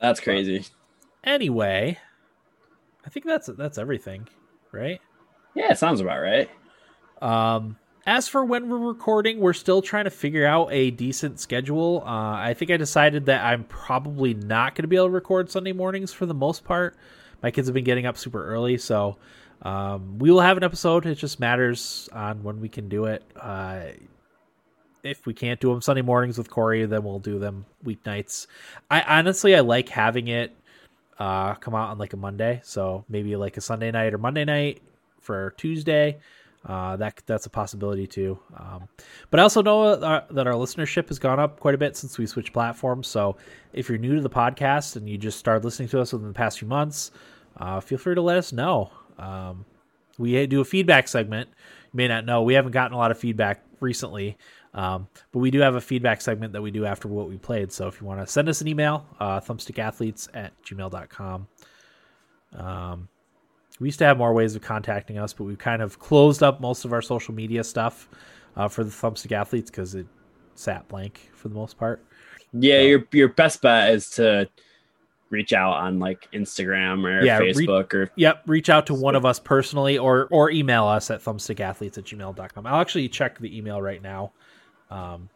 Speaker 2: That's crazy.
Speaker 1: Anyway, I think that's that's everything, right?
Speaker 2: Yeah, it sounds about right.
Speaker 1: Um, as for when we're recording, we're still trying to figure out a decent schedule. Uh, I think I decided that I'm probably not going to be able to record Sunday mornings for the most part. My kids have been getting up super early, so Um, we will have an episode. It just matters on when we can do it. Uh, if we can't do them Sunday mornings with Corey, then we'll do them weeknights. I honestly I like having it uh, come out on like a Monday, so maybe like a Sunday night or Monday night for Tuesday. Uh, that that's a possibility too. Um, but I also know that our, that our listenership has gone up quite a bit since we switched platforms. So if you're new to the podcast and you just started listening to us within the past few months, uh, feel free to let us know. Um, we do a feedback segment. You may not know we haven't gotten a lot of feedback recently, um, but we do have a feedback segment that we do after what we played. So if you want to send us an email, uh, thumbstickathletes at gmail.com. Um, we used to have more ways of contacting us, but we've kind of closed up most of our social media stuff uh, for the Thumbstick athletes because it sat blank for the most part.
Speaker 2: Yeah, so. your your best bet is to reach out on like Instagram or yeah, Facebook re- or
Speaker 1: yep, reach out to one of us personally or or email us at thumbstickathletes at gmail.com. I'll actually check the email right now. Um,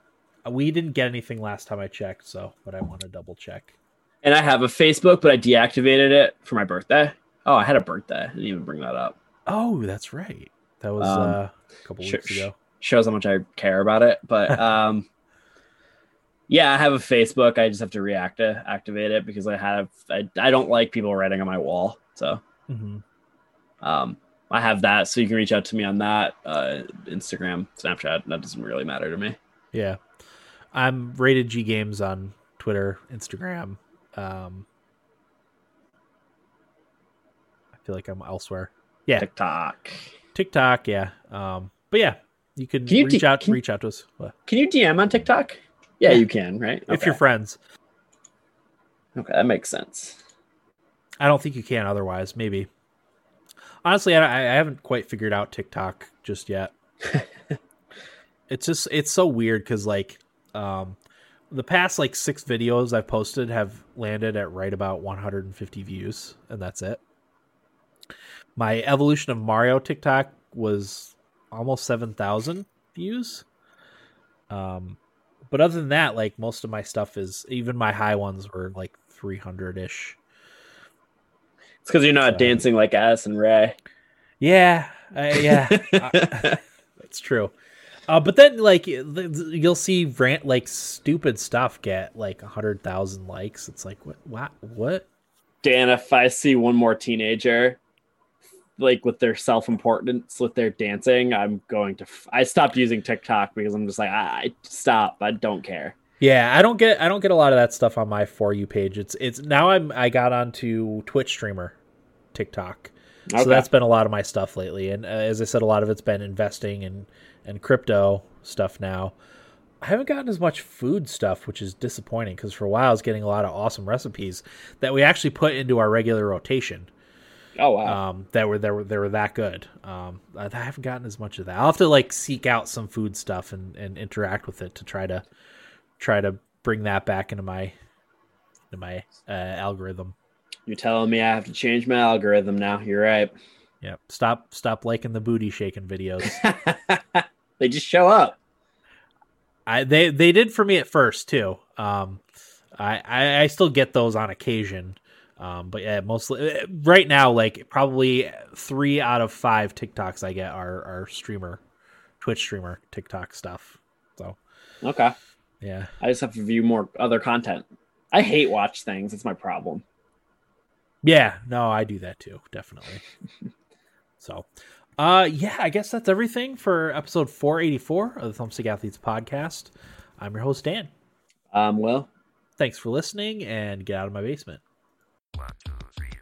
Speaker 1: we didn't get anything last time I checked, so but I want to double check.
Speaker 2: And I have a Facebook, but I deactivated it for my birthday. Oh, I had a birthday. I didn't even bring that up.
Speaker 1: Oh, that's right. That was um, uh, a couple sh- weeks ago.
Speaker 2: Shows how much I care about it. But um, yeah, I have a Facebook. I just have to reactivate it because I have I, I don't like people writing on my wall. So mm-hmm. um, I have that, so you can reach out to me on that. Uh, Instagram, Snapchat. That doesn't really matter to me.
Speaker 1: Yeah, I'm rated G Games on Twitter, Instagram. Um, I feel like I'm elsewhere. Yeah,
Speaker 2: TikTok,
Speaker 1: TikTok. Yeah. Um, but yeah, you can, can you reach d- out. Can, reach out to us.
Speaker 2: What? Can you DM on TikTok? Yeah, yeah. you can. Right.
Speaker 1: Okay. If you're friends.
Speaker 2: Okay, that makes sense.
Speaker 1: I don't think you can otherwise. Maybe. Honestly, I, I haven't quite figured out TikTok just yet. it's just it's so weird because like um the past like six videos I've posted have landed at right about 150 views, and that's it my evolution of Mario TikTok was almost seven thousand views. Um, but other than that, like most of my stuff is even my high ones were like three hundred ish.
Speaker 2: It's because you're not so, dancing like ass and Ray.
Speaker 1: Yeah, uh, yeah, uh, that's true. Uh, but then, like, you'll see rant like stupid stuff get like a hundred thousand likes. It's like, what, what, what?
Speaker 2: Dan, if I see one more teenager like with their self importance with their dancing, I'm going to. F- I stopped using TikTok because I'm just like, I, I stop. I don't care.
Speaker 1: Yeah, I don't get I don't get a lot of that stuff on my for you page. It's it's now I'm I got onto Twitch streamer, TikTok. Okay. So that's been a lot of my stuff lately, and uh, as I said, a lot of it's been investing and and crypto stuff now. I haven't gotten as much food stuff, which is disappointing because for a while I was getting a lot of awesome recipes that we actually put into our regular rotation.
Speaker 2: Oh wow!
Speaker 1: Um, that were that were they were that good. Um, I haven't gotten as much of that. I'll have to like seek out some food stuff and, and interact with it to try to try to bring that back into my into my uh, algorithm.
Speaker 2: You're telling me I have to change my algorithm now. You're right.
Speaker 1: Yep. Stop stop liking the booty shaking videos.
Speaker 2: they just show up.
Speaker 1: I they they did for me at first too. Um, I, I I still get those on occasion. Um, but yeah, mostly uh, right now, like probably three out of five TikToks I get are are streamer, Twitch streamer TikTok stuff. So
Speaker 2: okay,
Speaker 1: yeah,
Speaker 2: I just have to view more other content. I hate watch things. It's my problem.
Speaker 1: Yeah, no, I do that too, definitely. so, uh, yeah, I guess that's everything for episode 484 of the Thumbstick Athletes podcast. I'm your host Dan.
Speaker 2: Um, well,
Speaker 1: thanks for listening, and get out of my basement. One, two, three.